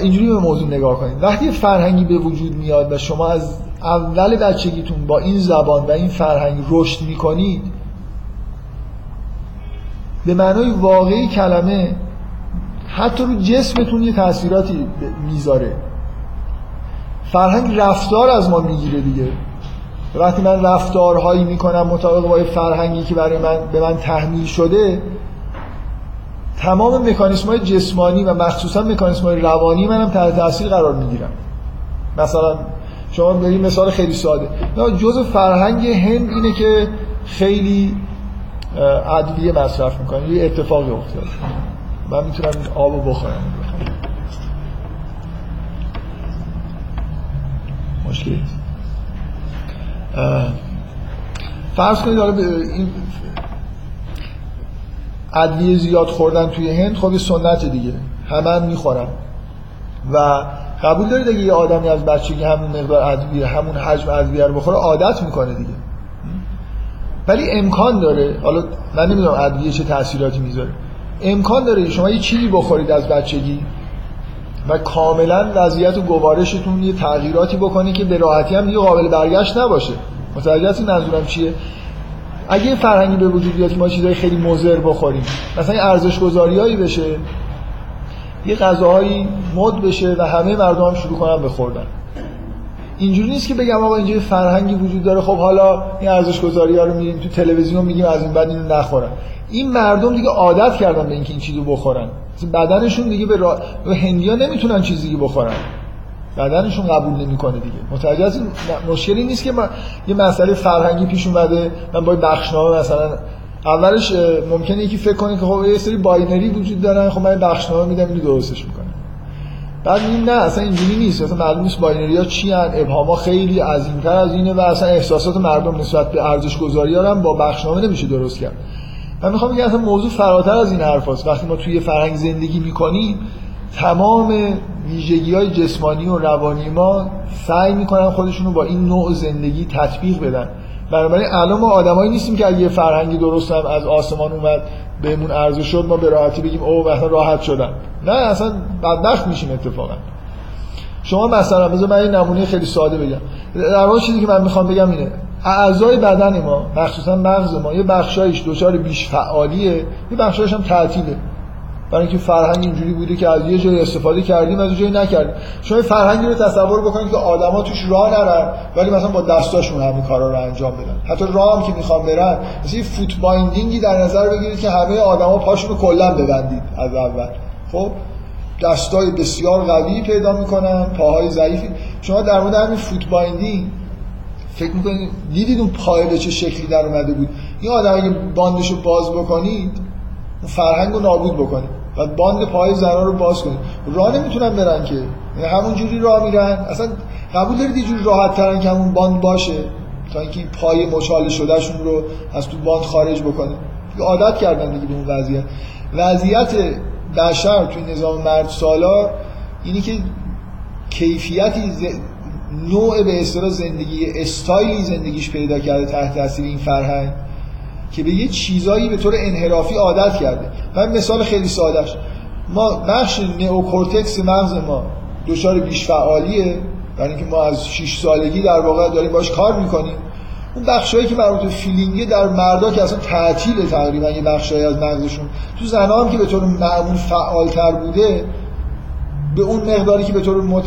اینجوری به موضوع نگاه کنید. وقتی فرهنگی به وجود میاد و شما از اول بچگیتون با این زبان و این فرهنگ رشد می‌کنید به معنای واقعی کلمه حتی رو جسمتون یه تاثیراتی می‌ذاره. فرهنگ رفتار از ما می‌گیره دیگه. وقتی من رفتارهایی می‌کنم مطابق با فرهنگی که برای من به من تحمیل شده تمام مکانیسم های جسمانی و مخصوصا مکانیسم های روانی منم تحت تاثیر قرار می‌گیرم. مثلا شما بریم مثال خیلی ساده. جز فرهنگ هند اینه که خیلی ادویه مصرف می‌کنن یه اتفاقی افتاد. من می‌تونم آب بخورم. مشکلی فرض کنید حالا این ادویه زیاد خوردن توی هند خب سنت دیگه. همه هم می‌خورن. و قبول دارید اگه یه آدمی از بچگی همون مقدار ادویه همون حجم ادویه رو بخوره عادت می‌کنه دیگه. ولی امکان داره حالا من نمی‌دونم ادویه چه تاثیراتی می‌ذاره. امکان داره شما یه چیزی بخورید از بچگی و کاملا وضعیت و گوارشتون یه تغییراتی بکنه که به راحتی هم دیگه قابل برگشت نباشه. متوجه هستین منظورم چیه؟ اگه فرهنگی به وجود بیاد که ما چیزای خیلی مضر بخوریم مثلا ارزش گذاریایی بشه یه غذاهایی مد بشه و همه مردم هم شروع کنن بخوردن اینجوری نیست که بگم آقا اینجا فرهنگی وجود داره خب حالا این ارزش گذاری ها رو میریم تو تلویزیون میگیم از این بعد اینو نخورن. این مردم دیگه عادت کردن به اینکه این چیزو بخورن. بدنشون دیگه به, را... به هندیا نمی‌تونن چیزی بخورن. بدنشون قبول نمی‌کنه دیگه. متوجه از مشکلی نیست که ما یه مسئله فرهنگی پیش اومده من با بخشنامه مثلا اولش ممکنه یکی فکر کنه که خب یه سری باینری وجود دارن خب من بخشنامه میدم اینو درستش می‌کنه بعد این نه اصلا اینجوری نیست. اصلا معلوم نیست باینری ها چی هن. ابهام خیلی عظیمتر از اینه و اصلا احساسات مردم نسبت به ارزش گذاری هم با بخشنامه نمیشه درست کرد. من می‌خوام بگم اصلا موضوع فراتر از این حرف هست. وقتی ما توی فرهنگ زندگی می‌کنیم تمام ویژگی های جسمانی و روانی ما سعی می‌کنن خودشون رو با این نوع زندگی تطبیق بدن. بنابراین الان ما آدمایی نیستیم که یه فرهنگی درست هم از آسمان اومد بهمون عرضه شد ما به راحتی بگیم او مثلا راحت شدم نه اصلا بدبخت میشیم اتفاقا. شما مثلا بذار من این نمونه خیلی ساده بگم. در واقع چیزی که من می‌خوام بگم اینه اعضای بدن ما مخصوصا مغز ما یه بخشایش دچار بیش فعالیه یه بخشایش هم تعطیله. برای اینکه فرهنگ اینجوری بوده که از یه جای استفاده کردیم از یه جایی نکردیم. شما فرهنگی رو تصور بکنید که آدما توش راه نرن ولی مثلا با دستاشون همین کارا رو انجام بدن. حتی راه هم که می‌خوان برن مثل یه foot binding ی در نظر بگیرید که همه آدما پاشون رو کلا ببندید از اول. خب؟ دستای بسیار قوی پیدا می‌کنن پاهای ضعیفی. شما در مورد همین foot binding فکر می‌کنید دیدید اون پای به چه شکلی در اومده بود؟ این آدم اگه باندشو باز بکنید اون فرهنگ رو نابود بکنید و باند پای زنان رو باز کنید راه نمی‌تونن برن که. یعنی همون جوری راه میرن. اصلا قبول دارید یه جوری راحت ترن که همون باند باشه؟ تا اینکه این پای مچاله شدهشون رو از تو باند خارج بکنه. عادت کردن دیگه به اون وضعیت. وضعیت بشر توی نظام مرد سالار اینی که کیفیتی ز... نوع به اصطلاح زندگی استایلی زندگیش پیدا کرده تحت تاثیر این فرهنگ. که به یه چیزایی به طور انحرافی عادت کرده. من مثال خیلی سادهش ما بخش نئوکورتکس مغز ما دچار بیش فعالیه برای اینکه ما از 6 سالگی در واقع داریم باش کار می‌کنیم. اون بخشایی که مربوط به فیلینگه در مردا که اصلا تعطیل تقریبا یه بخشایی از مغزشون تو زنا هم که به طور معمول فعالتر بوده به اون مقداری که به طور مت...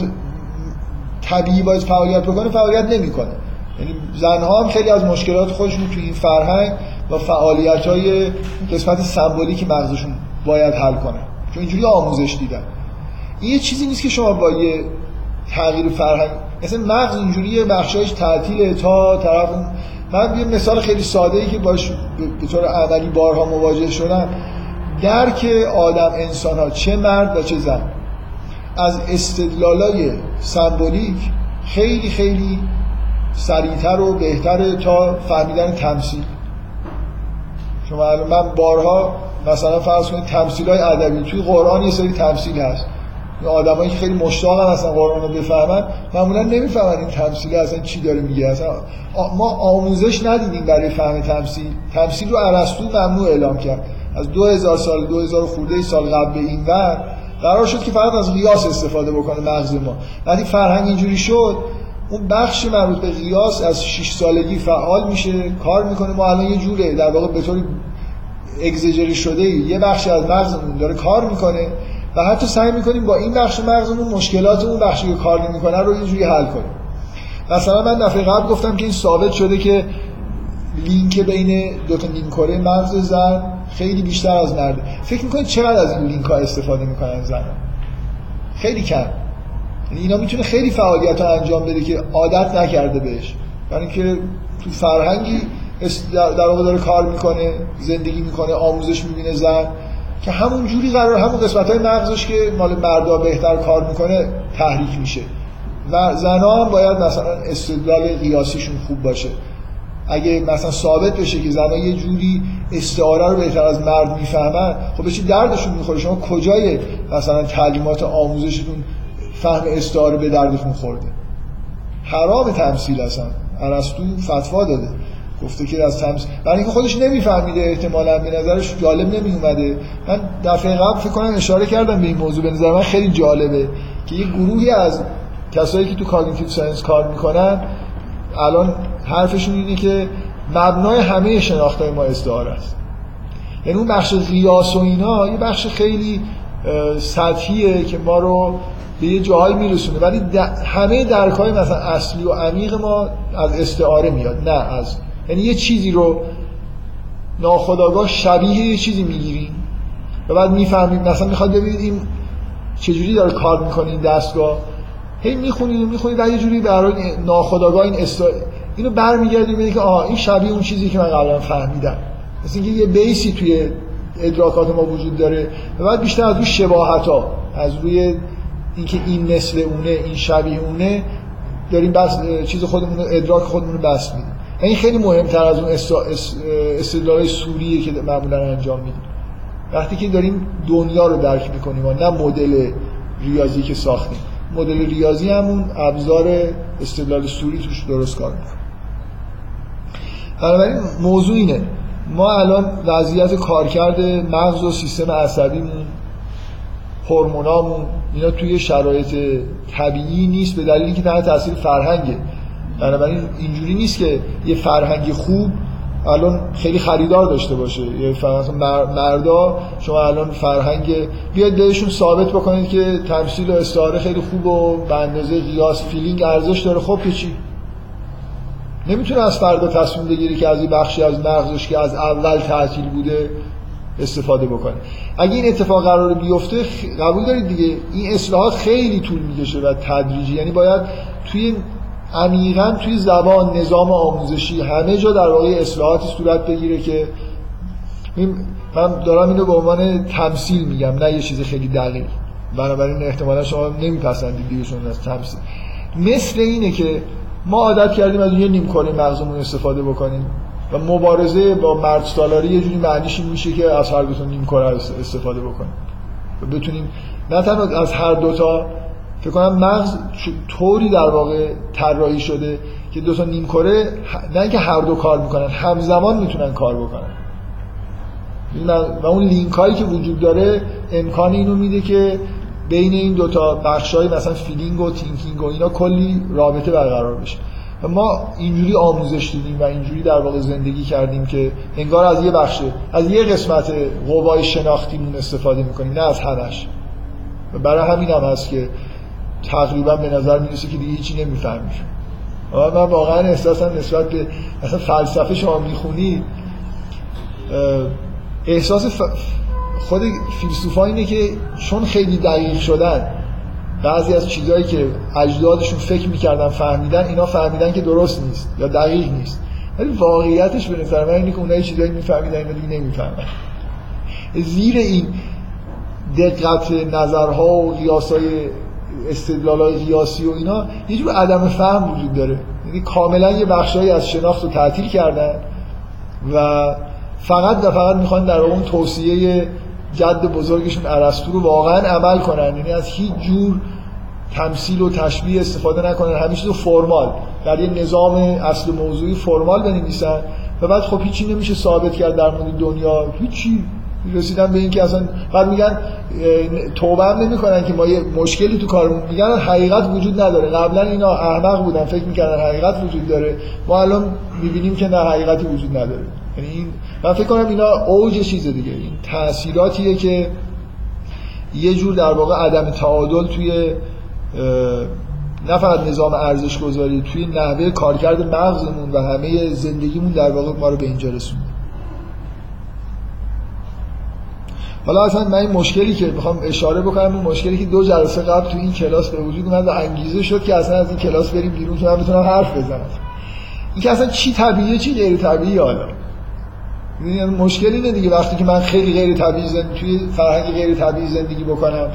طبیعی باید فعالیت بکنه فعالیت نمی‌کنه. یعنی زنها هم خیلی از مشکلات خودشون تو این فرهنگ و فعالیت های قسمت سمبولیک مغزشون باید حل کنه. چون اینجوری آموزش دیدن. این یه چیزی نیست که شما با یه تغییر فرهنگ مثلا مغز اینجوری یه بخشایش تعطیل تا طرف من یه مثال خیلی ساده ای که باش به طور عملی بارها مواجه شدم. درک آدم انسان ها چه مرد و چه زن. از استدلالای سمبولیک خیلی خیلی سریعتر و بهتره تا فهمیدن تمثیل. شما من بارها مثلا فرض کنید تمثیل های ادبی توی قرآن یه سری تمثیل هست. آدمایی که خیلی مشتاقن اصلا قرآن رو بفهمن معمولا نمی‌فهمن این تمثیل اصلا چی داره میگه. اصلا ما آموزش ندیدیم برای فهم تمثیل. تمثیل رو ارسطو ممنوع اعلام کرد. از 2000 سال 2000 خورده سال قبل این ور قرار شد که فقط از قیاس استفاده بکنه مغز ما. وقتی فرهنگ اینجوری شد. اون بخش مربوط به قیاس از 6 سالگی فعال میشه کار می‌کنه. ما الان یه جوره در واقع به طور اگزجری شده یه بخشی از مغزمون داره کار می‌کنه و حتی سعی می‌کنیم با این بخش مغزمون مشکلات اون بخشی که کار نمی‌کنه رو یه جوری حل کنیم. مثلا من دفعه قبل گفتم که این ثابت شده که لینک بین دو تا نیمکره مغز زن خیلی بیشتر از مرد. فکر می‌کنید چقدر از این لینک ها استفاده می‌کنن زن خیلی کم. اینا می‌تونه خیلی فعالیت ها انجام بده که عادت نکرده بهش. برای اینکه تو فرهنگی در واقع داره کار می‌کنه زندگی می‌کنه آموزش می‌بینه زن که همون جوری قرار همون قسمت های مغزش که مال مردا بهتر کار می‌کنه تحریک میشه. و زنها هم باید مثلا استدلال قیاسیشون خوب باشه. اگه مثلا ثابت بشه که زنها یه جوری استعاره رو بهتر از مرد می‌فهمن خب به چی دردشون می‌خوره؟ شما کجای مثلا تعلیمات آموزشتون فهم استعاره به دردتون خورده. حرام تمثیل اصلا. ارسطو فتوا داده. گفته که از تمثیل برای اینکه خودش نمیفهمیده احتمالا به نظرش جالب نمی اومده من دفعه قبل فکر کنم اشاره کردم به این موضوع. به نظر من خیلی جالبه که یه گروهی از کسایی که تو cognitive science کار می‌کنن الان حرفشون اینه که مبنای همه شناختهای ما استعاره است. یعنی اون بخش قیاس و اینا یه بخش خیلی سطحیه که ما رو به یه جاهایی میرسونه. ولی همه درکای مثلا اصلی و عمیق ما از استعاره میاد نه از یعنی یه چیزی رو ناخداگاه شبیه یه چیزی می‌گیریم و بعد می‌فهمیم مثلا می‌خواد ببینید این چجوری داره کار می‌کنه این دستگاه. هی می‌خونید و می‌خونید و یه جوری برای ناخداگاه این استا... اینو برمیگردیم که آها این شبیه اون چیزی که من قبلا فهمیدم. مثل اینکه یه بیسی توی ادراکات ما وجود داره و بعد بیشتر از روی شباهت ها از روی اینکه این مثل اونه این شبیه اونه داریم بس چیز خودمون ادراک خودمون رو بس میدیم. این خیلی مهمتر از اون استدلال سوریه که معمولا انجام میدیم. وقتی که داریم دنیا رو درک می‌کنیم و نه مدل ریاضی که ساختیم. مدل ریاضی همون ابزار استدلال سوری توش درست کار می‌کنه. بنابراین موضوع اینه ما الان وضعیت کارکرد مغز و سیستم عصبیمون هورمونامون اینا توی شرایط طبیعی نیست به دلیلی که تحت تاثیر فرهنگه. بنابراین اینجوری نیست که یه فرهنگ خوب الان خیلی خریدار داشته باشه. یه مردا شما الان فرهنگ بیاد بهشون ثابت بکنید که تمثیل و استعاره خیلی خوب و به اندازه قیاس فیلینگ ارزش داره. خب چی؟ نمی‌تونه از فردا تصمیم بگیری که از این بخشی از مغزش که از اول تعطیل بوده استفاده بکنه. اگه این اتفاق قرار بیفته قبول دارید دیگه؟ این اصلاحات خیلی طول می‌کشه و تدریجی. یعنی باید توی عمیقا توی زبان نظام آموزشی همه جا در واقع اصلاحاتی صورت بگیره که من دارم اینو به عنوان تمثیل میگم نه یه چیز خیلی دقیق. بنابراین احتمالا شما نمیپسندید دیگه از تمثیل. مثل اینه که ما عادت کردیم از یه نیمکره مغزمون استفاده بکنیم و مبارزه با مرد سالاری یه جوری معنیش این میشه که از هر دوتا نیمکره استفاده بکنیم. و بتونیم نه تنها از هر دوتا فکر کنم مغز طوری در واقع طراحی شده که دو تا نیم کره نه اینکه هر دو کار می‌کنن همزمان می‌تونن کار بکنن. و اون لینک هایی که وجود داره امکان اینو میده که بین این دوتا بخش های مثلا feeling و thinking و اینا کلی رابطه برقرار بشه و ما اینجوری آموزش دیدیم و اینجوری در واقع زندگی کردیم که انگار از یه بخش از یه قسمت قوای شناختیمون استفاده می‌کنیم نه از همش. و برای همین هم هست که تقریبا به نظر می‌رسه که دیگه هیچی نمی‌فهمیم. من واقعا احساسم نسبت به مثلا فلسفه شما می‌خونی احساس ف... خود فیلسوفا اینه که چون خیلی دقیق شدن بعضی از چیزهایی که اجدادشون فکر می‌کردن فهمیدن اینا فهمیدن که درست نیست یا دقیق نیست. ولی واقعیتش به نظر من اینه که اونایی چیزایی میفهمیدن اینا دیگه نمی‌فهمن. زیر این دقت نظرها و قیاسای استدلال های قیاسی و اینا یه جور عدم فهم وجود داره. یعنی کاملا یه بخشایی از شناخت رو تعطیل کردن و فقط و فقط می‌خوان در اون توصیه جد بزرگشون ارسطو رو واقعا عمل کنن. یعنی از هیچ جور تمثیل و تشبیه استفاده نکنن. همه چیز فرمال در یه نظام اصل موضوعی فرمال بنویسن و بعد خب هیچی نمیشه ثابت کرد در مورد دنیا. هیچی. رسیدن به اینکه اصلا بعد میگن توبه هم نمی‌کنن که ما یه مشکلی تو کارمون میگن. حقیقت وجود نداره. قبلا اینا احمق بودن فکر می‌کردن حقیقت وجود داره. ما الان می‌بینیم که نه حقیقتی وجود نداره. یعنی این من فکر کنم اینا اوج چیز دیگه. این تاثیراتیه که یه جور در واقع عدم تعادل توی نه فقط نظام ارزش گذاری توی نحوه کارکرد مغزمون و همه زندگیمون در واقع ما رو به اینجا رسونده حالا اصلا من این مشکلی که می‌خوام اشاره بکنم این مشکلی که دو جلسه قبل تو این کلاس به وجود اومد و انگیزه شد که اصلا از این کلاس بریم بیرون که من بتونم حرف بزنم. این که اصلا چی طبیعیه چی غیر طبیعی حالا؟ مشکل اینه دیگه. وقتی که من خیلی غیر طبیعی زندگی توی فرهنگ غیر طبیعی زندگی بکنم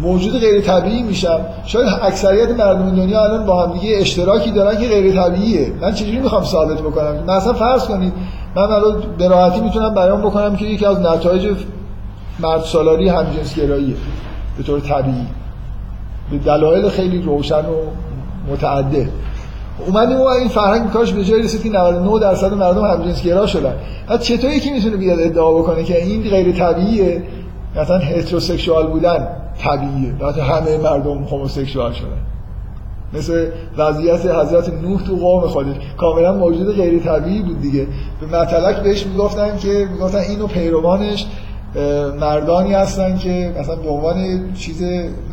موجود غیر طبیعی میشم. شاید اکثریت مردم دنیا الان با هم دیگه اشتراکی دارن که غیر طبیعیه. من چجوری می‌خوام ثابت بکنم؟ مثلا فرض کنید من الان به راحتی می‌تونم بیان بکنم که یکی از نتایج مرد سالاری گراییه به طور طبیعی. به دلایل خیلی روشن و متعدد. اومدیم و این فرهنگ کاش به جای رسید که 99 درصد مردم گرا شدن. بعد چطور یکی می‌تونه بیاد ادعا بکنه که این غیر طبیعیه؟ مثلا هتروسکسوال بودن طبیعیه. بعد همه مردم هوموسکسوال شدن. مثل وضعیت حضرت نوح تو قوم خودش. کاملا موجود غیر طبیعی بود دیگه. به مطلق بهش می‌گفتن که می‌گفتن اینو پیروانش مردانی هستن که مثلا به عنوان چیز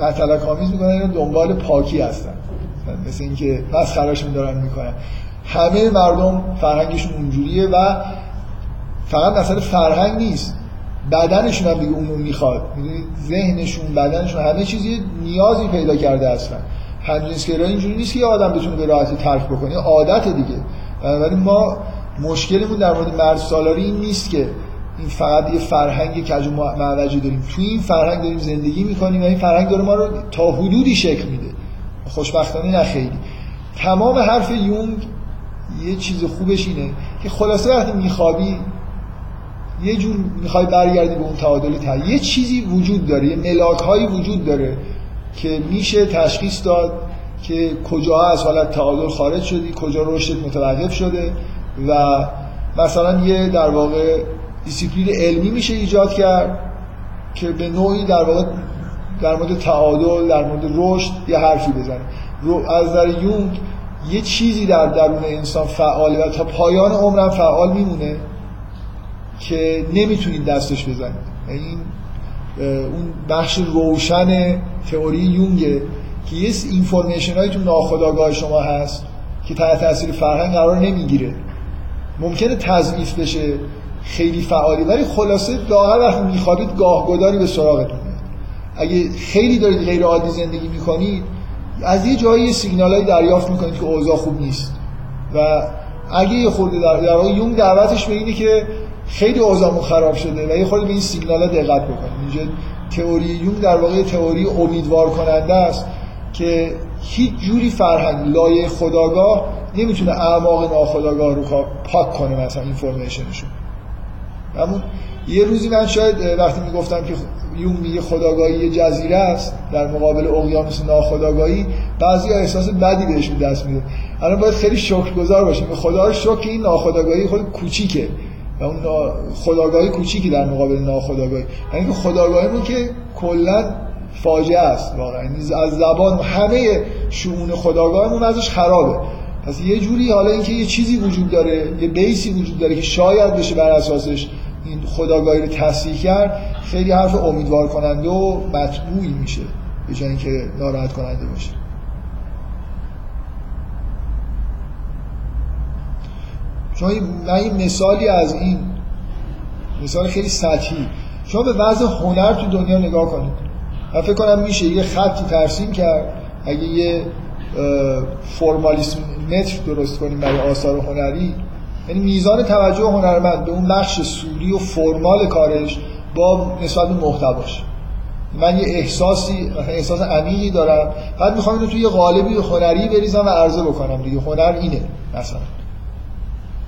مطلق آمیز می‌کنن اینو دنبال پاکی هستن. مثل اینکه مسخرهشون دارن می‌کنن. همه مردم فرهنگشون اونجوریه و فقط مثلا فرهنگ نیست. بدنشون هم دیگه اونو می‌خواد. ذهنشون بدنشون همه چیزی نیازی پیدا کرده اصلا همجنسگرایی اینجوری نیست که یه آدم بتونه به راحتی ترک بکنه. عادت دیگه. بنابراین ما مشکلمون در مورد مرد سالاری این نیست که این فقط یه فرهنگ کج و معوجی داریم. توی این فرهنگ داریم زندگی می‌کنیم و این فرهنگ داره ما رو تا حدودی شکل میده. خوشبختانه نه خیلی. تمام حرف یونگ یه چیز خوبش اینه که خلاصه وقتی میخوابی یه جور می‌خوای برگردی به اون تعادل تا یه چیزی وجود داره یه ملاک هایی وجود داره که میشه تشخیص داد که کجا از حالت تعادل خارج شدی کجا رشدت متوقف شده و مثلا یه در واقع دیسیپلین علمی میشه ایجاد کرد که به نوعی در واقع در مورد تعادل در مورد رشد یه حرفی بزنه از نظر یونگ یه چیزی در درون انسان فعاله و تا پایان عمرم فعال میمونه که نمی‌تونید دستش بزنید این اون بخش روشن تئوری یونگه که یه اینفورمیشن هایی تو ناخودآگاه شما هست که تحت تاثیر فرهنگ قرار نمی‌گیره. ممکنه تضعیف بشه خیلی فعالی ولی خلاصه لاغر وقتی میخوابید گاهگداری به سراغتون. اگه خیلی دارید غیر عادی زندگی می‌کنید از یه جایی سیگنالایی دریافت می‌کنید که اوضاع خوب نیست. و اگه یه خورده در, در واقع یونگ دعوتش به اینه که خیلی اوضاعمون خراب شده و یه خورده به این سیگنالا دقت بکنید. اینجا تئوری یونگ در واقع تئوری امیدوار کننده است که هیچ جوری فرهنگ لایه خداگاه نمی‌تونه اعماق ناخداگاه رو پاک کنه مثلا اینفورمیشنشون. اما یه روزی من شاید وقتی می‌گفتم که یون میگه خداگاهی یه جزیره است در مقابل اقیانوس ناخداگاهی بعضی ها احساس بدی بهشون دست میده. الان باید خیلی شکرگزار باشیم. به خدا رو شکر این ناخداگاهی خود کوچیکه. و اون خداگاهی کوچیکی در مقابل ناخداگاهی. یعنی که خداگاهیمون که کلا فاجعه است واقعا. یعنی از زبان همه شؤون خداگاهمون ازش خرابه. پس یه جوری حالا اینکه یه چیزی وجود داره یه بیسی وجود داره که شاید بشه بر اساسش این خداگاهی رو تصحیح کرد خیلی حرف امیدوار کننده و مطبوعی میشه به جای اینکه ناراحت کننده باشه. شما من این مثالی از این مثال خیلی سطحی. شما به وضع هنر تو دنیا نگاه کنید. من فکر کنم میشه یه خطی ترسیم کرد. اگه یه فرمالیسم متر درست کنیم برای آثار هنری یعنی میزان توجه هنرمند به اون بخش سوری و فرمال کارش با نسبت به محتواش. من یه احساسی احساس عمیقی دارم. بعد می‌خوام اینو توی یه قالبی هنری بریزم و عرضه بکنم دیگه. هنر اینه مثلا.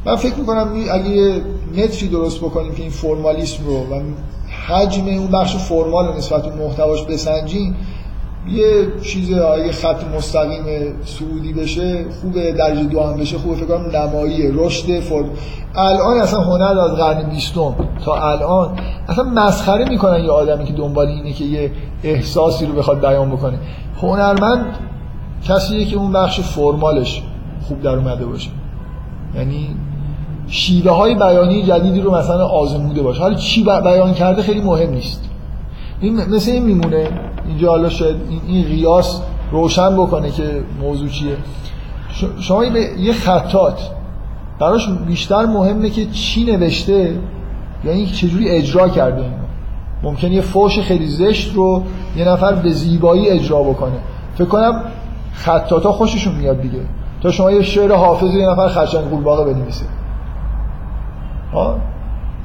من فکر می‌کنم اگه یه متری درست بکنیم که این فرمالیسم رو و حجم اون بخش فرمال رو نسبت به محتواش بسنجیم یه چیز یه خط مستقیم سعودی بشه خوبه درجه دو هم بشه خوبه. فکر کنم نمایی رشد فرد الان اصلا هنر از قرن بیستم تا الان اصلا مسخره می‌کنن یه آدمی که دنبال اینه که یه احساسی رو بخواد بیان بکنه. هنرمند کسیه که اون بخش فرمالش خوب در اومده باشه. یعنی شیوه های بیانی جدیدی رو مثلا آزموده باشه. حالا چی بیان کرده خیلی مهم نیست. این مثل این میمونه. اینجا حالا شاید این قیاس روشن بکنه که موضوع چیه. شما یه خطات براش بیشتر مهمه که چی نوشته یعنی چجوری اجرا کرده اینو. ممکنه یه فوش خیلی زشت رو یه نفر به زیبایی اجرا بکنه. فکر کنم خطاتا خوششون میاد دیگه. تا شما یه شعر حافظ یه نفر خرچنگ قولباغه بنویسه.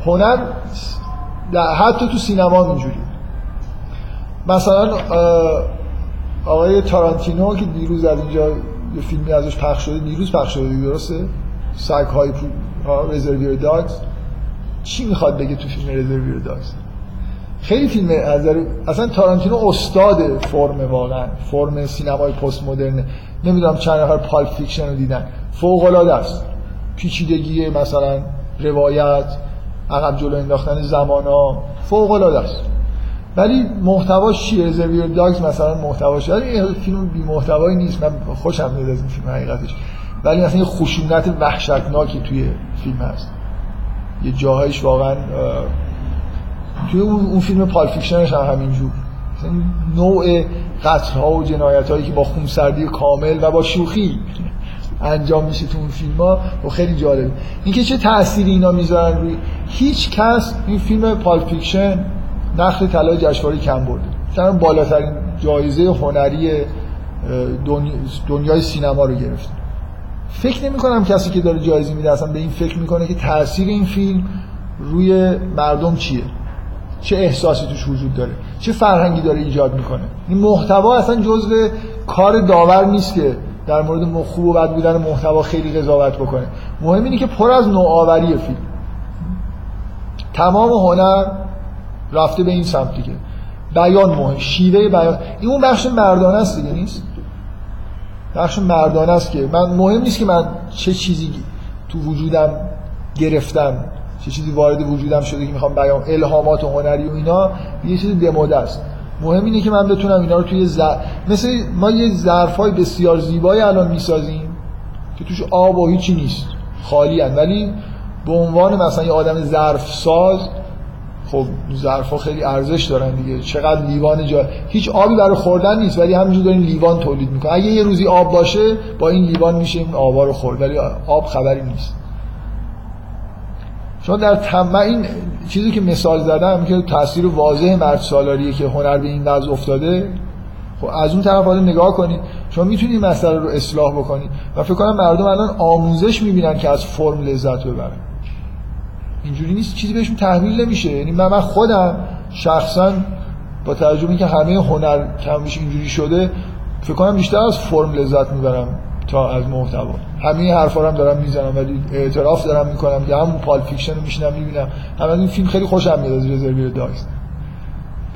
هنر حتی تو سینما اینجوری مثلا آقای تارانتینو که دیروز از اینجا یه فیلمی ازش پخش شده دیروز پخش شده درسته؟ سگ های Reservoir Dogs چی می‌خواد بگه تو فیلم Reservoir Dogs خیلی فیلم از اصلا تارانتینو استاد فرم واقعا فرم سینمای پست مدرن نمی‌دونم چند نفر Pulp Fiction رو دیدن. فوق العاده است. پیچیدگی مثلا روایت عقب جلو انداختن زمانا فوق العاده است. ولی محتواش چیه؟ رزرویر داگز مثلا محتواش این فیلم بی محتوایی نیست. من خوشم میاد از این فیلم حقیقتش. ولی مثلا یه خشونت وحشتناکی توی فیلم هست. یه جاهایش واقعا توی اون فیلم پال فیکشنش هم همینجور. نوع قتل ها و جنایت هایی که با خونسردی کامل و با شوخی انجام میشه تو اون فیلم ها و خیلی جالبه. اینکه چه تأثیری اینا می‌ذارن روی هیچ کس این فیلم Pulp Fiction نخل طلای جشنواره کن برده. مثلا بالاترین جایزه هنری دنیای سینما رو گرفت. فکر نمی کنم کسی که داره جایزه میده اصلا به این فکر می‌کنه که تاثیر این فیلم روی مردم چیه. چه احساسی توش وجود داره. چه فرهنگی داره ایجاد می‌کنه. این محتوا اصلا جزء کار داور نیست که در مورد خوب و بد بودن محتوا خیلی قضاوت بکنه. مهم اینه که پر از نوآوری فیلم. تمام هنر رفته به این سمت دیگه. بیان مهم. شیوه بیان. این اون بخش مردانه است دیگه نیست؟ بخش مردانه است که من مهم نیست که من چه چیزی تو وجودم گرفتم چه چیزی وارد وجودم شده که می‌خوام بیان. الهامات و هنری و اینا یه چیز دموده است. مهم اینه که من بتونم اینا رو توی زر... مثل ما یه ظرفای بسیار زیبایی الان می‌سازیم که توش آب و هیچی نیست. خالی هن. ولی به عنوان مثلا یه آدم ظرف ساز خب ظرفا خیلی ارزش دارن دیگه. چقدر لیوان جا هیچ آبی برای خوردن نیست ولی همینجور دارین لیوان تولید می‌کنه اگه یه روزی آب باشه با این لیوان میشه این آبا رو خورد ولی آب خبری نیست. شما در تم این چیزی که مثال زدم که تاثیر واضح مرد سالاریه که هنر به این وضع افتاده خب از اون طرف حالا نگاه کنید. شما می‌تونید مسئله رو اصلاح بکنید. و فکر کنم مردم الان آموزش می‌بینن که از فرم لذت ببرن. اینجوری نیست چیزی بهشون تحمیل نمیشه. یعنی من, من خودم شخصا با توجه که همه هنر کمش اینجوری شده فکر کنم بیشتر از فرم لذت می‌برم تا از محتوا. همه حرفا هم دارم می‌زنم ولی اعتراف دارم می‌کنم که همون Pulp Fiction رو میشینم می‌بینم. هم این فیلم خیلی خوشم میاد از Reservoir Dogs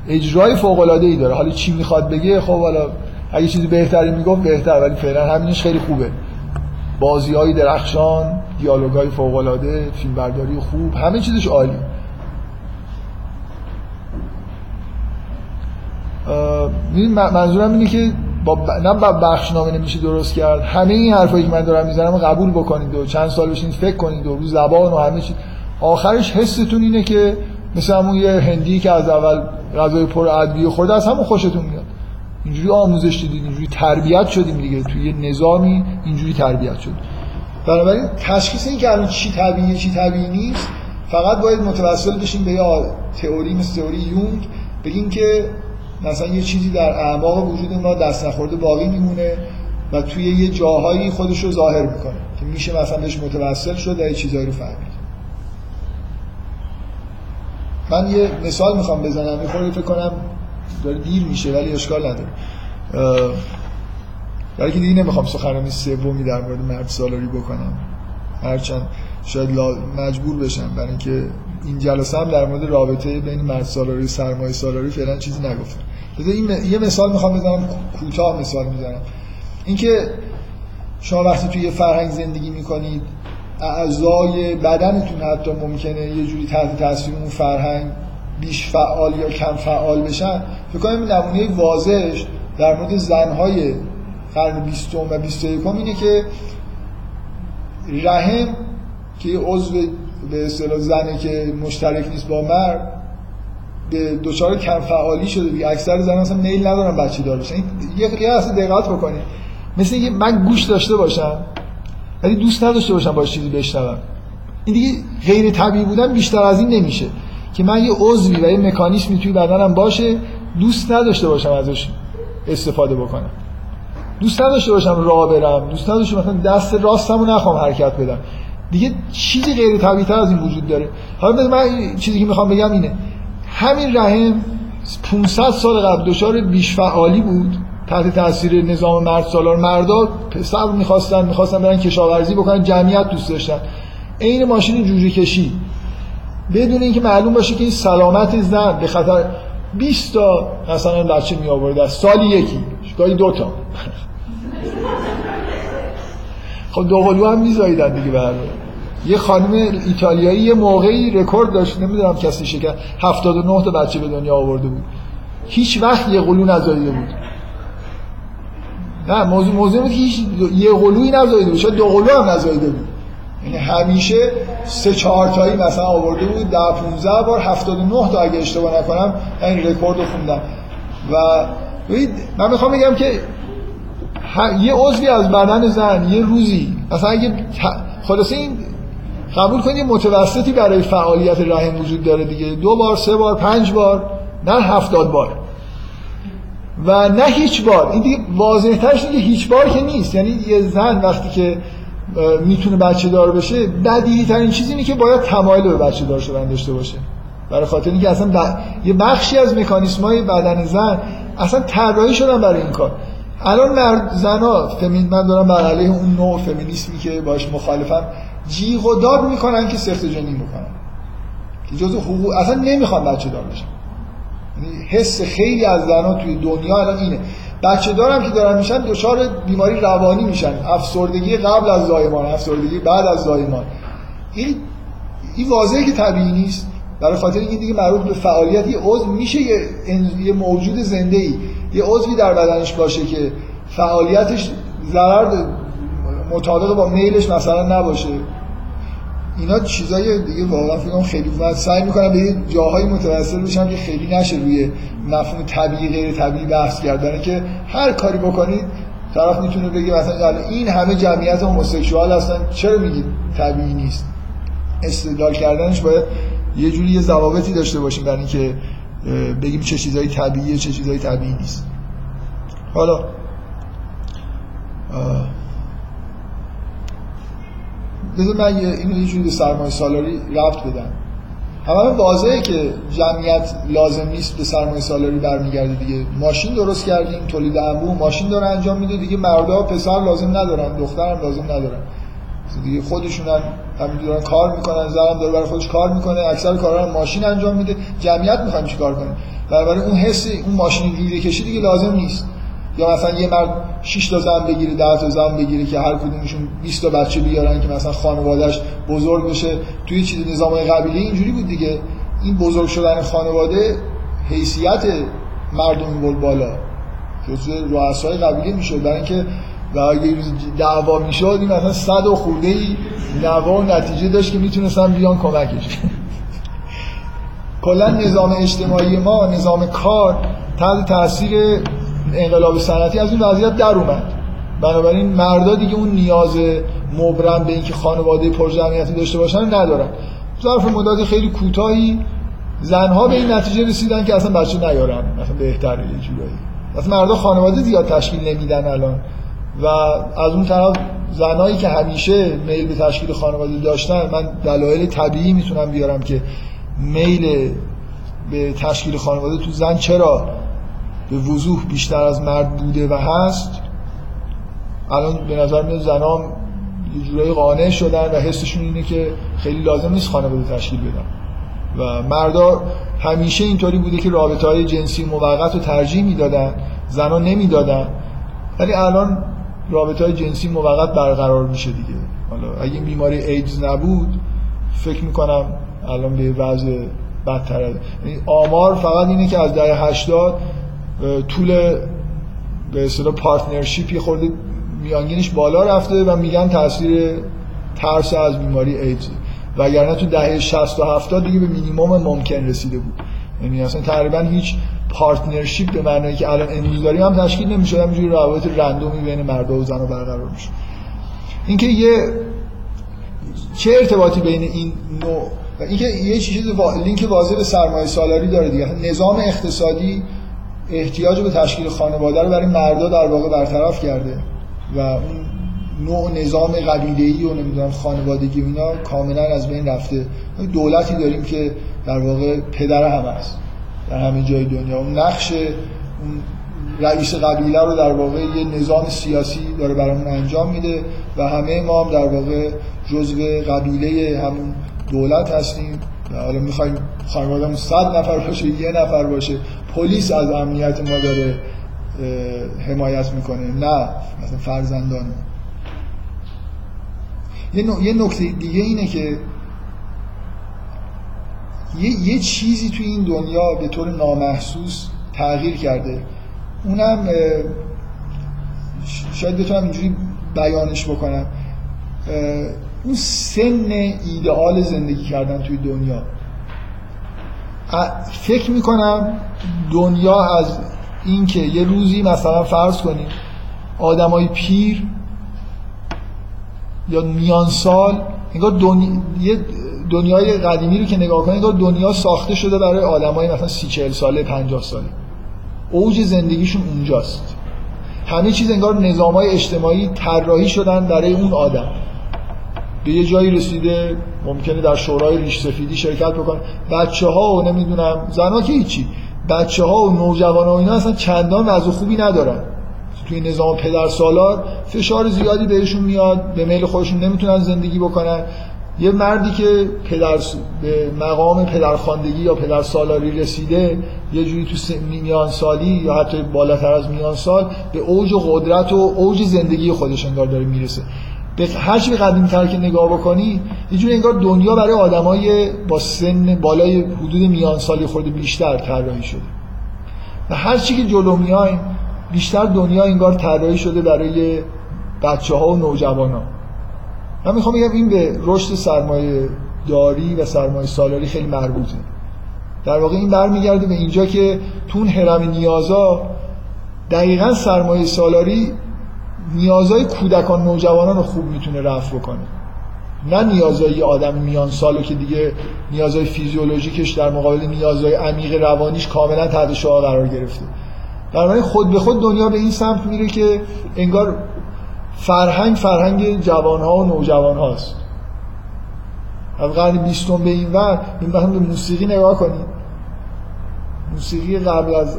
اجرای فوق العاده ای داره. حالا چی می‌خواد بگه؟ خب حالا اگه چیزی بهتری می‌گفت بهتر ولی فعلا همینش خیلی خوبه. بازی های درخشان دیالوگ های فوق العاده فیلم برداری خوب همه چیزش عالی. منظورم اینه که با ب... نه با بخشنامه نمیشه درست کرد. همه این حرفایی که من دارم می‌زنم قبول بکنید و چند سال بشین فکر کنید و رو زبان و همه چیز آخرش حستون اینه که مثل همون یه هندی که از اول غذای پر ادویه خورده از همون خوشتون میاد. اینجوری آموزش دیدید اینجوری تربیت شدیم دیگه. توی یه نظامی اینجوری تربیت شد. بنابراین تشخیص این که الان چی طبیعیه چی طبیعی نیست فقط باید متوسل بشیم به یه تئوری مثل تئوری یونگ بگیم که مثلا یه چیزی در اعماق وجود ما دست نخورده باقی میمونه و توی یه جاهایی خودش رو ظاهر می‌کنه که میشه مثلا بهش متوسل شد و یه چیزایی رو فهمید. من یه مثال می‌خوام بزنم می‌خوام فکر کنم داره دیر میشه ولی اشکال نداره. برای که دیگه نمی‌خوام سخنرانی سومی در مورد مرد سالاری بکنم. هرچند شاید مجبور بشم برای اینکه این جلسه هم در مورد رابطه بین مرد سالاری و سرمایه سالاری فعلا چیزی نگفتم. این یه مثال می‌خوام بزنم کوتاه مثال می‌زنم. اینکه شما وقتی توی یه فرهنگ زندگی می‌کنید اعضای بدنتون حتی ممکنه یه جوری تحت تاثیر اون فرهنگ بیش فعال یا کم فعال بشن فکر کنم نمونه واضحش در مورد زنهای قرن بیستم و بیست یکم اینه که رحم که یه عضو به اصطلاح زنه که مشترک نیست با مرد به دچار کم فعالی شده دیگه. اکثر زن اصلا میل ندارن بچه دار بشن. یه یه اصلا دقت بکنید مثل اینکه من گوش داشته باشم ولی دوست نداشته باشم با چیزی بشنوم. این دیگه غیر طبیعی بودن بیشتر از این نمیشه. که من یه عضوی و یه مکانیزمی توی بدنم باشه دوست نداشته باشم ازش استفاده بکنم. دوست نداشته باشم راه برم دوست نداشته مثلا دست راستمو نخوام حرکت بدم. دیگه چیزی غیر طبیعی از این وجود داره. حالا من چیزی که می‌خوام بگم اینه. همین رحم 500 سال قبل دچار بیش فعالی بود. تحت تاثیر نظام مرد سالار. مردا پسر می‌خواستن می‌خواستن برن کشاورزی بکنن جمعیت دوست داشتن. عین ماشین جوجه کشی بدون اینکه معلوم باشه که این سلامت زن به خطر 20 تا مثلا بچه می آورده سالی یکی گاهی دو تا. *laughs* خب دوقلو هم میزاییدن دیگه برای یه خانم ایتالیایی یه موقعی رکورد داشت نمی‌دونم کسی شکر 79 تا بچه به دنیا آورده بود. هیچ وقت یه قلو نزاییده بود. نه موضوع موضوع بود که هیچ یه قلویی نزاییده بود. شاید دو قلو هم نزاییده بود. یعنی همیشه سه چهار تایی مثلا آورده بود ده 15 بار 79 تا اگه اشتباه نکنم این رکورد رو خوندم. و من می‌خوام بگم که یه عضوی از بدن زن یه روزی مثلا اگه خلاصه این قبول کنید متوسطی برای فعالیت رحم وجود داره دیگه. دو بار سه بار پنج بار نه هفتاد بار. و نه هیچ بار. این دیگه واضح ترش هیچ بار که نیست. یعنی یه زن وقتی که می‌تونه بچه دار بشه بدیهی ترین چیزی اینه که باید تمایل به بچه دار شدن داشته باشه. برای خاطر اینکه اصلا ب... یه بخشی از مکانیسم های بدن زن اصلا طراحی شدن برای این کار. الان مرد زنا فمین من دارم بر علیه اون نوع فمینیسمی که باش مخالفم جیغ و داد می‌کنن که سخت جنین می‌کنن که جزء حقوق اصلا نمی‌خوان بچه دار بشن. یعنی حس خیلی از زنها توی دنیا الان اینه. بچه دارم که دارن میشن دچار بیماری روانی میشن. افسردگی قبل از زایمان افسردگی بعد از زایمان. این این واضحه که طبیعی نیست. برای خاطر اینکه دیگه مربوط به فعالیت یه عضو میشه یه, یه موجود زنده ای یه عضوی در بدنش باشه که فعالیتش ضرر مطابق با میلش مثلا نباشه. اینا چیزای دیگه واقعا فکر خیلی من سعی می‌کنم به جاهای متوسل بشم که خیلی نشه روی مفهوم طبیعی غیر طبیعی بحث کردن که هر کاری بکنید طرف می‌تونه بگه مثلا این همه جمعیت هموسکسوال هستن چرا میگید طبیعی نیست؟ استدلال کردنش باید یه جوری یه ضوابطی داشته باشیم برای اینکه بگیم چه چیزایی طبیعیه چه چیزایی طبیعی نیست. حالا بذار من اینو یه جوری به سرمایه سالاری رفت بدم. همه واضحه که جمعیت لازم نیست به سرمایه سالاری برمیگرده دیگه. ماشین درست کردیم تولید انبوه ماشین داره انجام میده دیگه. مردا پسر لازم ندارن دخترم لازم ندارن. دیگه خودشون هم همین دارن کار می‌کنن زنم داره برای خودش کار می‌کنه اکثر کارا ماشین انجام میده. جمعیت می‌خوان کار کنه برای اون حس اون ماشین لوله کشی دیگه لازم نیست. یا مثلا یه مرد 6 تا زن بگیره 10 تا زن بگیره که هر کدومشون 20 تا بچه بیارن که مثلا خانوادهش بزرگ بشه. توی چیز نظام قبیله اینجوری بود دیگه. این بزرگ شدن خانواده حیثیت مردم بود بالا. جزء رؤسای قبیله می‌شد. برای اینکه و اگه دعوا می‌شد این مثلا صد و خورده ای دعوا نتیجه داشت که می‌تونستن بیان کمکش *laughs* کلا نظام اجتماعی ما نظام کار تحت تاثیر انقلاب صنعتی از این وضعیت در اومد. بنابراین مردا دیگه اون نیاز مبرم به اینکه خانواده پرجمعیتی داشته باشن ندارن. ظرف مدت خیلی کوتاهی زنها به این نتیجه رسیدن که اصلا بچه نیارن مثلا بهتره یه جورایی. اصلا مردا خانواده زیاد تشکیل نمیدن الان. و از اون طرف زنایی که همیشه میل به تشکیل خانواده داشتن من دلایل طبیعی می‌تونم بیارم که میل به تشکیل خانواده تو زن چرا به وضوح بیشتر از مرد بوده و هست الان به نظر میاد زنام یه جورایی قانع شدن و حسشون اینه که خیلی لازم نیست خانواده تشکیل بدن. و مردا همیشه اینطوری بوده که رابطه های جنسی موقت رو ترجیح می‌دادن زنان نمی‌دادن ولی الان رابطه های جنسی موقت برقرار میشه دیگه. حالا اگه بیماری ایدز نبود فکر می‌کنم الان به وضع بدتر یعنی آمار فقط اینه که از دهه 80 طول به اصطلاح partnership یه خورده میانگینش بالا رفته و میگن تاثیر ترس از بیماری ایدز. وگرنه تو دهه 60 و 70 دیگه به مینیمم ممکن رسیده بود. یعنی اصلا تقریبا هیچ partnership به معنی که الان امروز داریم هم تشکیل نمیشه. همینجوری روابط random ی بین مرد و زن برقرار میشه. اینکه یه چه ارتباطی بین این نوع و اینکه یه چیز لینک واضح به سرمایه سالاری داره دیگه. نظام اقتصادی احتیاج به تشکیل خانواده رو برای مردا در واقع برطرف کرده و اون نوع نظام قبیله‌ای و نمی‌دونم خانوادگی و اینا کاملا از بین رفته. دولتی داریم که در واقع پدر همه است در همه جای دنیا. اون نقش اون رئیس قبیله رو در واقع یه نظام سیاسی داره برامون انجام میده و همه ما هم در واقع جزو قبیله همون دولت هستیم. حالا می‌خوایم خانوادهمون صد نفر باشه یه نفر باشه. پلیس از امنیت ما داره حمایت می‌کنه. نه مثلا فرزندان. یه نکته دیگه اینه که یه, یه چیزی توی این دنیا به طور نامحسوس تغییر کرده. اونم شاید بتونم اینجوری بیانش بکنم. اون سن ایدئال زندگی کردن توی دنیا. فکر می‌کنم دنیا از اینکه یه روزی مثلا فرض کنیم آدمای پیر یا میان سال انگار دنیا دنیای قدیمی رو که نگاه کنید دنیا ساخته شده برای آدمای مثلا سی چهل ساله 50 ساله. اوج زندگیشون اونجاست. همه چیز انگار نظامای اجتماعی طراحی شدن برای اون آدم. به یه جایی رسیده ممکنه در شورای ریش سفیدی شرکت بکنه. بچه ها و نمی‌دونم زنها که هیچی. بچه ها و نوجوان ها اینا اصلا چندان وضع خوبی ندارن. توی نظام پدر سالار فشار زیادی بهشون میاد به میل خودشون نمی‌تونن زندگی بکنن. یه مردی که پدر به مقام پدرخواندگی یا پدر سالاری رسیده یه جوری تو میان سالی یا حتی بالاتر از میان سال به اوج قدرت و اوج زندگی خودش انگار داره می‌رسه. به چی قدیم تر که نگاه بکنی یه جوری انگار دنیا برای آدمای با سن بالای حدود میان سالی خورده بیشتر طراحی شده. و هر چی که جلو میایم بیشتر دنیا انگار طراحی شده برای بچه ها و نوجوان ها من می‌خوام بگم این به رشد سرمایه داری و سرمایه سالاری خیلی مربوطه. در واقع این برمیگرده به اینجا که تو اون هرم نیازا دقیقا سرمایه سالاری نیازهای کودکان نوجوانان رو خوب می‌تونه رفع بکنه. نه نیازهای آدم میان سالو که دیگه نیازهای فیزیولوژیکش در مقابل نیازهای عمیق روانیش کاملا تحت شعار قرار گرفته. بنابراین خود به خود دنیا به این سمت میره که انگار فرهنگ فرهنگ جوان ها و نوجوان هاست از قرن بیستم به این ور این به موسیقی نگاه کنید. موسیقی قبل از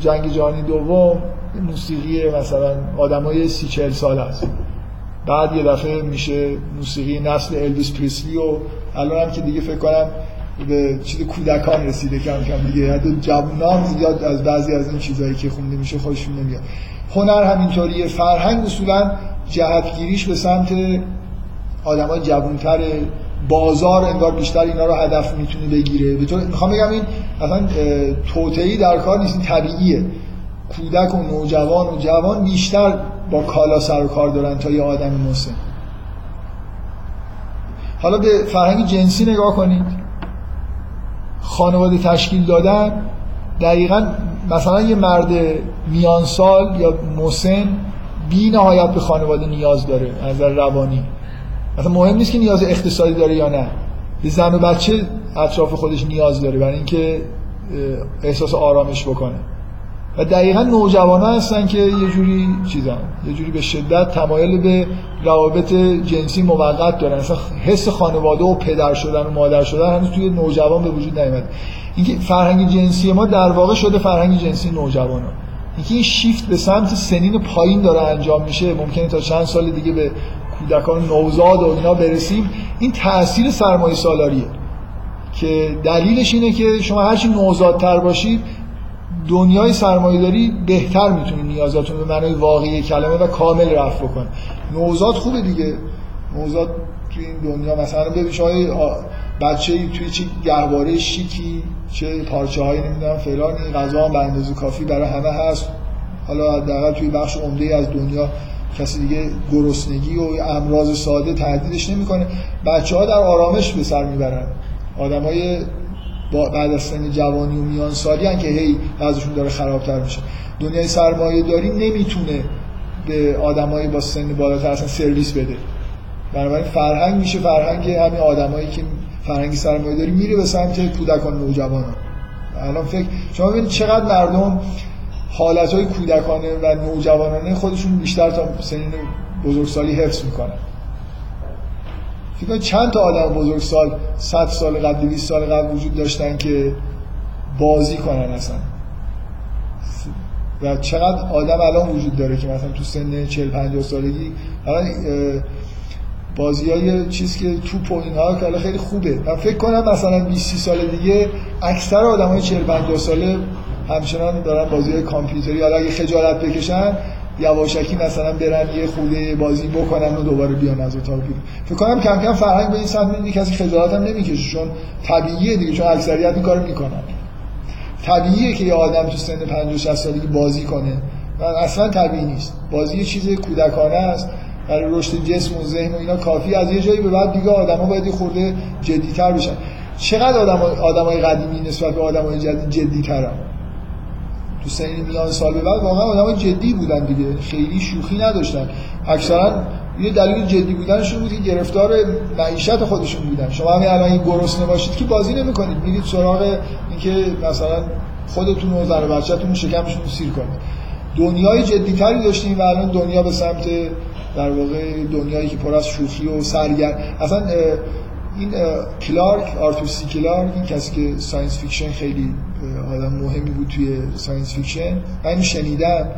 جنگ جهانی دوم موسیقی مثلا آدمای سی چهل سال هست. بعد یه دفعه میشه موسیقی نسل الویس پریسلی و الان هم که دیگه فکر کنم به چیز کودکان رسیده کم کم دیگه. حتی جوانان زیاد از بعضی از این چیزهایی که خونده میشه خودشون نمیاد هنر همینطوریه فرهنگ اصولا جهتگیریش به سمت آدمای جوانتر بازار انگار بیشتر اینا رو هدف می‌تونه بگیره. به طور می‌خوام بگم این اصلا توتعی در کار نیست طبیعیه. کودک و نوجوان و جوان بیشتر با کالا سر و کار دارن تا یه آدم مسن حالا به فرهنگ جنسی نگاه کنید. خانواده تشکیل دادن دقیقا مثلا یه مرد میانسال یا مسن بی نهایت به خانواده نیاز داره از نظر روانی. مثلا مهم نیست که نیاز اقتصادی داره یا نه. به زن و بچه اطراف خودش نیاز داره برای اینکه احساس آرامش بکنه. و دقیقا نوجوان ها هستن که یه جوری چیزن یه جوری به شدت تمایل به روابط جنسی موقت دارن. اصلا حس خانواده و پدر شدن و مادر شدن هنوز توی نوجوان به وجود نیومد اینکه فرهنگ جنسی ما در واقع شده فرهنگ جنسی نوجوان ها اینکه این شیفت به سمت سنین پایین داره انجام میشه ممکنه تا چند سال دیگه به کودکان نوزاد و اینا برسیم این تاثیر سرمایه سالاریه. که دلیلش اینه که شما هرچی نوزادتر باشید دنیای سرمایه‌داری بهتر می‌تونه نیازاتون به معنای واقعی کلمه و کامل رفع بکنه. نوزاد خوبه دیگه. نوزاد توی این دنیا مثلا ببین شما بچه توی چه گهواره شیکی چه پارچه هایی نمی‌دونم فلانی غذا هم به کافی برای همه هست. حالا حداقل توی بخش عمده از دنیا کسی دیگه گرسنگی و امراض ساده تهدیدش نمی‌کنه. بچه ها در آرامش به سر می‌برن. آدمای با بعد از سن جوانی و میان سالی که هی بعضشون داره خرابتر میشه. دنیای سرمایه داری نمی‌تونه به آدمایی با سن بالاتر اصلا سرویس بده. بنابراین فرهنگ میشه فرهنگ همین آدمایی که فرهنگی سرمایه داری میره به سمت کودکان نوجوانان. الان فکر شما ببینید چقدر مردم حالت های کودکانه و نوجوانانه خودشون بیشتر تا سنین بزرگسالی حفظ می‌کنن. فکر چند تا آدم بزرگسال 100 سال قبل 200 سال قبل وجود داشتن که بازی کنن اصلا. و چقدر آدم الان وجود داره که مثلا تو سن 40 50 سالگی الان بازی های چیز که توپ و اینها که خیلی خوبه. من فکر کنم مثلا 20 سال دیگه اکثر آدم های 40 50 ساله همچنان دارن بازی های کامپیوتری. حالا اگه خجالت بکشن یواشکی مثلا برن یه خوده بازی بکنن و دوباره بیان از اتاق بیرون. فکر کنم کم کم فرهنگ به این سمت میره کسی خجالت هم نمی‌کشه چون طبیعیه دیگه چون اکثریت این کارو می‌کنن. طبیعیه که یه آدم تو سن 50 60 سالگی بازی کنه. و اصلا طبیعی نیست. بازی یه چیز کودکانه است. برای رشد جسم و ذهن و اینا کافی. از یه جایی به بعد دیگه آدما باید خورده جدیتر بشن. چقدر آدم آدمای قدیمی نسبت به آدمای جدید جدیترن؟ تو سنین میان سال به بعد واقعا آدم جدی بودن دیگه. خیلی شوخی نداشتن. اکثرا یه دلیل جدی بودنشون بود که گرفتار معیشت خودشون بودن. شما همین الان این گرسنه باشید که بازی نمی‌کنید. میرید سراغ اینکه مثلا خودتون و زن و بچه‌تون شکمشون رو سیر کنید. دنیای جدیتری داشتیم و الان دنیا به سمت در واقع دنیایی که پر از شوخی و سرگر اصلا این کلارک آرتور کلارک این کسی که science fiction خیلی آدم مهمی بود توی science fiction. من شنیدم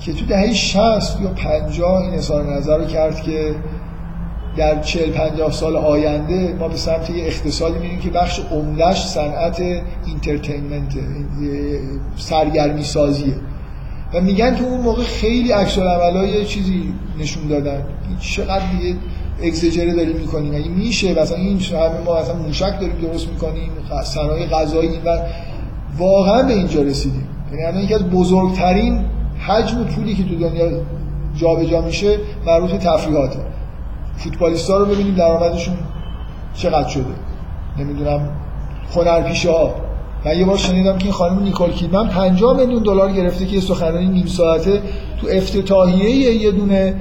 که تو دهه 60 یا 50 این اظهار نظر رو کرد که در 40 50 سال آینده ما به سمت یه اقتصادی میریم که بخش عمدهش صنعت entertainment سرگرمی سازیه و میگن تو اون موقع خیلی عکس یه چیزی نشون دادن. چقدر دیگه اگزجره داریم می‌کنیم اگه میشه؟ مثلا این همه ما اصلا موشک داریم درست می‌کنیم صنایع غذایی و واقعا به اینجا رسیدیم. یعنی الان یکی از بزرگترین حجم پولی که تو دنیا جابجا جا میشه مربوط به تفریحاته. فوتبالیستا رو ببینیم درآمدشون چقدر شده. نمی‌دونم هنرپیشه ها من یه بار شنیدم که این خانم نیکول کیدمن 50 میلیون دلار گرفته که یه سخنرانی نیم ساعته تو افتتاحیه یه دونه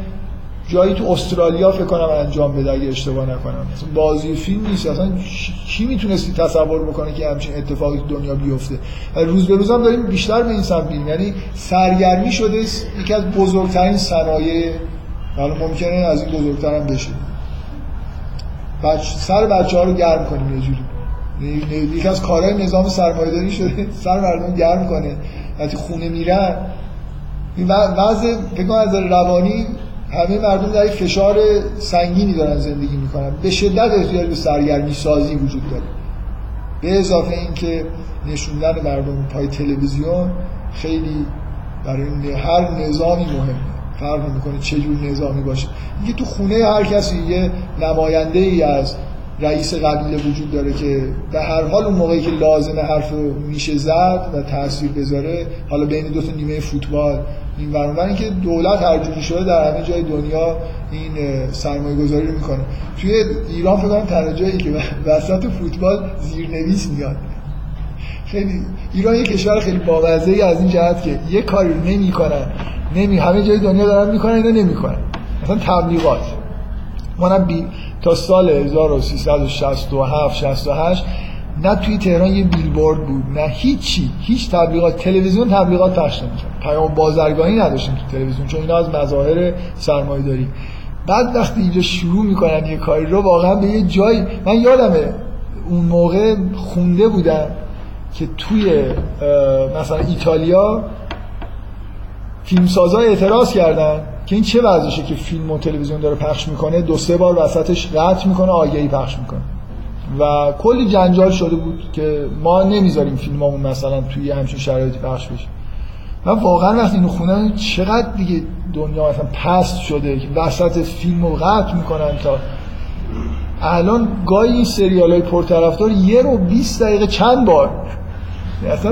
جایی تو استرالیا فکر کنم انجام بده اگه اشتباه نکنم. بازی فیلم نیست. اصلا کی می‌تونستی تصور بکنه که همچین اتفاقی تو دنیا بیفته؟ روز به روز هم داریم بیشتر به این سمت یعنی سرگرمی شده یکی از بزرگترین صنایع. حالا ممکنه از این بزرگتر هم بشه. بچ... سر بچه ها رو گرم کنیم یه جوری. یکی از کارهای نظام سرمایه‌داری شده. *laughs* سر مردم گرم کنه. وقتی خونه میرن وضع فکر از روانی همه مردم در فشار سنگینی دارن زندگی می‌کنن. به شدت احتیاج به سرگرمی سازی وجود داره. به اضافه اینکه نشوندن مردم پای تلویزیون خیلی برای هر نظامی مهمه. فرق می‌کنه چه جور نظامی باشه. اینکه تو خونه هر کسی یه نماینده ای از رئیس قبیله وجود داره که به هر حال اون موقعی که لازمه حرف میشه زد و تاثیر بذاره حالا بین دو تا نیمه فوتبال این برنامه اینکه دولت هر شده در همه جای دنیا این سرمایه گذاری رو می‌کنه. توی ایران فکر کنم تنها جایی که وسط فوتبال زیرنویس میاد. خیلی ایران یه کشور خیلی بامزه ای از این جهت که یه کاری نمی‌کنن. نمی همه جای دنیا دارن می‌کنن اینا نمی‌کنن. مثلا تبلیغات. منم تا سال 1367 68 نه توی تهران یه بیلبورد بود نه هیچی. هیچ تبلیغات تلویزیون تبلیغات پخش نمی‌کرد. پیام بازرگانی نداشتیم تو تلویزیون چون اینا از مظاهر داری. بعد وقتی اینجا شروع می‌کنن یه کاری رو واقعا به یه جایی من یادمه اون موقع خونده بودم که توی مثلا ایتالیا فیلمسازا اعتراض کردن. که این چه وضعشه که فیلم و تلویزیون داره پخش می‌کنه دو سه بار وسطش قطع می‌کنه آگهی پخش می‌کنه. و کلی جنجال شده بود که ما نمی‌ذاریم فیلممون مثلا توی همچین شرایطی پخش بشه. من واقعا وقتی اینو خوندم چقدر دیگه دنیا مثلا پست شده که وسط فیلم رو قطع می‌کنن تا الان گاهی این سریال های پرطرفدار یه رو 20 دقیقه چند بار. اصلا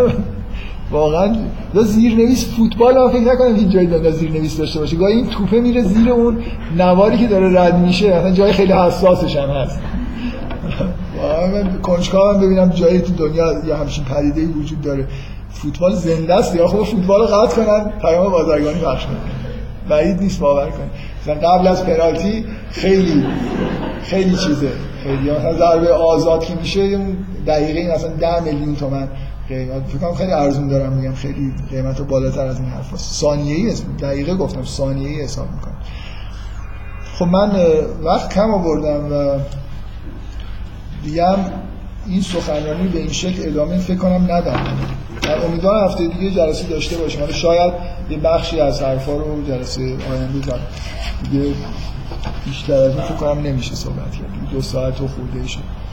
واقعا زیرنویس فوتبال هم فکر نکنم این جای دنیا زیرنویس داشته باشه. گاهی این توپه میره زیر اون نواری که داره رد میشه مثلا جای خیلی حساسش هم هست. من کنجکاوم ببینم جایی تو دنیا یا همچین پدیده وجود داره. فوتبال زنده است یا خب فوتبال رو قطع کنن پیام بازرگانی بخش کنن. بعید نیست باور کنید. مثلا قبل از پنالتی خیلی خیلی چیزه. خیلی مثلا ضربه آزاد که میشه دقیقه مثلا 10 میلیون تومن. قیمت فکر خیلی ارزون دارم میگم خیلی قیمت بالاتر از این حرف هست. ثانیه دقیقه گفتم ثانیه ای حساب می‌کنم. خب من وقت کم آوردم و دیگه این سخنرانی به این شکل ادامه فکر کنم ندم من امیدوارم هفته دیگه جلسه داشته باشیم حالا شاید یه بخشی از حرفا رو جلسه آینده زن دیگه بیشتر از این فکر کنم نمیشه صحبت کرد. دو ساعت و خورده شد.